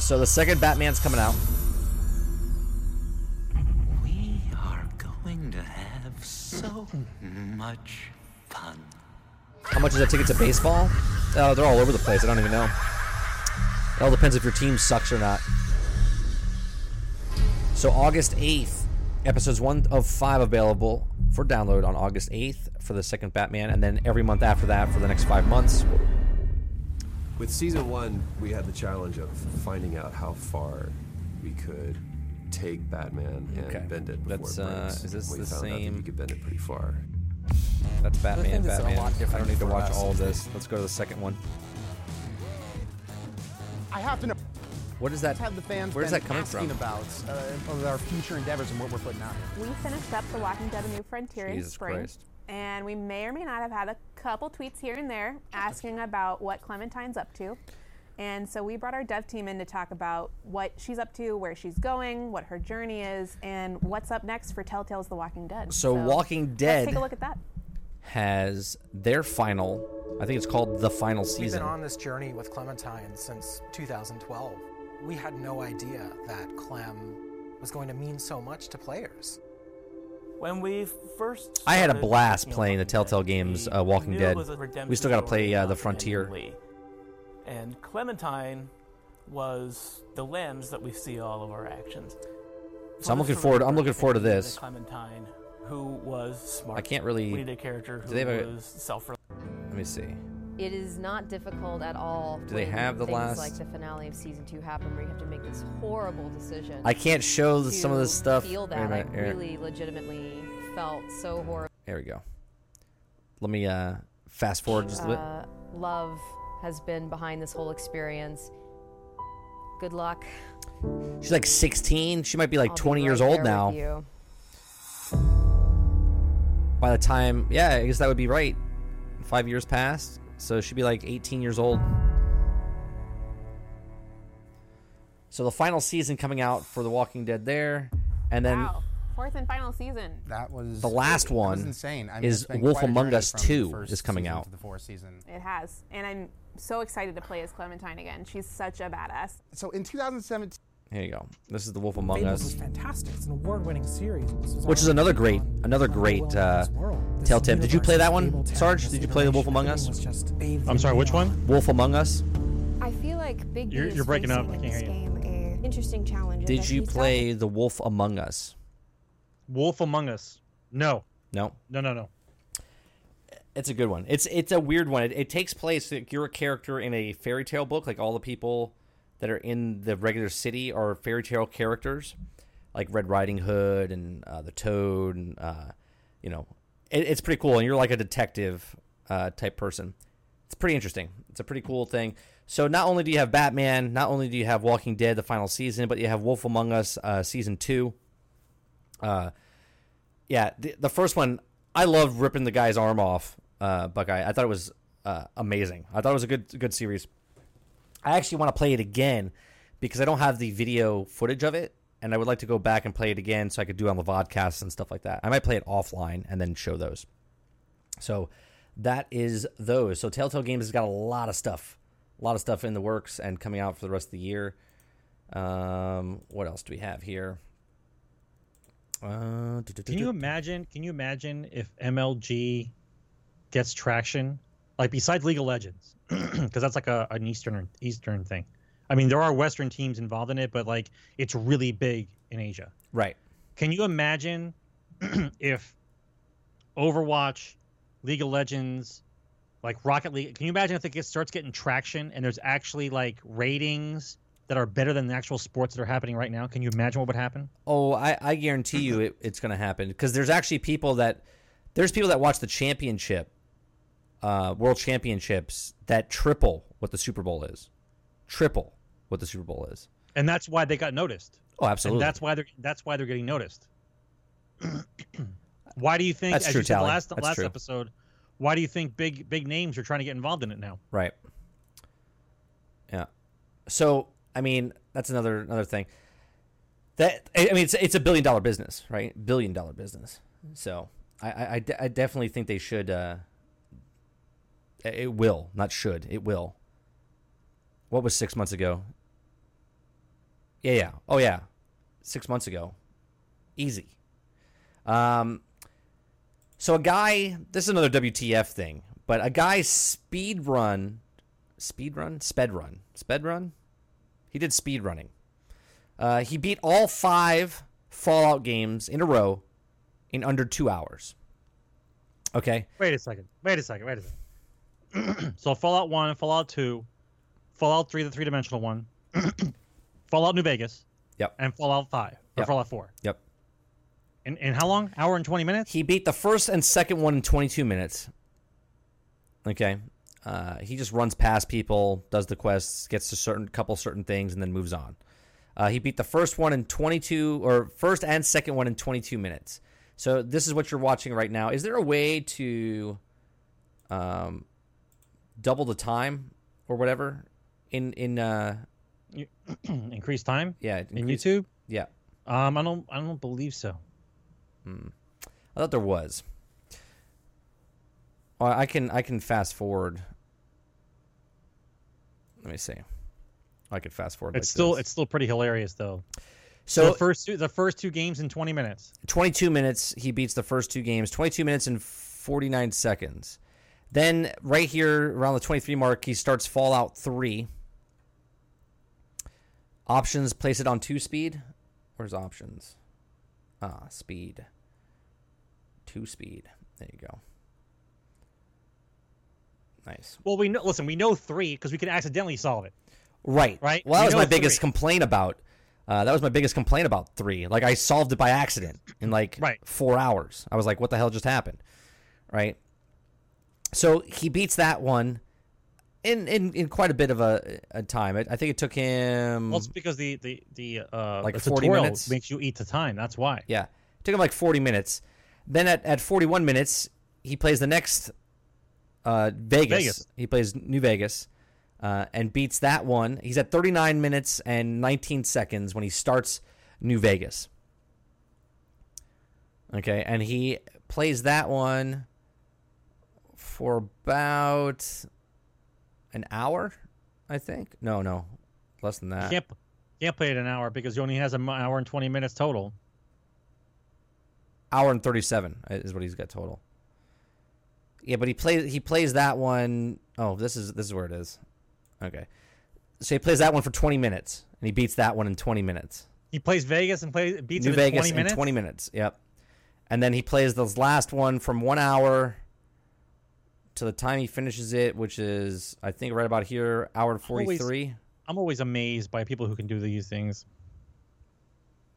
So the second Batman's coming out. we are going to have so much fun. How much is a ticket to baseball? Oh, they're all over the place. I don't even know. It all depends if your team sucks or not. So August 8th, episodes 1 of 5 available for download on August 8th for the second Batman, and then every month after that for the next five months. With season one, we had the challenge of finding out how far we could take Batman and Okay. bend it before That's, it uh, breaks. is this we the found out that same- you could bend it pretty far. That's Batman, think it's a Batman. lot I don't need to watch us. all of this. Let's go to the second one. I have to know. What is that? Have the fans Where's that coming asking from? about uh, our future endeavors and what we're putting out here? We finished up The Walking Dead: A New Frontier in spring, Christ. and we may or may not have had a couple tweets here and there asking about what Clementine's up to. And so we brought our dev team in to talk about what she's up to, where she's going, what her journey is, and what's up next for Telltale's The Walking Dead. So Walking Dead Let's take a look at that. has their final, I think it's called the final season. We've been on this journey with Clementine since 2012. We had no idea that Clem was going to mean so much to players. When we first I had a blast working on playing the Telltale games, uh, Walking Dead. was a redemption We still got to play uh, the Andy Frontier. Lee. And Clementine was the lens that we see all of our actions. So I'm looking forward- I'm looking forward to we needed a this. Clementine, who was smart. I can't really- We needed a character who Do they have a- was self Let me see. It is not difficult at all. Do they have the things last- like the finale of season two happen, where you have to make this horrible decision? I can't show the- some of this to stuff. Feel Wait a that I minute, here. really, legitimately felt so horrible. There we go. Let me uh, fast forward just a bit. Uh, love has been behind this whole experience. Good luck. She's like 16. She might be like I'll 20 years right old now. By the time, yeah, I guess that would be right. Five years passed, so she'd be like 18 years old. So the final season coming out for The Walking Dead there, and then wow, fourth and final season. That was the last that was one insane. I mean, is Wolf Among Us from 2 is coming out. the fourth season. It has, and I'm so excited to play as Clementine again. She's such a badass. So in 2017. Here you go. This is the Wolf Among Fables Us, is fantastic. It's an award-winning series. This was which is another great, another great well uh, this world, this Telltale. Did you play that one, able to have Sarge? Did you play the Wolf Among. Us? Just I'm sorry, which one? Wolf Among Us. I feel like Big You're- you're breaking up. I can't hear you. game interesting challenge. Did you he's play the Wolf Among Us? Wolf Among Us. No. No. No, no, no. It's a good one. It's it's a weird one. It, it takes place. Like you're a character in a fairy tale book. Like all the people that are in the regular city are fairy tale characters, like Red Riding Hood and uh, the Toad, and uh, you know, it, it's pretty cool. And you're like a detective uh, type person. It's pretty interesting. It's a pretty cool thing. So not only do you have Batman, not only do you have Walking Dead the final season, but you have Wolf Among Us uh, season two. Uh, yeah, the, the first one, I love ripping the guy's arm off, uh, Buckeye. I thought it was uh, amazing. I thought it was a good good series. I actually want to play it again because I don't have the video footage of it, and I would like to go back and play it again so I could do it on the vodcasts and stuff like that. I might play it offline and then show those. So that is those. So Telltale Games has got a lot of stuff, a lot of stuff in the works and coming out for the rest of the year. Um, what else do we have here? Uh, Can you imagine? Can you imagine if MLG gets traction, like besides League of Legends, because that's like a, an Eastern Eastern thing. I mean, there are Western teams involved in it, but like it's really big in Asia. Right. Can you imagine if Overwatch, League of Legends, like Rocket League? Can you imagine if it gets, starts getting traction and there's actually like ratings that are better than the actual sports that are happening right now? Can you imagine what would happen? Oh, I, I guarantee you it, it's going to happen because there's actually people that there's people that watch the championship, uh, world championships that triple what the Super Bowl is, triple what the Super Bowl is. And that's why they got noticed. Oh, absolutely. And that's why they're that's why they're getting noticed. why do you think, That's as true, you said the Tally. last That's last true. episode, why do you think big big names are trying to get involved in it now? Right. Yeah. So I mean, that's another another thing. That I mean, it's it's a billion dollar business, right? Billion dollar business. So I I, I I definitely think they should. Uh, it will, not should. It will. What was six months ago? Yeah, yeah. Oh, yeah. Six months ago. Easy. Um, so a guy, this is another WTF thing, but a guy speed run, speed run, sped run, sped run. He did speed running. Uh, he beat all five Fallout games in a row in under two hours. Okay. Wait a second. Wait a second. Wait a second. so Fallout One, Fallout Two, Fallout Three, the three dimensional one, Fallout New Vegas. Yep. And Fallout Five or Yep. Fallout Four. Yep. In in how long? Hour and twenty minutes. He beat the first and second one in 22 minutes. Okay. Uh, he just runs past people, does the quests, gets to certain couple certain things, and then moves on. Uh, he beat the first one in 22, or first and second one in 22 minutes. So this is what you're watching right now. Is there a way to um, double the time or whatever in in uh, increase time? Yeah, In YouTube? Yeah. Um, I don't. I don't believe so. Hmm. I thought there was. Well, I can I can fast forward. Let me see. I could fast forward. It's like still this. it's still pretty hilarious though. So- the first two the first two games in twenty minutes. 22 minutes. He beats the first two games. 22 minutes and 49 seconds. Then right here around the 23 mark, he starts Fallout 3. Options place it on two speed. Where's options? Ah, speed. Two speed. There you go. Nice. Well, we know. Listen, we know three because we can accidentally solve it. Right. Right. Well, that We was my three. biggest complaint about. Uh, that was my biggest complaint about three. Like I solved it by accident in like right. four hours. I was like, "What the hell just happened?" Right. So he beats that one in in, in quite a bit of a, a time. I, I think it took him Well, it's because the the the uh Like the 40 minutes? makes you eat the time. That's why. Yeah. It took him like 40 minutes. Then at, at 41 minutes, he plays the next uh, Vegas. Vegas. He plays New Vegas uh, and beats that one. He's at 39 minutes and 19 seconds when he starts New Vegas. Okay. And he plays that one for about an hour, I think. No, no. Less than that. can't can't play it an hour because he only has an hour and twenty minutes total. hour and 37 uh, is what he's got total. Yeah, but he plays he plays that one oh this is this is where it is. Okay. So he plays that one for 20 minutes and he beats that one in 20 minutes. He plays Vegas and plays beats New it in Vegas twenty minutes. in 20 minutes. Yep. And then he plays this last one from 1 hour to the time he finishes it, which is I think right about here, hour and Always- 43. I'm always amazed by people who can do these things.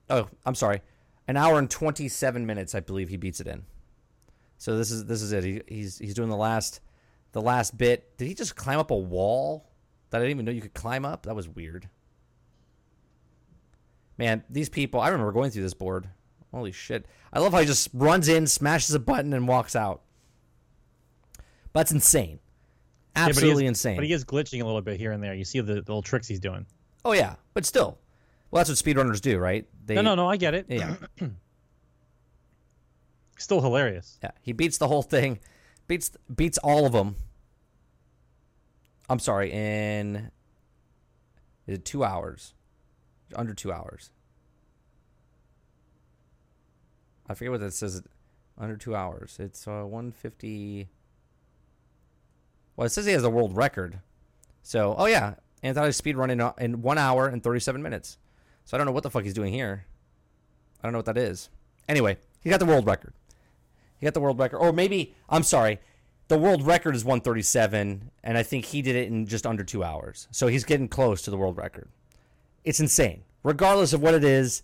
Oh, I'm sorry. An hour and 27 minutes, I believe he beats it in. So this is this is it. He, he's he's doing the last the last bit. Did he just climb up a wall that I didn't even know you could climb up? That was weird. Man, these people, I remember going through this board. Holy shit. I love how he just runs in, smashes a button and walks out. It's insane. Yeah, but is- Absolutely insane. But he is glitching a little bit here and there. You see the, the little tricks he's doing. Oh yeah, but still. Well, that's what speedrunners do, right? They, no, no, no. I get it. Yeah. Still hilarious. Yeah, he beats the whole thing, beats beats all of them. I'm sorry, in is it two hours? Under two hours. I forget what that says. Under two hours. It's uh, 150. Well, it says he has the world record. So, oh yeah, Anthony speed run in, uh, in one hour and 37 minutes. So I don't know what the fuck he's doing here. I don't know what that is. Anyway, he got the world record. He got the world record. Or maybe, I'm sorry, the world record is 137, and I think he did it in just under two hours. So he's getting close to the world record. It's insane. Regardless of what it is,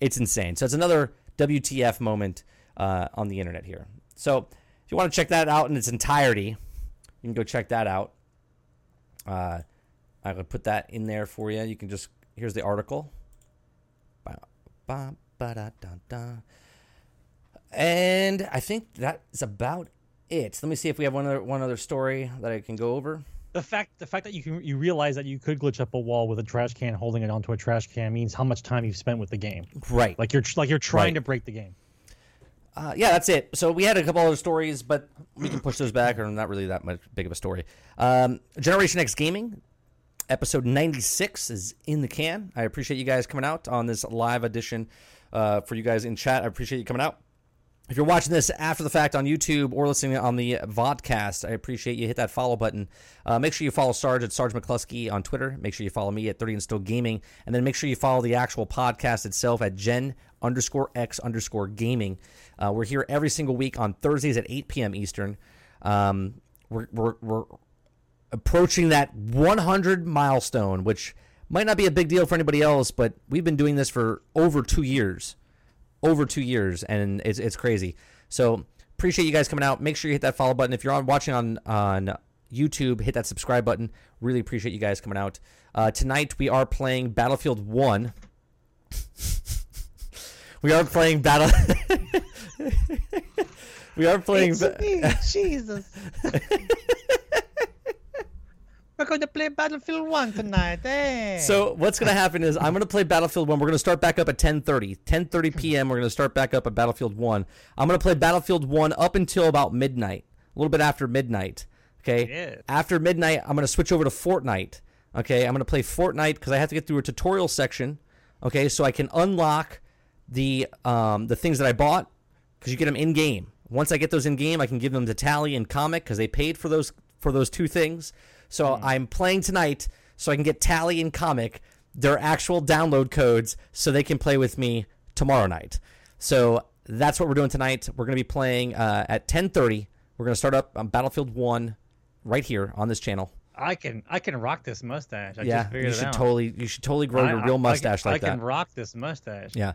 it's insane. So it's another WTF moment uh, on the internet here. So if you want to check that out in its entirety, you can go check that out. Uh, I would put that in there for you. You can just, here's the article. And I think that is about it. Let me see if we have one other one other story that I can go over. The fact the fact that you can you realize that you could glitch up a wall with a trash can holding it onto a trash can means how much time you've spent with the game. Right. Like you're like you're trying Right. to break the game. Uh, yeah, that's it. So we had a couple other stories, but we can push those back, or not really that much big of a story. Um, Generation X Gaming, episode 96 is in the can. I appreciate you guys coming out on this live edition uh, for you guys in chat. I appreciate you coming out. If you're watching this after the fact on YouTube or listening on the vodcast, I appreciate you hit that follow button. Uh, make sure you follow Sarge at Sarge McCluskey on Twitter. Make sure you follow me at 30 and Still Gaming. And then make sure you follow the actual podcast itself at Gen underscore X underscore Gaming. Uh, we're here every single week on Thursdays at 8 p.m. Eastern. Um, we're, we're, we're approaching that 100 milestone, which might not be a big deal for anybody else, but we've been doing this for over two years over two years, and it's it's crazy. So appreciate you guys coming out. Make sure you hit that follow button. If you're on watching on on YouTube, hit that subscribe button. Really appreciate you guys coming out. Uh, tonight we are playing Battlefield One. we are playing battle. we are playing. It's me, Jesus. We're going to play Battlefield 1 tonight, eh? So what's going to happen is I'm going to play Battlefield 1. We're going to start back up at 10:30. 10:30 p.m. We're going to start back up at Battlefield 1. I'm going to play Battlefield 1 up until about midnight. A little bit after midnight. Okay? Yeah. After midnight, I'm going to switch over to Fortnite. Okay? I'm going to play Fortnite cuz I have to get through a tutorial section. Okay? So I can unlock the um the things that I bought cuz you get them in game. Once I get those in game, I can give them to Tally and Comic cuz they paid for those for those two things. So I'm playing tonight so I can get Tally and Comic their actual download codes so they can play with me tomorrow night. So that's what we're doing tonight. We're going to be playing uh, at 10:30. We're going to start up on Battlefield 1 right here on this channel. I can I can rock this mustache. I yeah, just figured you should totally you should totally grow I- your real I can- mustache like that. I can rock this mustache. Yeah.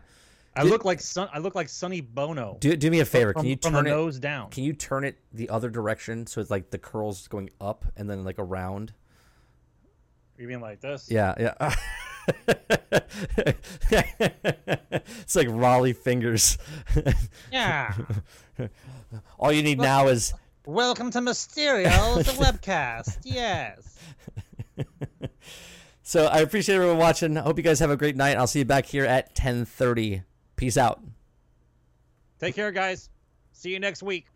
I Did- look like Son, I look like Sonny Bono. Do, do me a favor. From, can you turn from turn the it nose down? Can you turn it the other direction so it's like the curls going up and then like around? You mean like this? Yeah, yeah. it's like Rollie Fingers. Yeah. All you need now is Welcome to Mysterio, the webcast. Yes. so. I appreciate everyone watching. I hope you guys have a great night. I'll see you back here at ten thirty. Peace out. Take care, guys. See you next week.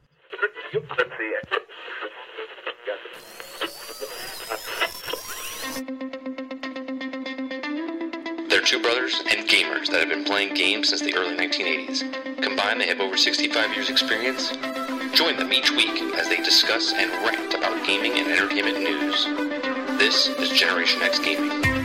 They're two brothers and gamers that have been playing games since the early 1980s. Combined, they have over 65 years' experience. Join them each week as they discuss and rant about gaming and entertainment news. This is Generation X Gaming.